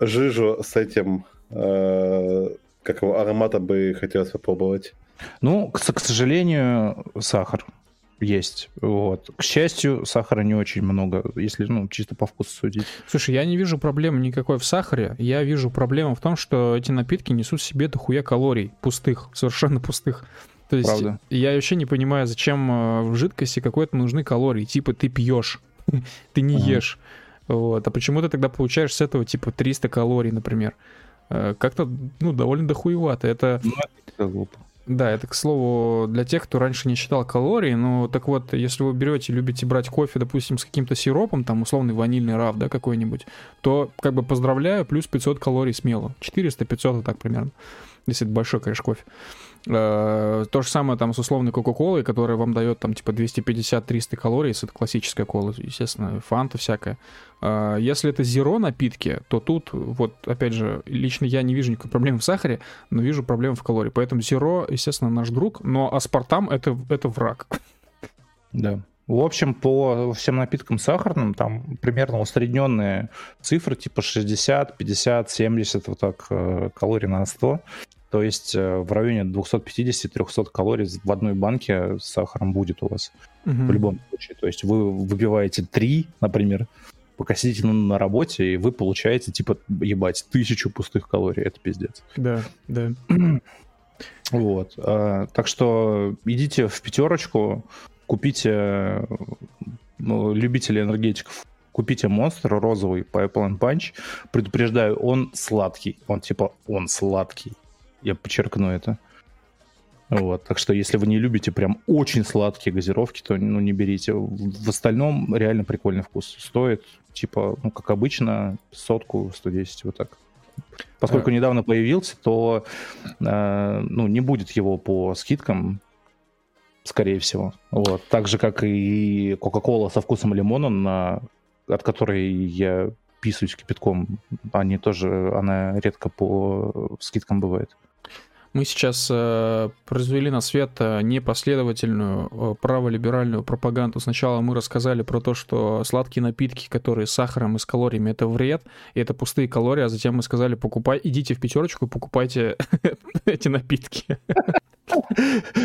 Жижу с этим, э, как его аромата бы хотелось попробовать. Ну, к, к сожалению, сахар есть. Вот. К счастью, сахара не очень много, если ну, чисто по вкусу судить. Слушай, я не вижу проблемы никакой в сахаре. Я вижу проблему в том, что эти напитки несут в себе дохуя калорий пустых, совершенно пустых. То есть Правда. я вообще не понимаю, зачем э, в жидкости какой-то нужны калории. Типа ты пьешь, <laughs> ты не ешь. Вот. А почему ты тогда получаешь с этого типа 300 калорий, например? Э, Как-то, ну, довольно дохуевато. Это Ну. Да, это, к слову, для тех, кто раньше не считал калории. Ну, так вот, если вы берете, любите брать кофе, допустим, с каким-то сиропом, там, условный ванильный раф, да, какой-нибудь, то, как бы, поздравляю, плюс 500 калорий смело. 400-500, вот так примерно. Если это большой, конечно, кофе. Э, То же самое там с условной Кока-Колой, которая вам дает там типа 250-300 калорий, если это классическая кола, естественно, фанта всякая. Э, Если это зеро напитки, то тут, вот, опять же, лично я не вижу никакой проблемы в сахаре, но вижу проблему в калории. Поэтому зеро, естественно, наш друг, но аспартам это, это враг. Да. В общем, по всем напиткам сахарным там примерно усредненные цифры типа 60, 50, 70 вот так э, калорий на 100. То есть э, в районе 250-300 калорий в одной банке с сахаром будет у вас Мгм. в любом случае. То есть вы выбиваете 3, например, на, на работе, и вы получаете, типа, ебать, тысячу пустых калорий. Это пиздец. Да, да. Вот. а, так что идите в пятерочку, купите ну, любители энергетиков. Купите монстр розовый по Apple and Punch. Предупреждаю, он сладкий. Он типа, он сладкий. Я подчеркну это. Вот, так что если вы не любите прям очень сладкие газировки, то ну, не берите. В остальном реально прикольный вкус. Стоит, типа, ну, как обычно, сотку, 110, вот так. Поскольку А. недавно появился, то э, ну, не будет его по скидкам, скорее всего. Вот. Так же, как и Кока-Кола со вкусом лимона, на, от которой я писаюсь кипятком, они тоже, она редко по скидкам бывает. Мы сейчас э, произвели на свет э, непоследовательную э, праволиберальную пропаганду. Сначала мы рассказали про то, что сладкие напитки, которые с сахаром и с калориями, это вред, и это пустые калории, а затем мы сказали, покупай, идите в пятерочку и покупайте <laughs> эти напитки.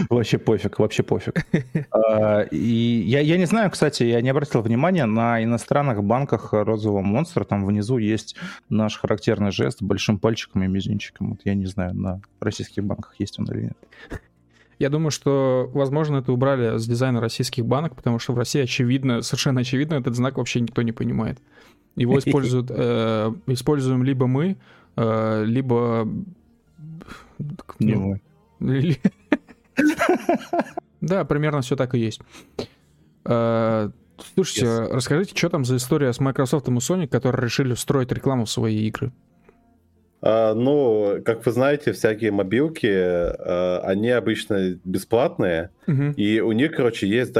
Вообще пофиг, вообще пофиг. А, И я, я не знаю, кстати, я не обратил внимания, на иностранных банках розового монстра там внизу есть наш характерный жест большим пальчиком и мизинчиком. Вот я не знаю, на российских банках есть он или нет. Я думаю, что, возможно, это убрали с дизайна российских банок, потому что в России, очевидно, совершенно очевидно, этот знак вообще никто не понимает. Его используют, <laughs> э, используем либо мы, э, либо... Не Да, примерно все так и есть. Э, Слушайте, расскажите, что там за история с Microsoft и Sony, которые решили встроить рекламу в свои игры? Ну, как вы знаете, всякие мобилки, а, они обычно бесплатные, Мгм. и у них, короче, есть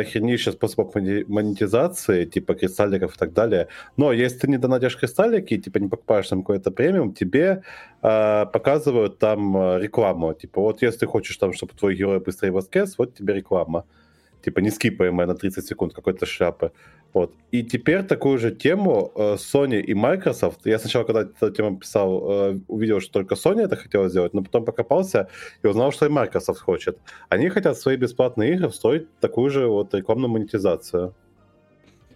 способов мони- монетизации, типа кристалликов и так далее. Но если ты не донатишь кристаллики, типа не покупаешь там какой-то премиум, тебе а, показывают там рекламу. Типа вот если ты хочешь там, чтобы твой герой быстрее воскрес, вот тебе реклама. Типа не скипаемая на 30 секунд какой-то шляпы. Вот. И теперь такую же тему э, Sony и Microsoft. Я сначала, когда эту тему писал, э, увидел, что только Sony это хотела сделать, но потом покопался и узнал, что и Microsoft хочет. Они хотят свои бесплатные игры встроить такую же вот рекламную монетизацию.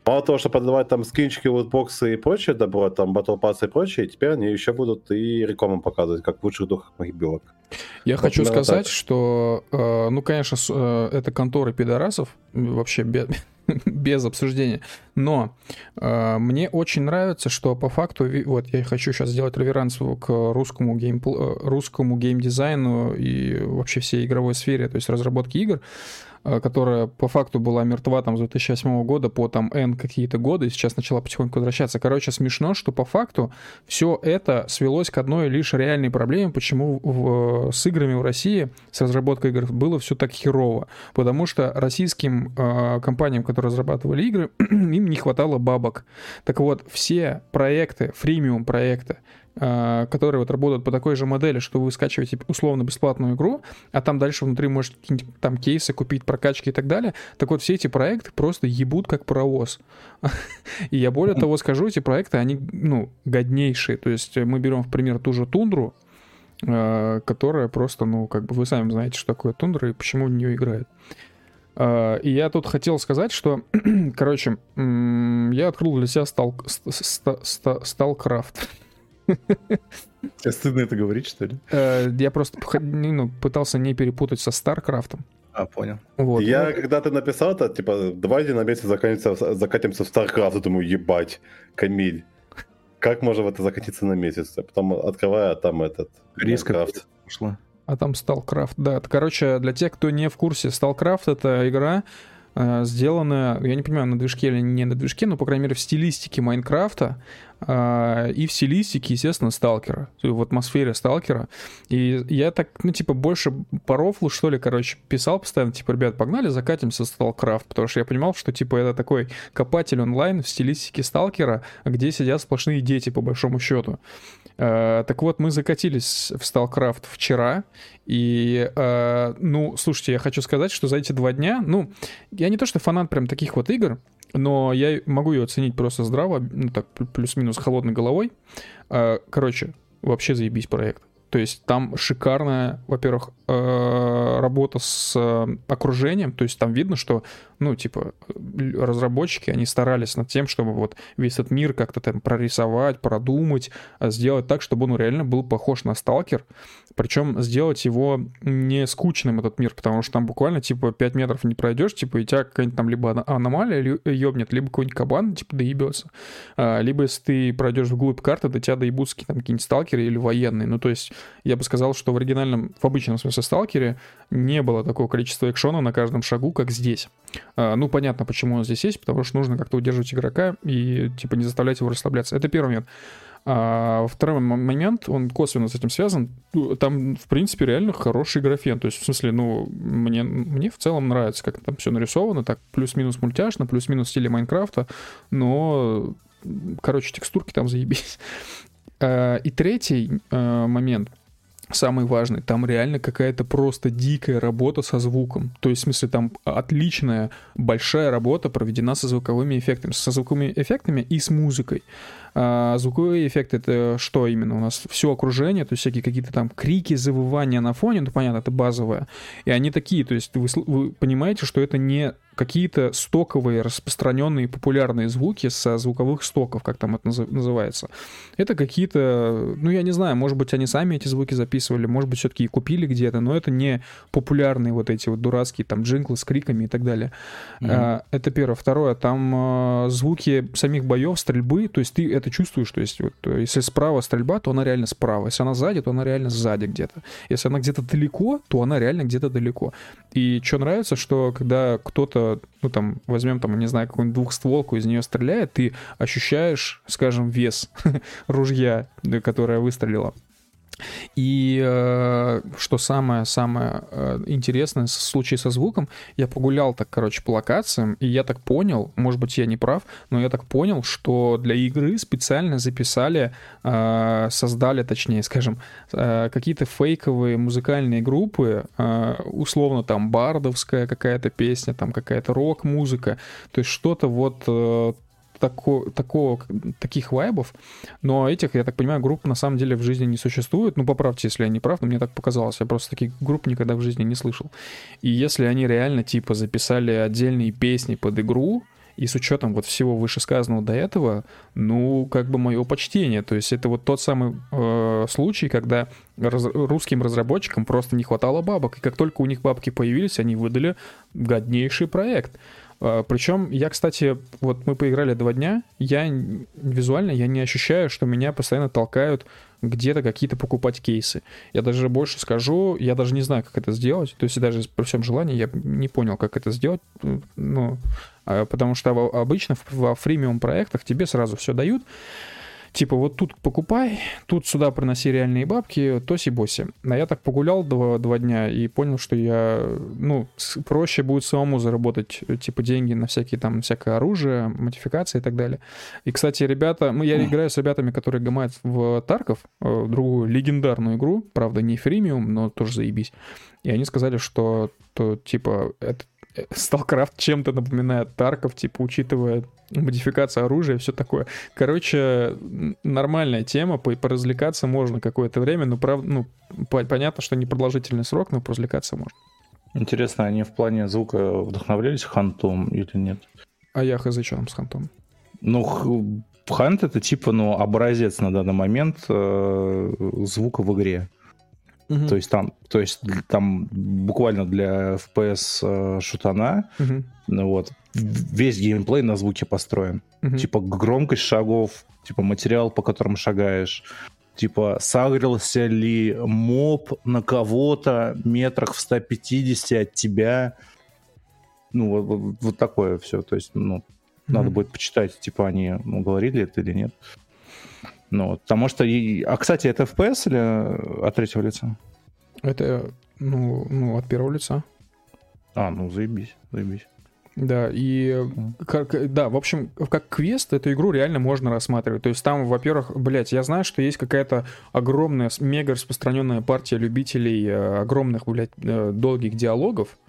Мало того, что продавать там скинчики, лутбоксы и прочее добро, там Pass и прочее, теперь они еще будут и рекламу показывать, как в лучших духах мобилок. Я Вот хочу сказать, так. что, э, ну, конечно, э, это конторы пидорасов, вообще бе- <laughs> без обсуждения, но э, мне очень нравится, что по факту, вот я хочу сейчас сделать реверанс к русскому, гейм, русскому геймдизайну и вообще всей игровой сфере, то есть разработки игр, э, которая по факту была мертва там с 2008 года по там N какие-то годы, сейчас начала потихоньку возвращаться. Короче, смешно, что по факту все это свелось к одной лишь реальной проблеме, почему в- с играми в России, с разработкой игр было все так херово. Потому что российским э, компаниям, которые разрабатывали игры, <clears throat> им не хватало бабок. Так вот, все проекты, фримиум проекты, э, которые вот работают по такой же модели, что вы скачиваете условно бесплатную игру, а там дальше внутри можете там кейсы купить, прокачки и так далее. Так вот, все эти проекты просто ебут как паровоз. <laughs> И я более того скажу, эти проекты, они, ну, годнейшие. То есть мы берем в пример ту же Тундру, э, которая просто, ну, как бы вы сами знаете, что такое тундра и почему в нее играют. Э, и я тут хотел сказать, что, <clears throat> короче, я открыл для себя стал, ста, ста, Сталкрафт. <laughs> <laughs> Тебе стыдно это говорить, что ли? Э, я просто ну, пытался не перепутать со Старкрафтом. А, понял. Вот. Я, когда ты написал это, типа, давайте на месяц закатимся, закатимся в StarCraft, думаю, ебать, Камиль. Как можно в это закатиться на месяц? А потом открываю, а там этот... Резко ушла. А там StarCraft, да. Короче, для тех, кто не в курсе, StarCraft — это игра, э, сделанная, я не понимаю, на движке или не на движке, но, по крайней мере, в стилистике Майнкрафта. А, и в стилистике, естественно, сталкера, в атмосфере сталкера. И я так, ну, типа, больше по рофлу, что ли, короче, писал постоянно, типа, ребят, погнали, закатимся в Сталкрафт, потому что я понимал, что, типа, это такой копатель онлайн в стилистике сталкера, где сидят сплошные дети, по большому счету. Uh, так вот, мы закатились в StarCraft вчера, и, uh, ну, слушайте, я хочу сказать, что за эти два дня, ну, я не то что фанат прям таких вот игр, но я могу ее оценить просто здраво, ну так, плюс-минус холодной головой. А, короче, вообще заебись проект. То есть там шикарная, во-первых, э, работа с э, окружением. То есть там видно, что, ну, типа, разработчики, они старались над тем, чтобы вот весь этот мир как-то там прорисовать, продумать, а сделать так, чтобы он реально был похож на сталкер. Причем сделать его не скучным, этот мир, потому что там буквально, типа, 5 метров не пройдешь, типа, и тебя какая-нибудь там либо аномалия ёбнет, либо какой-нибудь кабан, типа, доебется. А, либо если ты пройдешь вглубь карты, до тебя доебутся какие-нибудь сталкеры или военные. Ну, то есть я бы сказал, что в оригинальном, в обычном смысле сталкере не было такого количества экшона на каждом шагу, как здесь. А, ну, понятно, почему он здесь есть, потому что нужно как-то удерживать игрока и, типа, не заставлять его расслабляться. Это первый момент. А второй момент, он косвенно с этим связан. Там, в принципе, реально хороший графен. То есть, в смысле, ну, мне, мне в целом нравится, как там все нарисовано, так плюс-минус мультяшно, плюс-минус в стиле Майнкрафта, но, короче, текстурки там заебись. А, и третий а, момент — самый важный, там реально какая-то просто дикая работа со звуком. То есть, в смысле, там отличная, большая работа проведена со звуковыми эффектами. Со звуковыми эффектами и с музыкой. А звуковые эффекты — это что именно? У нас все окружение, то есть всякие какие-то там крики, завывания на фоне, ну, понятно, это базовое. И они такие, то есть вы, вы понимаете, что это не какие-то стоковые, распространенные, популярные звуки со звуковых стоков, как там это называется. Это какие-то, ну, я не знаю, может быть, они сами эти звуки записывали, может быть, все-таки и купили где-то, но это не популярные вот эти вот дурацкие там джинглы с криками и так далее. Mm-hmm. Это первое. Второе, там а, звуки самих боев, стрельбы, то есть ты это чувствуешь, то есть вот, если справа стрельба, то она реально справа, если она сзади, то она реально сзади где-то. Если она где-то далеко, то она реально где-то далеко. И что нравится, что когда кто-то, ну там, возьмем там, не знаю, какую-нибудь двухстволку, из нее стреляет, ты ощущаешь, скажем, вес <laughs> ружья, которая выстрелила. И э, что самое-самое э, интересное в случае со звуком, я погулял так, короче, по локациям, и я так понял, может быть, я не прав, но я так понял, что для игры специально записали, э, создали, точнее, скажем, э, какие-то фейковые музыкальные группы, э, условно там бардовская какая-то песня, там какая-то рок-музыка, то есть что-то вот э, тако, такого, таких вайбов, но этих, я так понимаю, групп на самом деле в жизни не существует. Ну, поправьте, если я не прав, но мне так показалось. Я просто таких групп никогда в жизни не слышал. И если они реально, типа, записали отдельные песни под игру, и с учетом вот всего вышесказанного до этого, ну, как бы мое почтение. То есть это вот тот самый э, случай, когда раз, русским разработчикам просто не хватало бабок. И как только у них бабки появились, они выдали годнейший проект. А, Причем я, кстати, вот мы поиграли два дня, я визуально я не ощущаю, что меня постоянно толкают где-то какие-то покупать кейсы. Я даже больше скажу, я даже не знаю, как это сделать. То есть даже при всем желании я не понял, как это сделать. Ну, а, потому что обычно во фримиум проектах тебе сразу все дают типа вот тут покупай, тут сюда приноси реальные бабки, тоси-боси. А я так погулял два, два дня и понял, что я, ну, проще будет самому заработать, типа, деньги на всякие там, всякое оружие, модификации и так далее. И, кстати, ребята, ну, я играю с ребятами, которые гамают в Тарков, э, другую легендарную игру, правда, не фримиум, но тоже заебись. И они сказали, что, то, типа, это StarCraft чем-то напоминает Тарков, типа, учитывая модификацию оружия, все такое. Короче, нормальная тема, по поразвлекаться можно какое-то время, но прав... ну, понятно, что не продолжительный срок, но поразвлекаться можно. Интересно, они в плане звука вдохновлялись хантом или нет? А я хз, что там с хантом? Ну, хант это типа, ну, образец на данный момент э, звука в игре. Угу. То есть там, то есть там буквально для FPS э, шутана, угу. вот, весь геймплей на звуке построен. Угу. Типа громкость шагов, типа материал, по которому шагаешь, типа сагрился ли моб на кого-то метрах в 150 от тебя. Ну, вот, вот, вот такое все. То есть, ну, надо будет почитать, типа, они ну, говорили это или нет. Ну, потому что... А, кстати, это FPS или от третьего лица? Это, ну, ну, от первого лица. А, ну, заебись, заебись. Да, и как, да, в общем, как квест эту игру реально можно рассматривать. То есть там, во-первых, блядь, я знаю, что есть какая-то огромная, мега распространенная партия любителей э, огромных, блядь, э, долгих диалогов,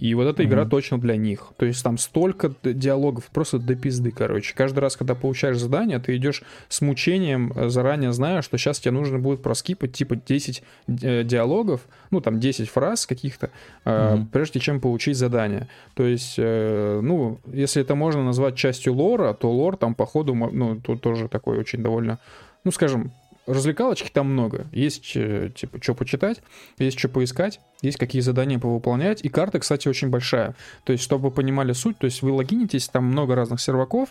и вот эта игра mm-hmm. точно для них. То есть там столько диалогов, просто до пизды, короче. Каждый раз, когда получаешь задание, ты идешь с мучением, э, заранее зная, что сейчас тебе нужно будет проскипать типа 10 э, диалогов, ну там 10 фраз каких-то, mm-hmm. прежде чем получить задание. То есть, ну, если это можно назвать частью лора, то лор там, походу, ну, тут тоже такой очень довольно, ну, скажем, развлекалочки там много. Есть, э, типа, что почитать, есть что поискать, есть какие задания повыполнять. И карта, кстати, очень большая. То есть, чтобы вы понимали суть, то есть вы логинитесь, там много разных серваков,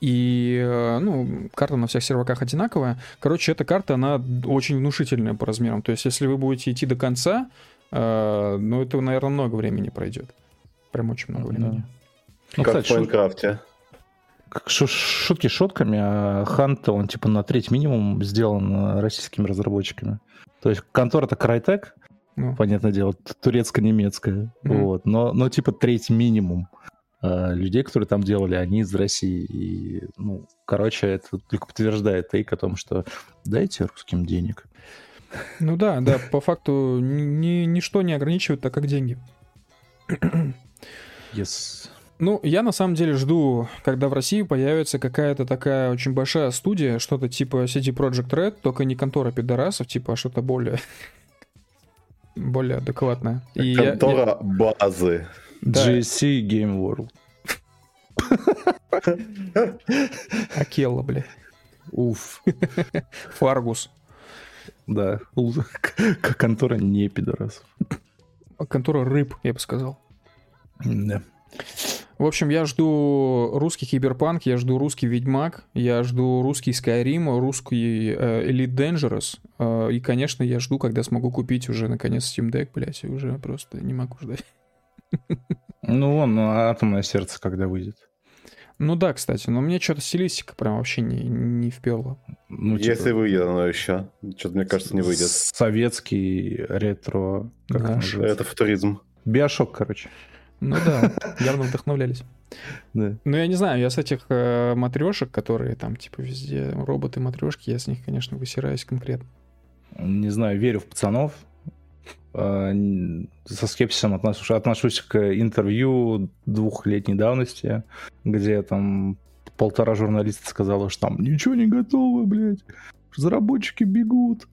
и, э, ну, карта на всех серваках одинаковая. Короче, эта карта, она очень внушительная по размерам. То есть, если вы будете идти до конца, э, ну, это, наверное, много времени пройдет. Прям очень много времени. Да. Ну, как кстати, в Майнкрафте шутки шутками, а Хант, он типа на треть минимум сделан российскими разработчиками. То есть контора-то Крайтек, ну. понятное дело, турецко-немецкая, mm. вот, но, но типа треть минимум а людей, которые там делали, они из России. И, ну, короче, это только подтверждает тейк о том, что дайте русским денег. Ну да, да, по факту ни, ничто не ограничивает, так как деньги. Yes. Ну, я на самом деле жду, когда в России появится какая-то такая очень большая студия, что-то типа CD Project Red, только не контора пидорасов, типа, а что-то более <laughs> более адекватное. И контора я, базы. Да. GSC Game World. <laughs> Акелла, бля. Уф. <laughs> Фаргус. Да. Контора не пидорасов. Контора рыб, я бы сказал. Да. В общем, я жду русский Киберпанк, я жду русский Ведьмак, я жду русский Skyrim, русский э, Elite Dangerous. Э, и, конечно, я жду, когда смогу купить уже, наконец, Steam Deck, блядь, и уже просто не могу ждать. Ну, он ну, «Атомное сердце» когда выйдет? Ну да, кстати, но мне что-то стилистика прям вообще не, не вперла. Ну, типа... Если выйдет оно еще. Что-то, мне кажется, не выйдет. Советский ретро. Как да. это, это футуризм. Биошок, короче. Ну да, явно вдохновлялись. Да. Ну, я не знаю, я с этих э, матрешек, которые там, типа, везде роботы-матрешки, я с них, конечно, высираюсь конкретно. Не знаю, верю в пацанов. Э, со скепсисом отношусь, отношусь к интервью двухлетней давности, где там полтора журналиста сказала, что там ничего не готово, блядь. Разработчики бегут.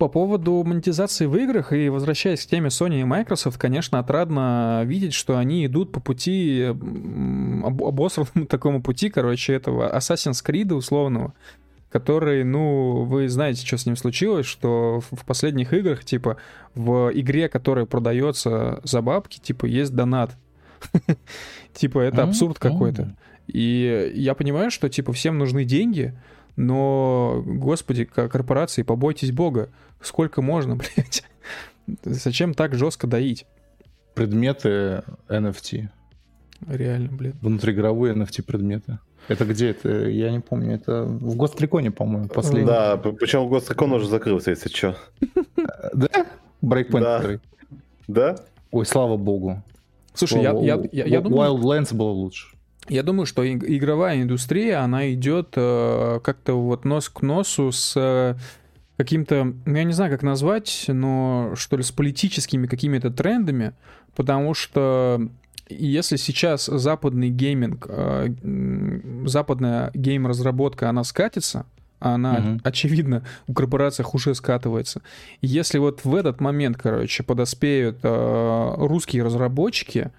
По поводу монетизации в играх и возвращаясь к теме Sony и Microsoft, конечно, отрадно видеть, что они идут по пути, об, обосранному <laughs> такому пути, короче, этого Assassin's Creed условного, который, ну, вы знаете, что с ним случилось, что в последних играх, типа, в игре, которая продается за бабки, типа, есть донат. <laughs> Типа, это абсурд какой-то. И я понимаю, что, типа, всем нужны деньги, но, господи, корпорации, побойтесь бога. Сколько можно, <laughs> блядь? Зачем так жестко доить? Предметы NFT. Реально, блин. Внутриигровые NFT-предметы. Это где это? Я не помню. Это в Гостриконе, по-моему, последний. Да, причем Гострикон уже закрылся, если что. Да? Брейкпоинт да. Да? Ой, слава богу. Слушай, я, я, я, я думаю... Wildlands было лучше. Я думаю, что игровая индустрия, она идет э, как-то вот нос к носу с каким-то, ну, я не знаю, как назвать, но что ли с политическими какими-то трендами, потому что если сейчас западный гейминг, э, западная гейм-разработка, она скатится, она, угу. очевидно, у корпорациях уже скатывается. Если вот в этот момент, короче, подоспеют э, русские разработчики,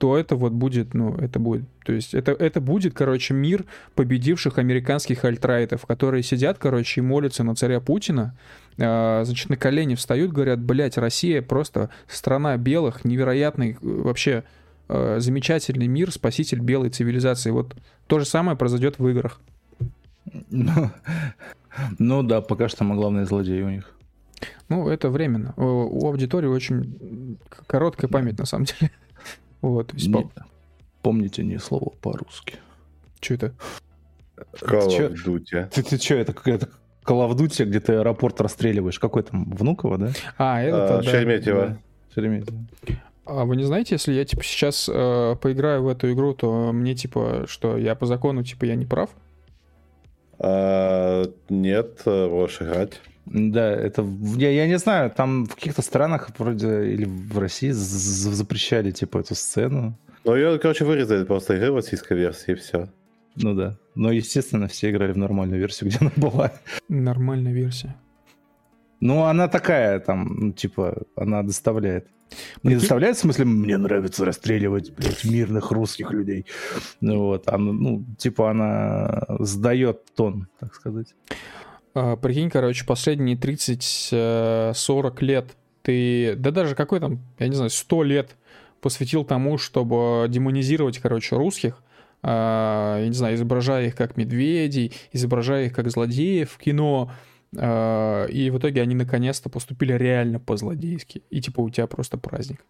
то это вот будет, ну, это будет, то есть это, это будет, короче, мир победивших американских альтрайтов, которые сидят, короче, и молятся на царя Путина, э, значит, на колени встают, говорят, блядь, Россия просто страна белых, невероятный, вообще э, замечательный мир, спаситель белой цивилизации. Вот то же самое произойдет в играх. Ну, ну да, пока что мы главные злодеи у них. Ну, это временно. У, аудитории очень короткая память, на самом деле. Вот. Не, помните ни слова по-русски. Что это? Call of. Ты, ты что, это какая-то Call of Duty, где ты аэропорт расстреливаешь? Какой там, Внуково, да? А, это, а, да. Шереметьево. Да. Шереметьево. А вы не знаете, если я, типа, сейчас э, поиграю в эту игру, то мне, типа, что я по закону, типа, я не прав? А, нет, можешь играть. Да, это я, я не знаю, там в каких-то странах вроде или в России запрещали типа эту сцену. Ну ее, короче, вырезали просто игры в российской версии и все. Ну да. Но, естественно, все играли в нормальную версию, <laughs> где она была. Нормальная версия. Ну, она такая, там, ну, типа, она доставляет. Не доставляет, в смысле, мне нравится расстреливать, блядь, мирных русских людей. Ну, вот, она, ну, типа, она сдает тон, так сказать. А, прикинь, короче, последние 30-40 э, лет ты, да даже какой там, я не знаю, 100 лет посвятил тому, чтобы демонизировать, короче, русских, а, я не знаю, изображая их как медведей, изображая их как злодеев в кино, а, и в итоге они наконец-то поступили реально по-злодейски. И типа у тебя просто праздник.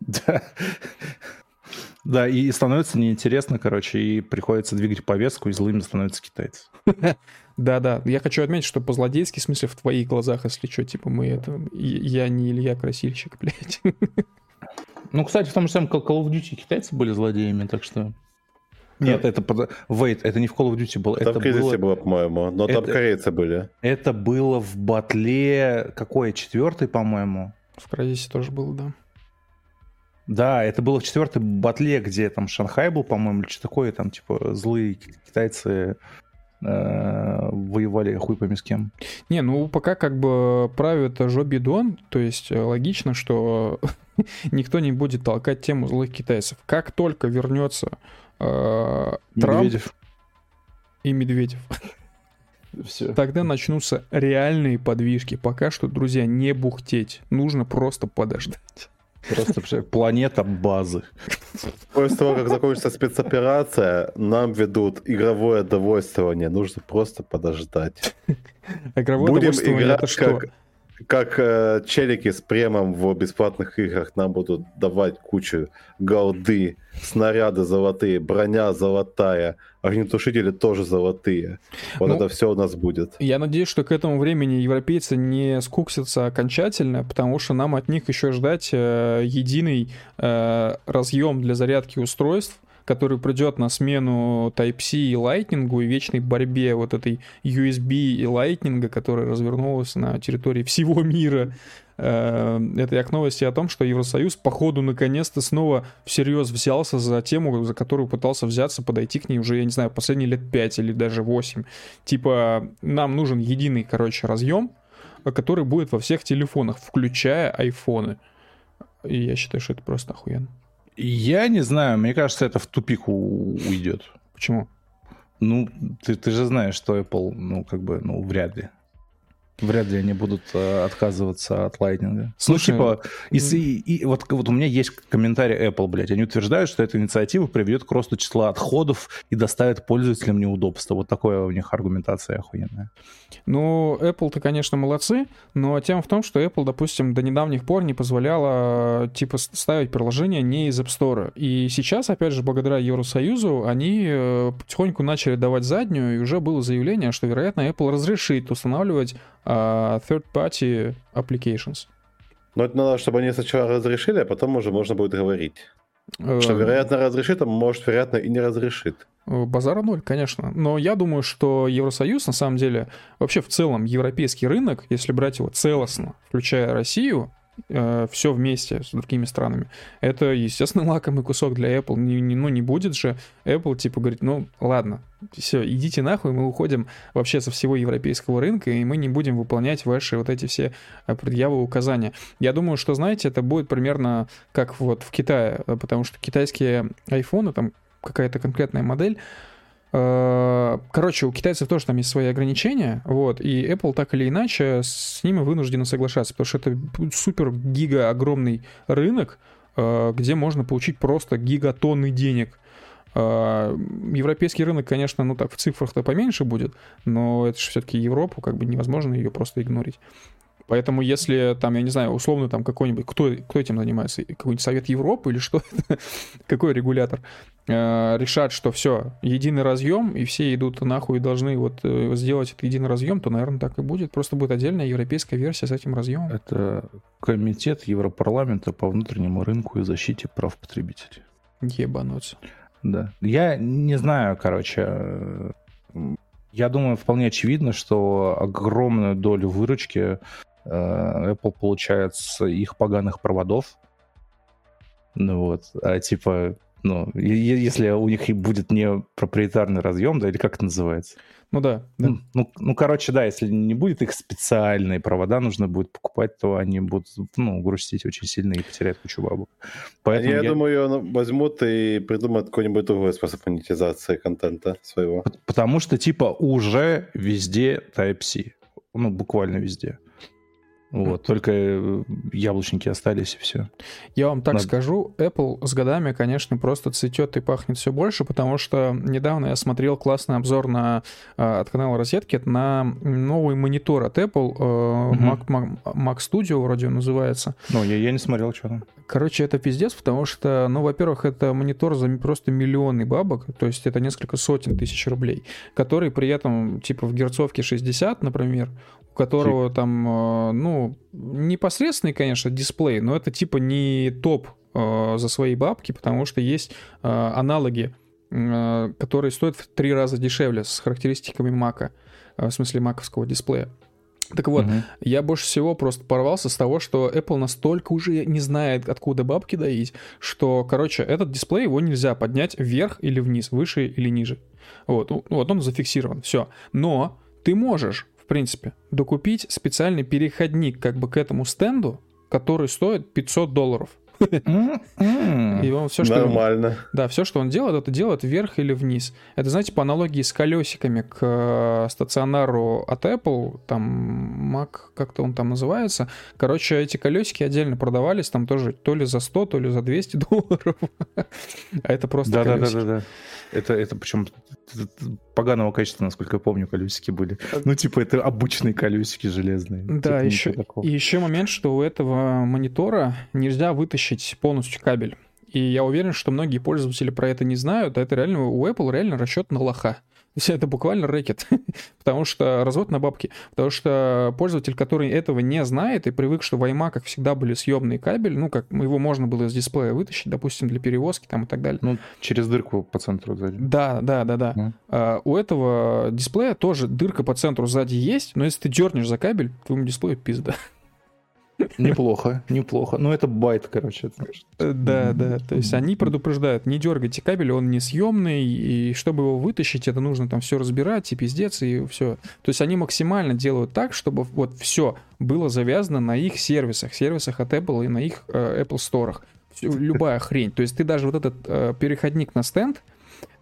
Да. Да, и становится неинтересно, короче, и приходится двигать повестку, и злыми становятся китайцы. <laughs> Да-да, я хочу отметить, что по-злодейски, в смысле, в твоих глазах, если что, типа мы это... Я не Илья Красильщик, <laughs> блядь. Ну, кстати, в том же самом Call of Duty китайцы были злодеями, так что... Нет, это под... Wait, это не в Call of Duty было. Там это в было... было, по-моему, но это... там корейцы были. Это было в батле... Какой? Четвертый, по-моему? В Кразисе тоже было, да. Да, это было в четвертой батле, где там Шанхай был, по-моему, или что такое, там, типа, злые китайцы э, воевали хуй пойми с кем. Не, ну пока как бы правит Жо Бидон, то есть э, логично, что <laughs> никто не будет толкать тему злых китайцев. Как только вернется э, Трамп Медведев. и Медведев, <laughs> Все. тогда начнутся реальные подвижки. Пока что, друзья, не бухтеть. Нужно просто подождать. Просто планета базы. После того, как закончится спецоперация, нам ведут игровое довольствование. Нужно просто подождать. Игровое Будем играть это что? как как э, челики с премом в бесплатных играх нам будут давать кучу голды, снаряды золотые, броня золотая, огнетушители тоже золотые. Вот ну, это все у нас будет. Я надеюсь, что к этому времени европейцы не скуксятся окончательно, потому что нам от них еще ждать э, единый э, разъем для зарядки устройств, который придет на смену Type-C и Lightning и вечной борьбе вот этой USB и Lightning, которая развернулась на территории всего мира. Э, это я к новости о том, что Евросоюз, походу, наконец-то снова всерьез взялся за тему, за которую пытался взяться, подойти к ней уже, я не знаю, последние лет 5 или даже 8. Типа, нам нужен единый, короче, разъем, который будет во всех телефонах, включая айфоны. И я считаю, что это просто охуенно. Я не знаю, мне кажется, это в тупик уйдет. Почему? Ну, ты, ты же знаешь, что Apple, ну, как бы, ну, вряд ли. Вряд ли они будут э, отказываться от Lightning. Ну, Слушай, ну, типа, если, и, и, вот, вот у меня есть комментарий Apple, блядь. Они утверждают, что эта инициатива приведет к росту числа отходов и доставит пользователям неудобства. Вот такое у них аргументация охуенная. Ну, Apple-то, конечно, молодцы, но тема в том, что Apple, допустим, до недавних пор не позволяла, типа, ставить приложение не из App Store. И сейчас, опять же, благодаря Евросоюзу, они э, потихоньку начали давать заднюю, и уже было заявление, что, вероятно, Apple разрешит устанавливать uh, third-party applications. Но это надо, чтобы они сначала разрешили, а потом уже можно будет говорить. Что, Э, вероятно, разрешит, а может, вероятно, и не разрешит. Э, Базара ноль, конечно. Но я думаю, что Евросоюз, на самом деле, вообще в целом европейский рынок, если брать его целостно, включая Россию, все вместе с другими странами, это, естественно, <laughs> лакомый кусок для Apple. Не, не- ну, не будет же Apple, типа, говорить, ну, ладно, все, идите нахуй, мы уходим вообще со всего европейского рынка, и мы не будем выполнять ваши вот эти все э, предъявы указания. Я думаю, что, знаете, это будет примерно как вот в Китае, э, потому что китайские айфоны, там какая-то конкретная модель, Э, Короче, у китайцев тоже там есть свои ограничения, вот, и Apple так или иначе с ними вынуждены соглашаться, потому что это супер гига огромный рынок, э, где можно получить просто гигатонны денег. Э, Европейский рынок, конечно, ну так в цифрах-то поменьше будет, но это же все-таки Европа, как бы невозможно ее просто игнорить. Поэтому если там, я не знаю, условно там какой-нибудь, кто, кто этим занимается, какой-нибудь Совет Европы или что это, <laughs> какой регулятор, э, решат, что все, единый разъем, и все идут нахуй и должны вот э, сделать этот единый разъем, то, наверное, так и будет. Просто будет отдельная европейская версия с этим разъемом. Это комитет Европарламента по внутреннему рынку и защите прав потребителей. Ебануться. Да. Я не знаю, короче. э, Я думаю, вполне очевидно, что огромную долю выручки Apple получает с их поганых проводов. Ну вот. А типа, ну, если у них и будет не проприетарный разъем, да, или как это называется? Ну да, да. Ну, ну, ну, короче, да, если не будет их специальные провода, нужно будет покупать, то они будут, ну, грустить очень сильно и потерять кучу бабок. Поэтому я, я- думаю, возьмут и придумают какой-нибудь другой способ монетизации контента своего. Потому что, типа, уже везде Type-C. Ну, буквально везде. Вот, только э, яблочники остались и все. Я вам так Надо. скажу, Apple с годами, конечно, просто цветет и пахнет все больше, потому что недавно я смотрел классный обзор на, а, от канала Розетки на новый монитор от Apple, э, Мгм. Mac, Mac- Mac Studio вроде он называется. Ну, я, я не смотрел, что там. Короче, это пиздец, потому что, ну, во-первых, это монитор за просто миллионы бабок, то есть это несколько сотен тысяч рублей, который при этом, типа, в герцовке 60, например, у которого там, э, ну, непосредственный, конечно, дисплей, но это типа не топ э, за свои бабки, потому что есть э, аналоги, э, которые стоят в три раза дешевле с характеристиками Мака, э, в смысле маковского дисплея. Так вот, Мгм. я больше всего просто порвался с того, что Apple настолько уже не знает, откуда бабки доить, что, короче, этот дисплей его нельзя поднять вверх или вниз, выше или ниже. Вот, ну, вот он зафиксирован, все. Но ты можешь, в принципе, докупить специальный переходник как бы к этому стенду, который стоит 500 долларов. М-м. И он все, что... Нормально. Да, все, что он делает, это делает вверх или вниз. Это, знаете, по аналогии с колесиками к э, стационару от Apple, там Mac, как-то он там называется. Короче, эти колесики отдельно продавались, там тоже то ли за 100, то ли за 200 <laughs> долларов. А это просто Да, да, да, колесики. да, да. Это, это причем поганого качества, насколько я помню, колесики были. Ну, типа, это обычные колесики железные. Да, Типа, еще, и еще момент, что у этого монитора нельзя вытащить полностью кабель. И я уверен, что многие пользователи про это не знают, а это реально у Apple реально расчет на лоха. Это буквально рэкет, <laughs> потому что развод на бабки. Потому что пользователь, который этого не знает и привык, что в iMac всегда были съемные кабели, ну, как его можно было из дисплея вытащить, допустим, для перевозки там и так далее. Ну, через дырку по центру сзади. Да, да, да, да. А, у этого дисплея тоже дырка по центру сзади есть, но если ты дернешь за кабель, твоему дисплею пизда. Неплохо, неплохо. Ну, это байт, короче. это- Э, Да, да. То есть они предупреждают, не дергайте кабель, он несъемный, и чтобы его вытащить, это нужно там все разбирать, и пиздец, и все. То есть они максимально делают так, чтобы вот все было завязано на их сервисах, сервисах от Apple и на их э, Apple Store. Любая хрень. То есть ты даже вот этот э, переходник на стенд,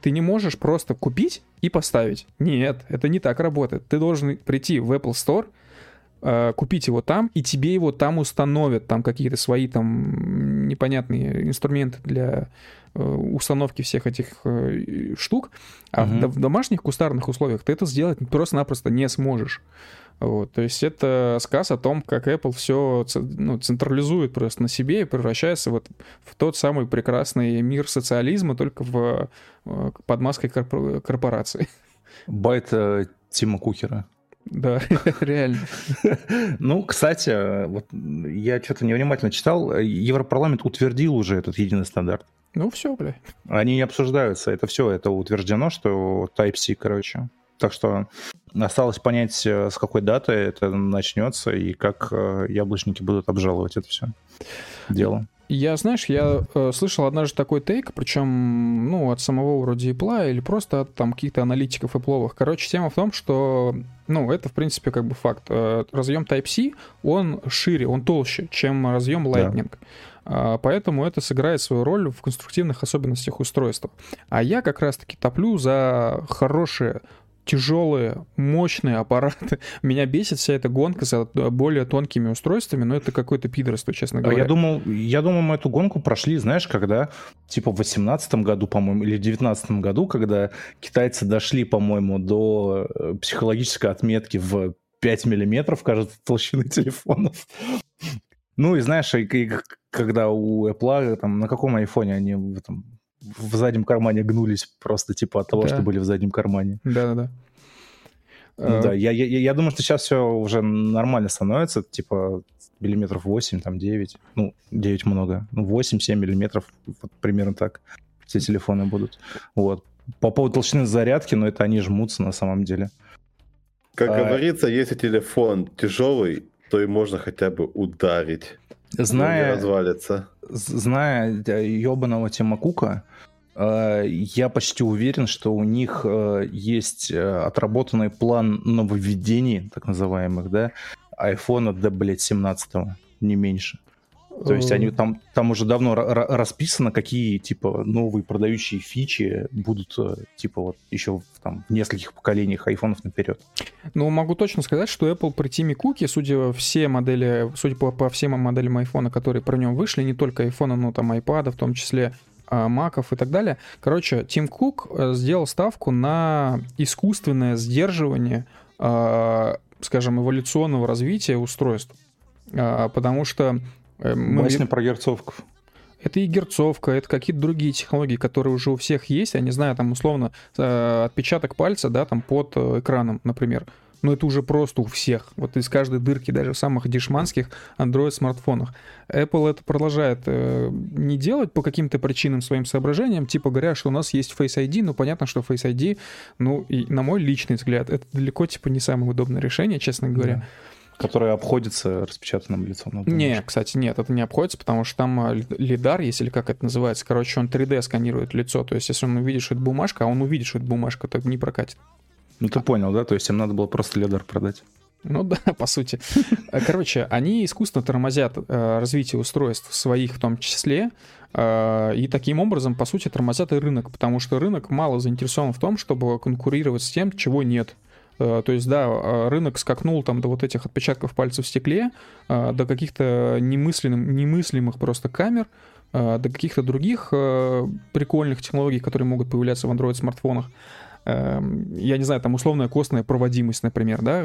ты не можешь просто купить и поставить. Нет, это не так работает. Ты должен прийти в Apple Store, купить его там, и тебе его там установят, там какие-то свои там непонятные инструменты для э, установки всех этих э, штук, а Мгм. в, домашних кустарных условиях ты это сделать просто-напросто не сможешь. Вот, то есть это сказ о том, как Apple все ну, централизует просто на себе и превращается вот в тот самый прекрасный мир социализма, только в, э, под маской корпо- корпорации. Байт э, Тима Кухера. Да, <laughs> реально. Ну, кстати, вот я что-то невнимательно читал. Европарламент утвердил уже этот единый стандарт. Ну все, бля. Они не обсуждаются. Это все, это утверждено, что Type-C, короче. Так что осталось понять, э, с какой даты это начнется и как э, яблочники будут обжаловать это все дело. Я, знаешь, я э, слышал однажды такой тейк, причем, ну, от самого вроде Apple или просто от там каких-то аналитиков Apple. Короче, тема в том, что, ну, это, в принципе, как бы факт. Э, разъем Type-C, он шире, он толще, чем разъем Lightning. Да. Поэтому это сыграет свою роль в конструктивных особенностях устройства. А я как раз-таки топлю за хорошие тяжелые, мощные аппараты. <laughs> Меня бесит вся эта гонка за более тонкими устройствами, но это какое-то пидорство, честно а говоря. Я думал, я думал, мы эту гонку прошли, знаешь, когда, типа, в 18 году, по-моему, или в 19 году, когда китайцы дошли, по-моему, до э, психологической отметки в 5 миллиметров, кажется, толщины телефонов. Ну и знаешь, и, и, когда у Apple, там, на каком айфоне они в этом в заднем кармане гнулись просто типа от того, да. что были в заднем кармане. Да-да-да. Да, я, я, я думаю, что сейчас все уже нормально становится, типа миллиметров 8, там 9, ну, 9 много, ну, 8-7 миллиметров, вот примерно так все телефоны будут. Вот. По поводу толщины зарядки, но ну, это они жмутся на самом деле. Как а... говорится, если телефон тяжелый, то и можно хотя бы ударить. Зная, развалится. зная ебаного Тима Кука, э, я почти уверен, что у них э, есть э, отработанный план нововведений, так называемых, да, айфона до, блядь, 17 не меньше. То есть они там, там уже давно расписано, какие типа новые продающие фичи будут э, типа вот еще в, там, в нескольких поколениях айфонов наперед. Ну, могу точно сказать, что Apple при Тиме Куки, судя все модели, судя по, по всем моделям айфона, которые про нем вышли, не только айфона, но там iPad, в том числе а, маков и так далее. Короче, Тим Кук э, сделал ставку на искусственное сдерживание, а, скажем, эволюционного развития устройств. А, потому что мы... Басня про герцовков. Это и герцовка, это какие-то другие технологии, которые уже у всех есть. Я не знаю, там условно э, отпечаток пальца, да, там под э, экраном, например. Но это уже просто у всех. Вот из каждой дырки, даже в самых дешманских Android-смартфонах. Apple это продолжает э, не делать по каким-то причинам, своим соображениям, типа говоря, что у нас есть Face ID, ну понятно, что Face ID, ну и на мой личный взгляд, это далеко типа не самое удобное решение, честно говоря. Да. Которое обходится распечатанным лицом. Не, кстати, нет, это не обходится, потому что там э, лидар есть, или как это называется. Короче, он 3D сканирует лицо. То есть, если он увидит, что это бумажка, а он увидит, что это бумажка, то не прокатит. Ну, ты понял, да? То есть, им надо было просто лидар продать. Ну да, <laughs> по сути. Короче, они искусственно тормозят э, развитие устройств своих в том числе, э, и таким образом, по сути, тормозят и рынок, потому что рынок мало заинтересован в том, чтобы конкурировать с тем, чего нет. Э, то есть, да, э, рынок скакнул там до вот этих отпечатков пальцев в стекле, э, до каких-то немысленным, немыслимых просто камер, до каких-то других прикольных технологий, которые могут появляться в Android-смартфонах. Эм, я не знаю, там условная костная проводимость, например, да,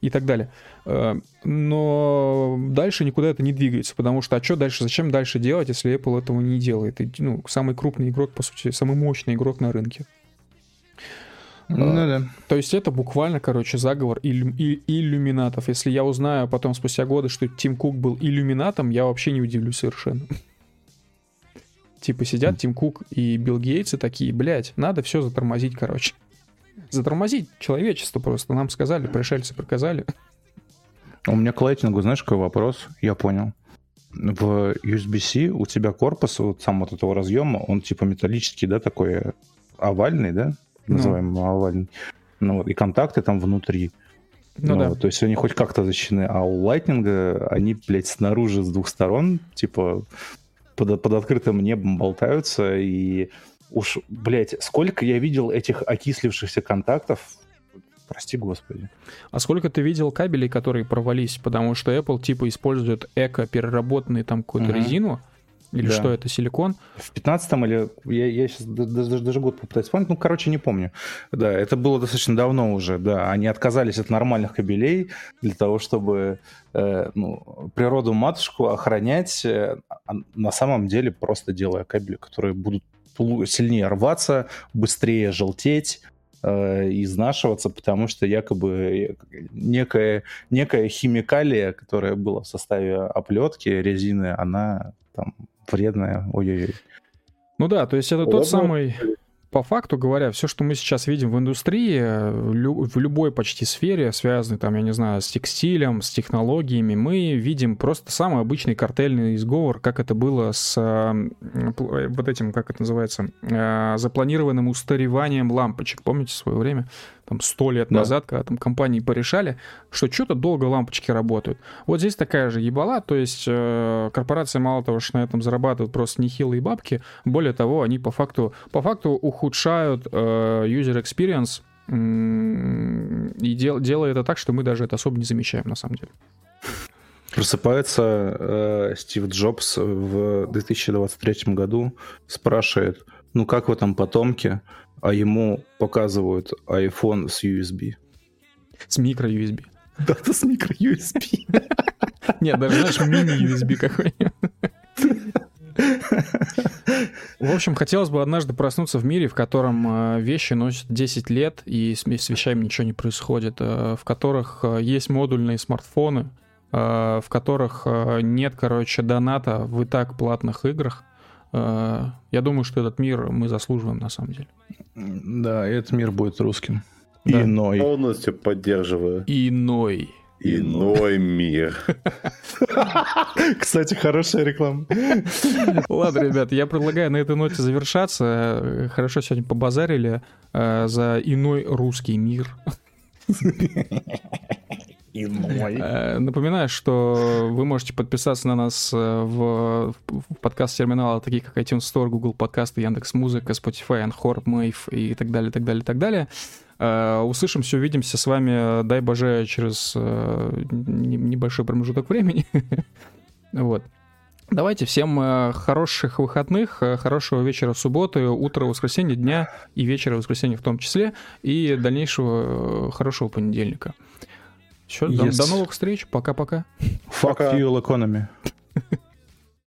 и так далее. Но дальше никуда это не двигается, потому что, а что дальше, зачем дальше делать, если Apple этого не делает? И, ну, самый крупный игрок, по сути, самый мощный игрок на рынке. Ну, а, да. То есть это буквально, короче, заговор иллю, и, иллюминатов. Если я узнаю потом спустя годы, что Тим Кук был иллюминатом, я вообще не удивлюсь совершенно. Типа сидят Тим Кук и Билл Гейтс и такие, блядь, надо все затормозить, короче. Затормозить человечество просто. Нам сказали, пришельцы приказали. У меня к лайтингу, знаешь, какой вопрос? Я понял. В USB-C у тебя корпус, вот сам вот этого разъема, он типа металлический, да, такой овальный, да? Называемый ну. овальный. Ну, и контакты там внутри. Ну, ну да. То есть они хоть как-то защищены. А у Lightning они, блядь, снаружи с двух сторон, типа, под, под открытым небом болтаются. И уж, блядь, сколько я видел этих окислившихся контактов, Прости господи. А сколько ты видел кабелей, которые провались? Потому что Apple типа использует эко-переработанные там какую-то угу. резину, или да. что это, силикон? В 15-м или... Я, я сейчас даже, даже год попытаюсь вспомнить. Ну, короче, не помню. Да, это было достаточно давно уже, да. Они отказались от нормальных кабелей для того, чтобы э, ну, природу-матушку охранять, э, а на самом деле просто делая кабели, которые будут сильнее рваться, быстрее желтеть, э, изнашиваться, потому что якобы некая, некая химикалия, которая была в составе оплетки резины, она там вредная. Ой-ой-ой. Ну да, то есть это тот самый по факту говоря, все, что мы сейчас видим в индустрии, в любой почти сфере, связанной, там, я не знаю, с текстилем, с технологиями, мы видим просто самый обычный картельный изговор, как это было с вот этим, как это называется, э, запланированным устареванием лампочек. Помните свое время? Там сто лет да. назад, когда там компании порешали, что что-то долго лампочки работают. Вот здесь такая же ебала, то есть э, корпорация мало того, что на этом зарабатывают просто нехилые бабки, более того, они по факту, по факту ухудшают э, user experience и дел, делая это так, что мы даже это особо не замечаем на самом деле. Просыпается э, Стив Джобс в 2023 году, спрашивает, ну как вы там потомки? А ему показывают iPhone с USB. С микро-USB. <laughs> Да, это с микро-USB. <laughs> Нет, даже, знаешь, мини-USB какой-нибудь. В общем, хотелось бы однажды проснуться в мире, в котором э, вещи носят 10 лет, и с вещами ничего не происходит, э, в которых э, есть модульные смартфоны, в которых нет, короче, доната в и так платных играх, я думаю, что этот мир мы заслуживаем на самом деле. Да, этот мир будет русским. Да. Иной. Полностью поддерживаю. Иной. Иной мир. <laughs> Кстати, хорошая реклама. Ладно, ребят, я предлагаю на этой ноте завершаться. Хорошо сегодня побазарили э, за иной русский мир <laughs> иной. Э, напоминаю, что вы можете подписаться на нас э, в, в подкаст-терминалы, такие как iTunes Store, Google Подкасты, Яндекс Музыка, Spotify, Anchor, Mave и так далее, так далее, так далее. Uh, услышимся, увидимся с вами, дай боже, через небольшой промежуток времени. <laughs> вот. Давайте всем хороших выходных, хорошего вечера субботы, утра воскресенья, дня и вечера воскресенья в том числе, и дальнейшего хорошего понедельника. Все, yes. до, до новых встреч. Пока-пока. Fuck Пока. fuel <laughs> economy.